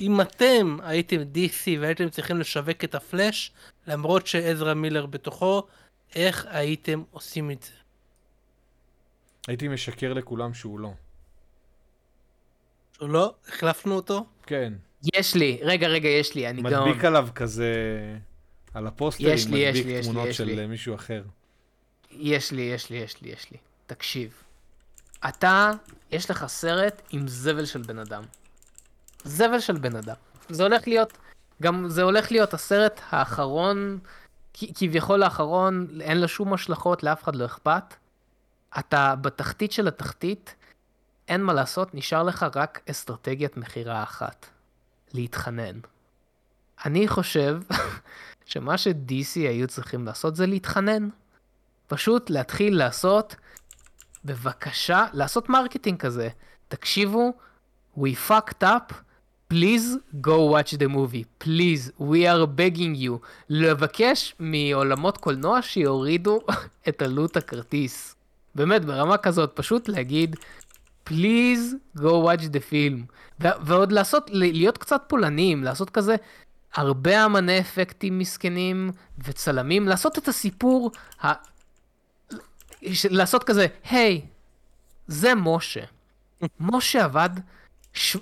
אם אתם הייתם DC והייתם צריכים לשווק את הפלאש, למרות שעזרא מילר בתוכו, איך הייתם עושים את זה? הייתי משקר לכולם שהוא לא. שהוא לא? החלפנו אותו? כן. יש לי, רגע, רגע, יש לי, אני גם... מדביק עליו כזה, על הפוסטרים, מדביק תמונות של מישהו אחר. יש לי, יש לי, יש לי, יש לי. תקשיב. אתה, יש לך סרט עם זבל של בן אדם. זבל של בן אדם. זה הולך להיות, גם זה הולך להיות הסרט האחרון, כביכול האחרון, אין לו שום השלכות, לאף אחד לא אכפת. אתה בתחתית של התחתית, אין מה לעשות, נשאר לך רק אסטרטגיית מכירה אחת. להתחנן. אני חושב [LAUGHS] שמה ש-DC היו צריכים לעשות זה להתחנן. פשוט להתחיל לעשות, בבקשה, לעשות מרקטינג כזה. תקשיבו, we fucked up, please go watch the movie, please, we are begging you. לבקש מעולמות קולנוע שיורידו [LAUGHS] את עלות הכרטיס. באמת, ברמה כזאת, פשוט להגיד, please go watch the film. ועוד לעשות, להיות קצת פולנים, לעשות כזה, הרבה אמני אפקטים מסכנים וצלמים, לעשות את הסיפור לעשות כזה, היי, זה משה. משה עבד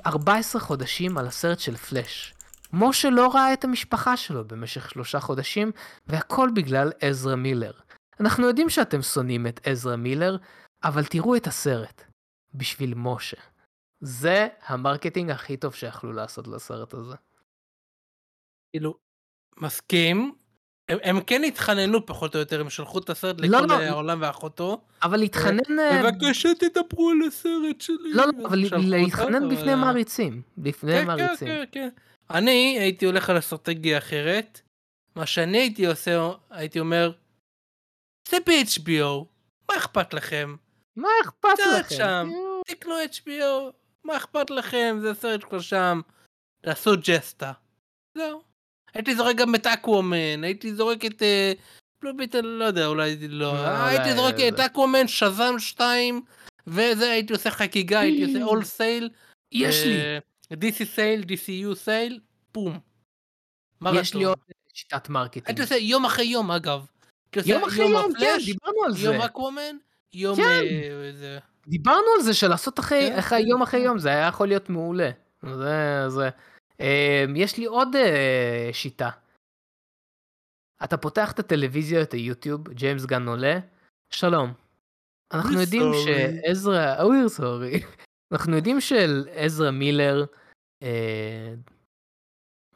14 חודשים על הסרט של פלאש. משה לא ראה את המשפחה שלו במשך שלושה חודשים, והכל בגלל עזרא מילר. אנחנו יודעים שאתם שונאים את עזרא מילר, אבל תראו את הסרט. בשביל משה. זה המרקטינג הכי טוב שיכלו לעשות לסרט הזה. כאילו, מסכים, הם, הם כן התחננו פחות או יותר, הם שלחו את הסרט לא, לכל לא, העולם ואחותו. אבל להתחנן... אה, בבקשה תדברו על הסרט שלי. לא, לא, אבל להתחנן בפני אבל... מעריצים. בפני כן, כן מעריצים. כן, כן, כן. אני הייתי הולך על אסטרטגיה אחרת. מה שאני הייתי עושה, הייתי אומר, זה ב-HBO, מה אכפת לכם? מה אכפת לכם? שם, תקנו HBO, מה אכפת לכם? זה סרט כבר שם. תעשו ג'סטה. זהו. הייתי זורק גם את אקוומן, הייתי זורק את... אה, לא, ביטל, לא יודע, אולי לא. לא הייתי זורק את אקוומן, שזם 2, וזה, הייתי עושה חגיגה, הייתי עושה all sale. יש לי. DC sale, DCU sale, פום. יש לי עוד שיטת marketing. הייתי עושה יום אחרי יום, אגב. יום אחרי יום, כן, דיברנו על זה. יום אקוומן, יום... כן. דיברנו על זה של לעשות אחרי כן. יום אחרי יום, זה היה יכול להיות מעולה. זה, זה. אמ, יש לי עוד uh, שיטה. אתה פותח את הטלוויזיה, את היוטיוב, ג'יימס גן עולה, שלום. אנחנו יודעים שעזרא, we're sorry. [LAUGHS] אנחנו יודעים שעזרא מילר אה,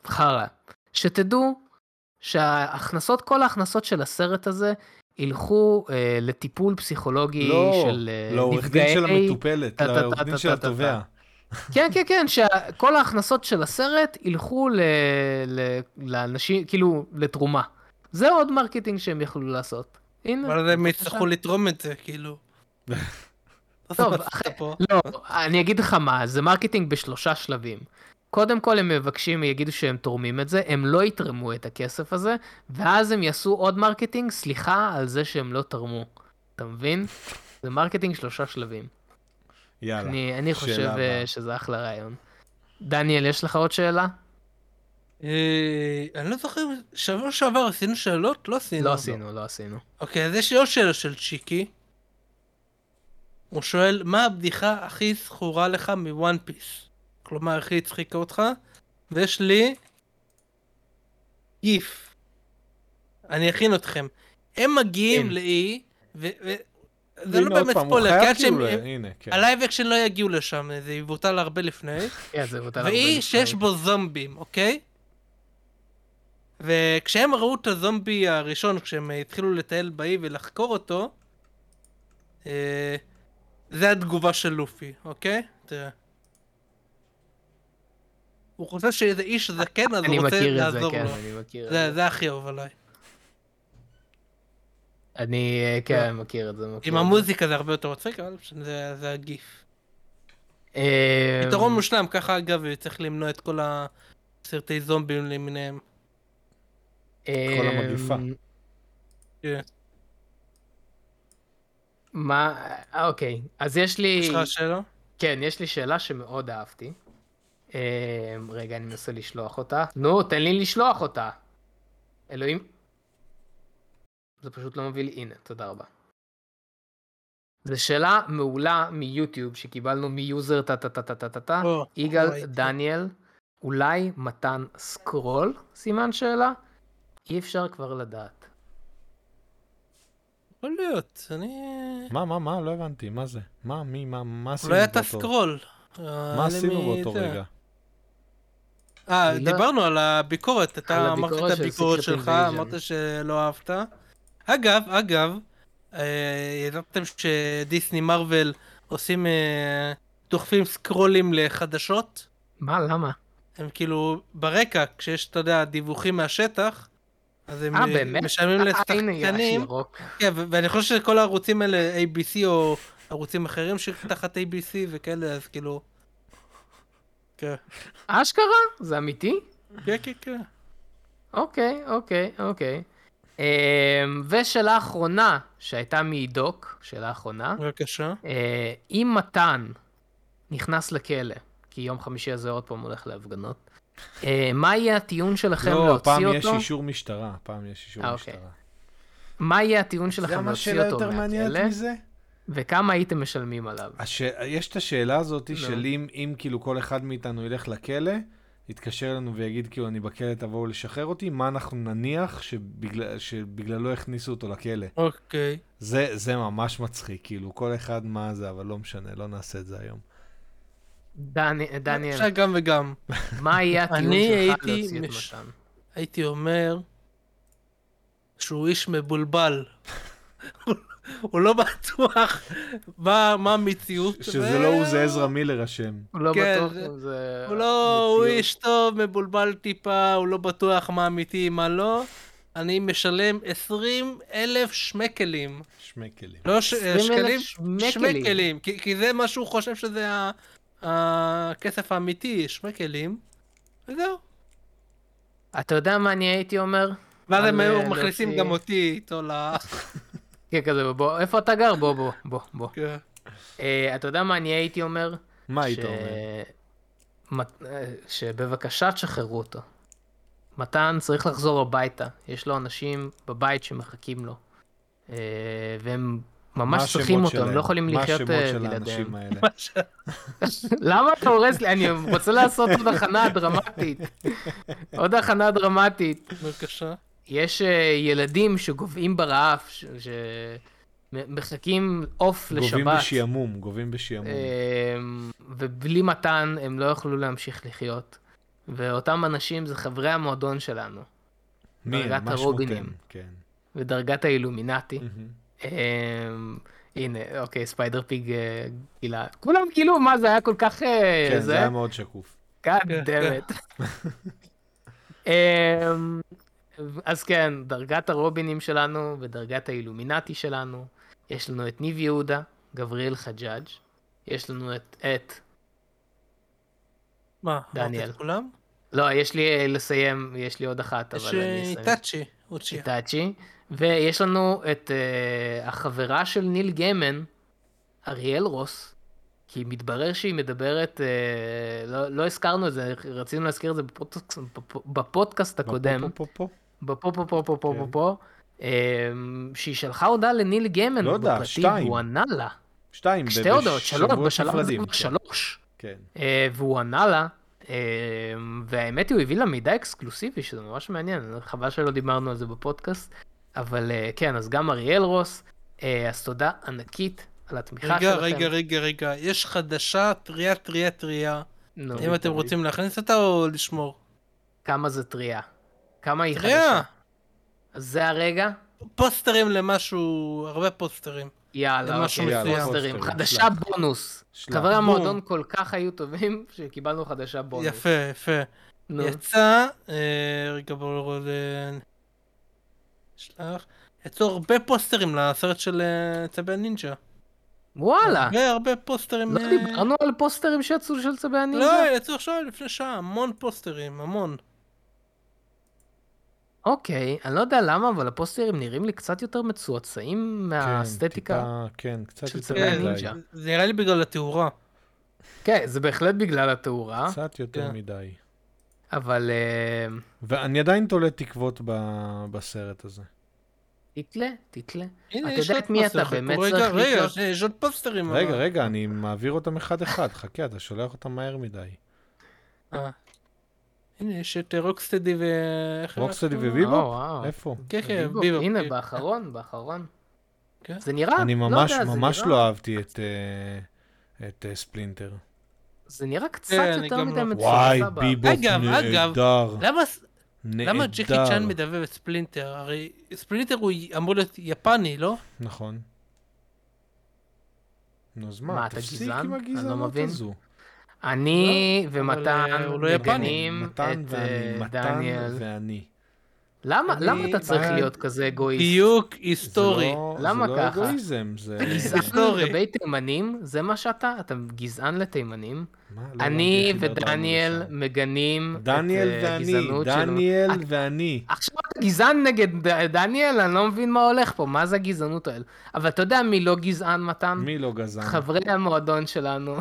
חרא. שתדעו שההכנסות, כל ההכנסות של הסרט הזה ילכו אה, לטיפול פסיכולוגי לא, של אה, לא, נפגעי... לא, לעורך דין של המטופלת, לעורך דין של התובע. כן, כן, כן, שכל ההכנסות של הסרט ילכו ל... ל... לאנשים, כאילו, לתרומה. זה עוד marketing שהם יכלו לעשות. הנה. אבל הם יצטרכו לתרום את זה, כאילו. [LAUGHS] טוב, לא, אני אגיד לך מה, זה marketing בשלושה שלבים. קודם כל הם מבקשים, יגידו שהם תורמים את זה, הם לא יתרמו את הכסף הזה, ואז הם יעשו עוד marketing, סליחה על זה שהם לא תרמו. אתה מבין? זה marketing שלושה שלבים. יאללה, אני, אני חושב אה, שזה אחלה רעיון. דניאל, יש לך עוד שאלה? אה, אני לא זוכר, שבוע שעבר עשינו שאלות? לא עשינו. לא עשינו, לא עשינו. אוקיי, אז יש לי עוד שאלה של צ'יקי. הוא שואל, מה הבדיחה הכי זכורה לך מוואן פיס? כלומר, הכי הצחיקה אותך? ויש לי גיף. אני אכין אתכם. הם מגיעים. לאי, ו... זה לא באמת ספוילר, כי שהם... כן. ה live action לא יגיעו לשם, זה יבוטל הרבה לפני. [LAUGHS] כן, זה. ואי שיש בו זומבים, אוקיי? וכשהם ראו את הזומבי הראשון, כשהם התחילו לטייל באי ולחקור אותו, אה, זה התגובה של לופי, אוקיי? תראה. הוא חושב שאיזה איש זקן, אז הוא רוצה לעזור כן, לו. אני מכיר את זה. זה הכי אהוב עליי. אני, אה, כן, לא. מכיר את זה. עם המוזיקה זה הרבה יותר מצחיק, אבל זה הגיף. אה, פתרון מושלם, ככה אגב צריך למנוע את כל הסרטי זומבים למיניהם. כל המגפה. כן. מה, אוקיי, אז יש לי... יש לך שאלה? כן, יש לי שאלה שמאוד אהבתי. רגע, אני מנסה לשלוח אותה. נו, תן לי לשלוח אותה. אלוהים. זה פשוט לא מביא לי, הנה, תודה רבה. זו שאלה מעולה מיוטיוב שקיבלנו מיוזר טה טה טה טה טה טה טה, יגאל דניאל, אולי מתן סקרול? סימן שאלה? אי אפשר כבר לדעת. יכול להיות, אני... מה, מה, מה? לא הבנתי, מה זה? מה, מי, מה, מה עשינו באותו... אולי אתה סקרול. מה עשינו באותו רגע? אה, דיברנו על הביקורת, אתה אמרת את הביקורת שלך, אמרת שלא אהבת. אגב, אגב, אה, ידעתם שדיסני מרוויל עושים, אה, דוחפים סקרולים לחדשות? מה, למה? הם כאילו ברקע, כשיש, אתה יודע, דיווחים מהשטח, אז הם 아, משלמים לשחקנים. כן, ואני חושב שכל הערוצים האלה, ABC או ערוצים אחרים שתחת ABC וכאלה, אז כאילו... כן. אשכרה? זה אמיתי? כן, כן, כן. אוקיי, אוקיי, אוקיי. אמ, ושאלה אחרונה שהייתה מעידוק, שאלה אחרונה. בבקשה. אה, אם מתן נכנס לכלא, כי יום חמישי הזה עוד פעם הולך להפגנות, אה, מה יהיה הטיעון שלכם לא, להוציא אותו? לא, הפעם יש אישור משטרה, הפעם יש אישור אה, אוקיי. משטרה. מה יהיה הטיעון שלכם להוציא אותו מהכלא? זה מה שאלה יותר מעניינת מזה? וכמה הייתם משלמים עליו? הש... יש את השאלה הזאת no. של אם, אם כאילו כל אחד מאיתנו ילך לכלא, יתקשר אלינו ויגיד כאילו אני בכלא תבואו לשחרר אותי, מה אנחנו נניח שבגלל, שבגללו הכניסו אותו לכלא. אוקיי. Okay. זה, זה ממש מצחיק, כאילו כל אחד מה זה, אבל לא משנה, לא נעשה את זה היום. דניאל. אפשר גם וגם. מה יהיה הטיעון שלך להוציא את מתן? הייתי אומר שהוא איש מבולבל. [LAUGHS] הוא לא בטוח מה, המציאות. שזה לא הוא, זה עזרא מילר אשם. הוא לא כן, בטוח אם זה... הוא לא, הוא איש טוב, מבולבל טיפה, הוא לא בטוח מה אמיתי, מה לא. אני משלם 20 אלף שמקלים. שמקלים. לא ש... שקלים? שמקלים. כי, כי זה מה שהוא חושב שזה הכסף האמיתי, שמקלים. וזהו. אתה יודע מה אני הייתי אומר? ואז הם היו מכניסים גם אותי איתו ל... כן, כזה, בוא, איפה אתה גר? בוא, בוא, בוא, בוא. כן. אה, אתה יודע מה אני הייתי אומר? מה היית אומר? שבבקשה תשחררו אותו. מתן צריך לחזור הביתה, יש לו אנשים בבית שמחכים לו. אה, והם ממש צריכים אותו, הם לא יכולים לחיות אה, בלעדיהם. [LAUGHS] למה אתה הורס לי? אני רוצה לעשות עוד הכנה דרמטית. [LAUGHS] עוד הכנה דרמטית. בבקשה. יש אה, ילדים שגוועים ברעב, שמחכים עוף לשבת. גוועים בשעמום, גוועים בשעמום. אמ, ובלי מתן הם לא יוכלו להמשיך לחיות. ואותם אנשים זה חברי המועדון שלנו. מי? דרגת הרובינים. כן. ודרגת האילומינטי. אמ, הנה, אוקיי, ספיידר פיג אה, גילה. כולם כאילו, מה זה היה כל כך... אה, כן, זה היה מאוד שקוף. God damn it. [LAUGHS] אז כן, דרגת הרובינים שלנו ודרגת האילומינטי שלנו, יש לנו את ניב יהודה, גבריאל חג'אג', יש לנו את, את מה, דניאל. כולם? לא, יש לי אה, לסיים, יש לי עוד אחת, יש אבל אני אה, אסיים. איטאצ'י, אוצ'יה. איטאצ'י, ויש לנו את uh, החברה של ניל גיימן, אריאל רוס, כי מתברר שהיא מדברת, uh, לא, לא הזכרנו את זה, רצינו להזכיר את זה בפודקאסט, בפודקאסט הקודם, פה. בפו פה פה פה פה פה. פה, שהיא שלחה הודעה לניל גיימן לא יודע, בפרטי, שתיים. והוא ענה לה, שתיים, ב- שתי הודעות, שלוש, בשלב הזה כבר. שלוש. כן. אה, והוא ענה לה, אה, והאמת היא, הוא הביא לה מידע אקסקלוסיבי, שזה ממש מעניין, חבל שלא דיברנו על זה בפודקאסט, אבל אה, כן, אז גם אריאל רוס, אה, אז תודה ענקית על התמיכה רגע, שלכם. רגע, רגע, רגע, יש חדשה טריה, טריה, טריה. אם אתם רוצים להכניס אותה או לשמור? כמה זה טריה? כמה היא! חדשה? זה הרגע? פוסטרים למשהו, הרבה פוסטרים. יאללה, למשהו אוקיי, מסוים. פוסטרים. חדשה. בונוס. חברי בום. המועדון כל כך היו טובים, [LAUGHS] שקיבלנו חדשה בונוס. יפה, יפה. נו, יצא, אה, רגע בואו נראה, אה, שלח. יצאו הרבה פוסטרים לסרט של אה, צבי הנינג'ה. וואלה. הרבה הרבה פוסטרים. לא אה, דיברנו על פוסטרים שיצאו של צבי הנינג'ה? לא, יצאו עכשיו לפני שעה, המון פוסטרים, המון. אוקיי, אני לא יודע למה, אבל הפוסטרים נראים לי קצת יותר מצועצעים כן, מהאסתטיקה. טיפה, כן, קצת יותר כן, מדי. הנינג'ה. זה נראה לי בגלל התאורה. כן, זה בהחלט בגלל התאורה, קצת יותר כן. מדי. אבל אה, ואני עדיין תולה תקוות ב- בסרט הזה. תתלה, תתלה. הנה, אתה יש יודע עוד את מי אתה פוסטר, באמת רגע, צריך רגע, יש עוד פוסטרים. רגע, רגע, אני מעביר אותם אחד-אחד. חכה, אתה שולח אותם מהר מדי. אה. הנה, יש את אה, רוקסטדי ו... רוקסטדי? או, וואו. איפה? כן, כן, ביבופ. הנה. באחרון, באחרון. כן. זה נראה, אני לא ממש יודע, זה ממש לא אהבתי את, אה, את אה, ספלינטר. זה נראה קצת כן, יותר מדי לא- מצועצע. וואי, ב- ביבופ אגב, אגב, נהדר. למה למה ג'קי צ'אן. מדבב את ספלינטר? הרי ספלינטר הוא אמור להיות יפני, לא? נכון. נו, אז מה, תפסיק? עם לא הגזענות. הזו. אני אבל, ומתן אה, לא. מגנים את אה, דניאל. ואני. למה למה אתה צריך בעד- להיות כזה אגואיסט? דיוק זה היסטורי. לא- למה זה לא ככה? אגואיזם, זה... גזען היסטורי. לגבי תימנים? זה מה שאתה? אתה גזען לתימנים? מה? לא אני ודניאל. מגנים את דניאל אה, ואני, הגזענות. דניאל את- ואני. עכשיו אתה גזען נגד דניאל? אני לא מבין מה הולך פה, מה זה הגזענות האלה? אבל אתה יודע מי לא גזען, מתן? מי לא גזען? חברי המועדון שלנו,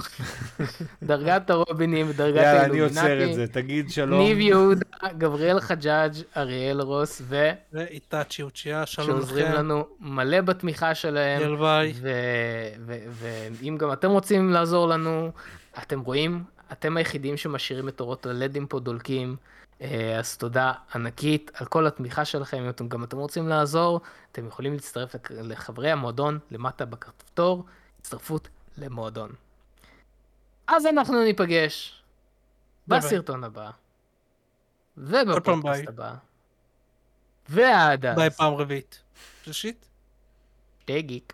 [LAUGHS] דרגת הרובינים ודרגת יאללה, אני. עוצר את זה, תגיד שלום. ניב יהודה, גבריאל חג'אג', אריאל רוס, ו... ואיטאצ'י אוצ'יה, שלום שעוזרים לכם. לנו מלא בתמיכה שלהם. הלוואי. ואם גם אתם רוצים לעזור לנו, אתם רואים, אתם היחידים שמשאירים את אורות הלדים פה דולקים. אה, אז תודה ענקית על כל התמיכה שלכם. אם אתם גם אתם רוצים לעזור, אתם יכולים להצטרף לחברי המועדון למטה בכפתור, הצטרפות למועדון. אז אנחנו ניפגש. בסרטון הבא. ובפודקאסט הבא. ועד אז, ביי פעם רביעית. שלישית? שתי גיק.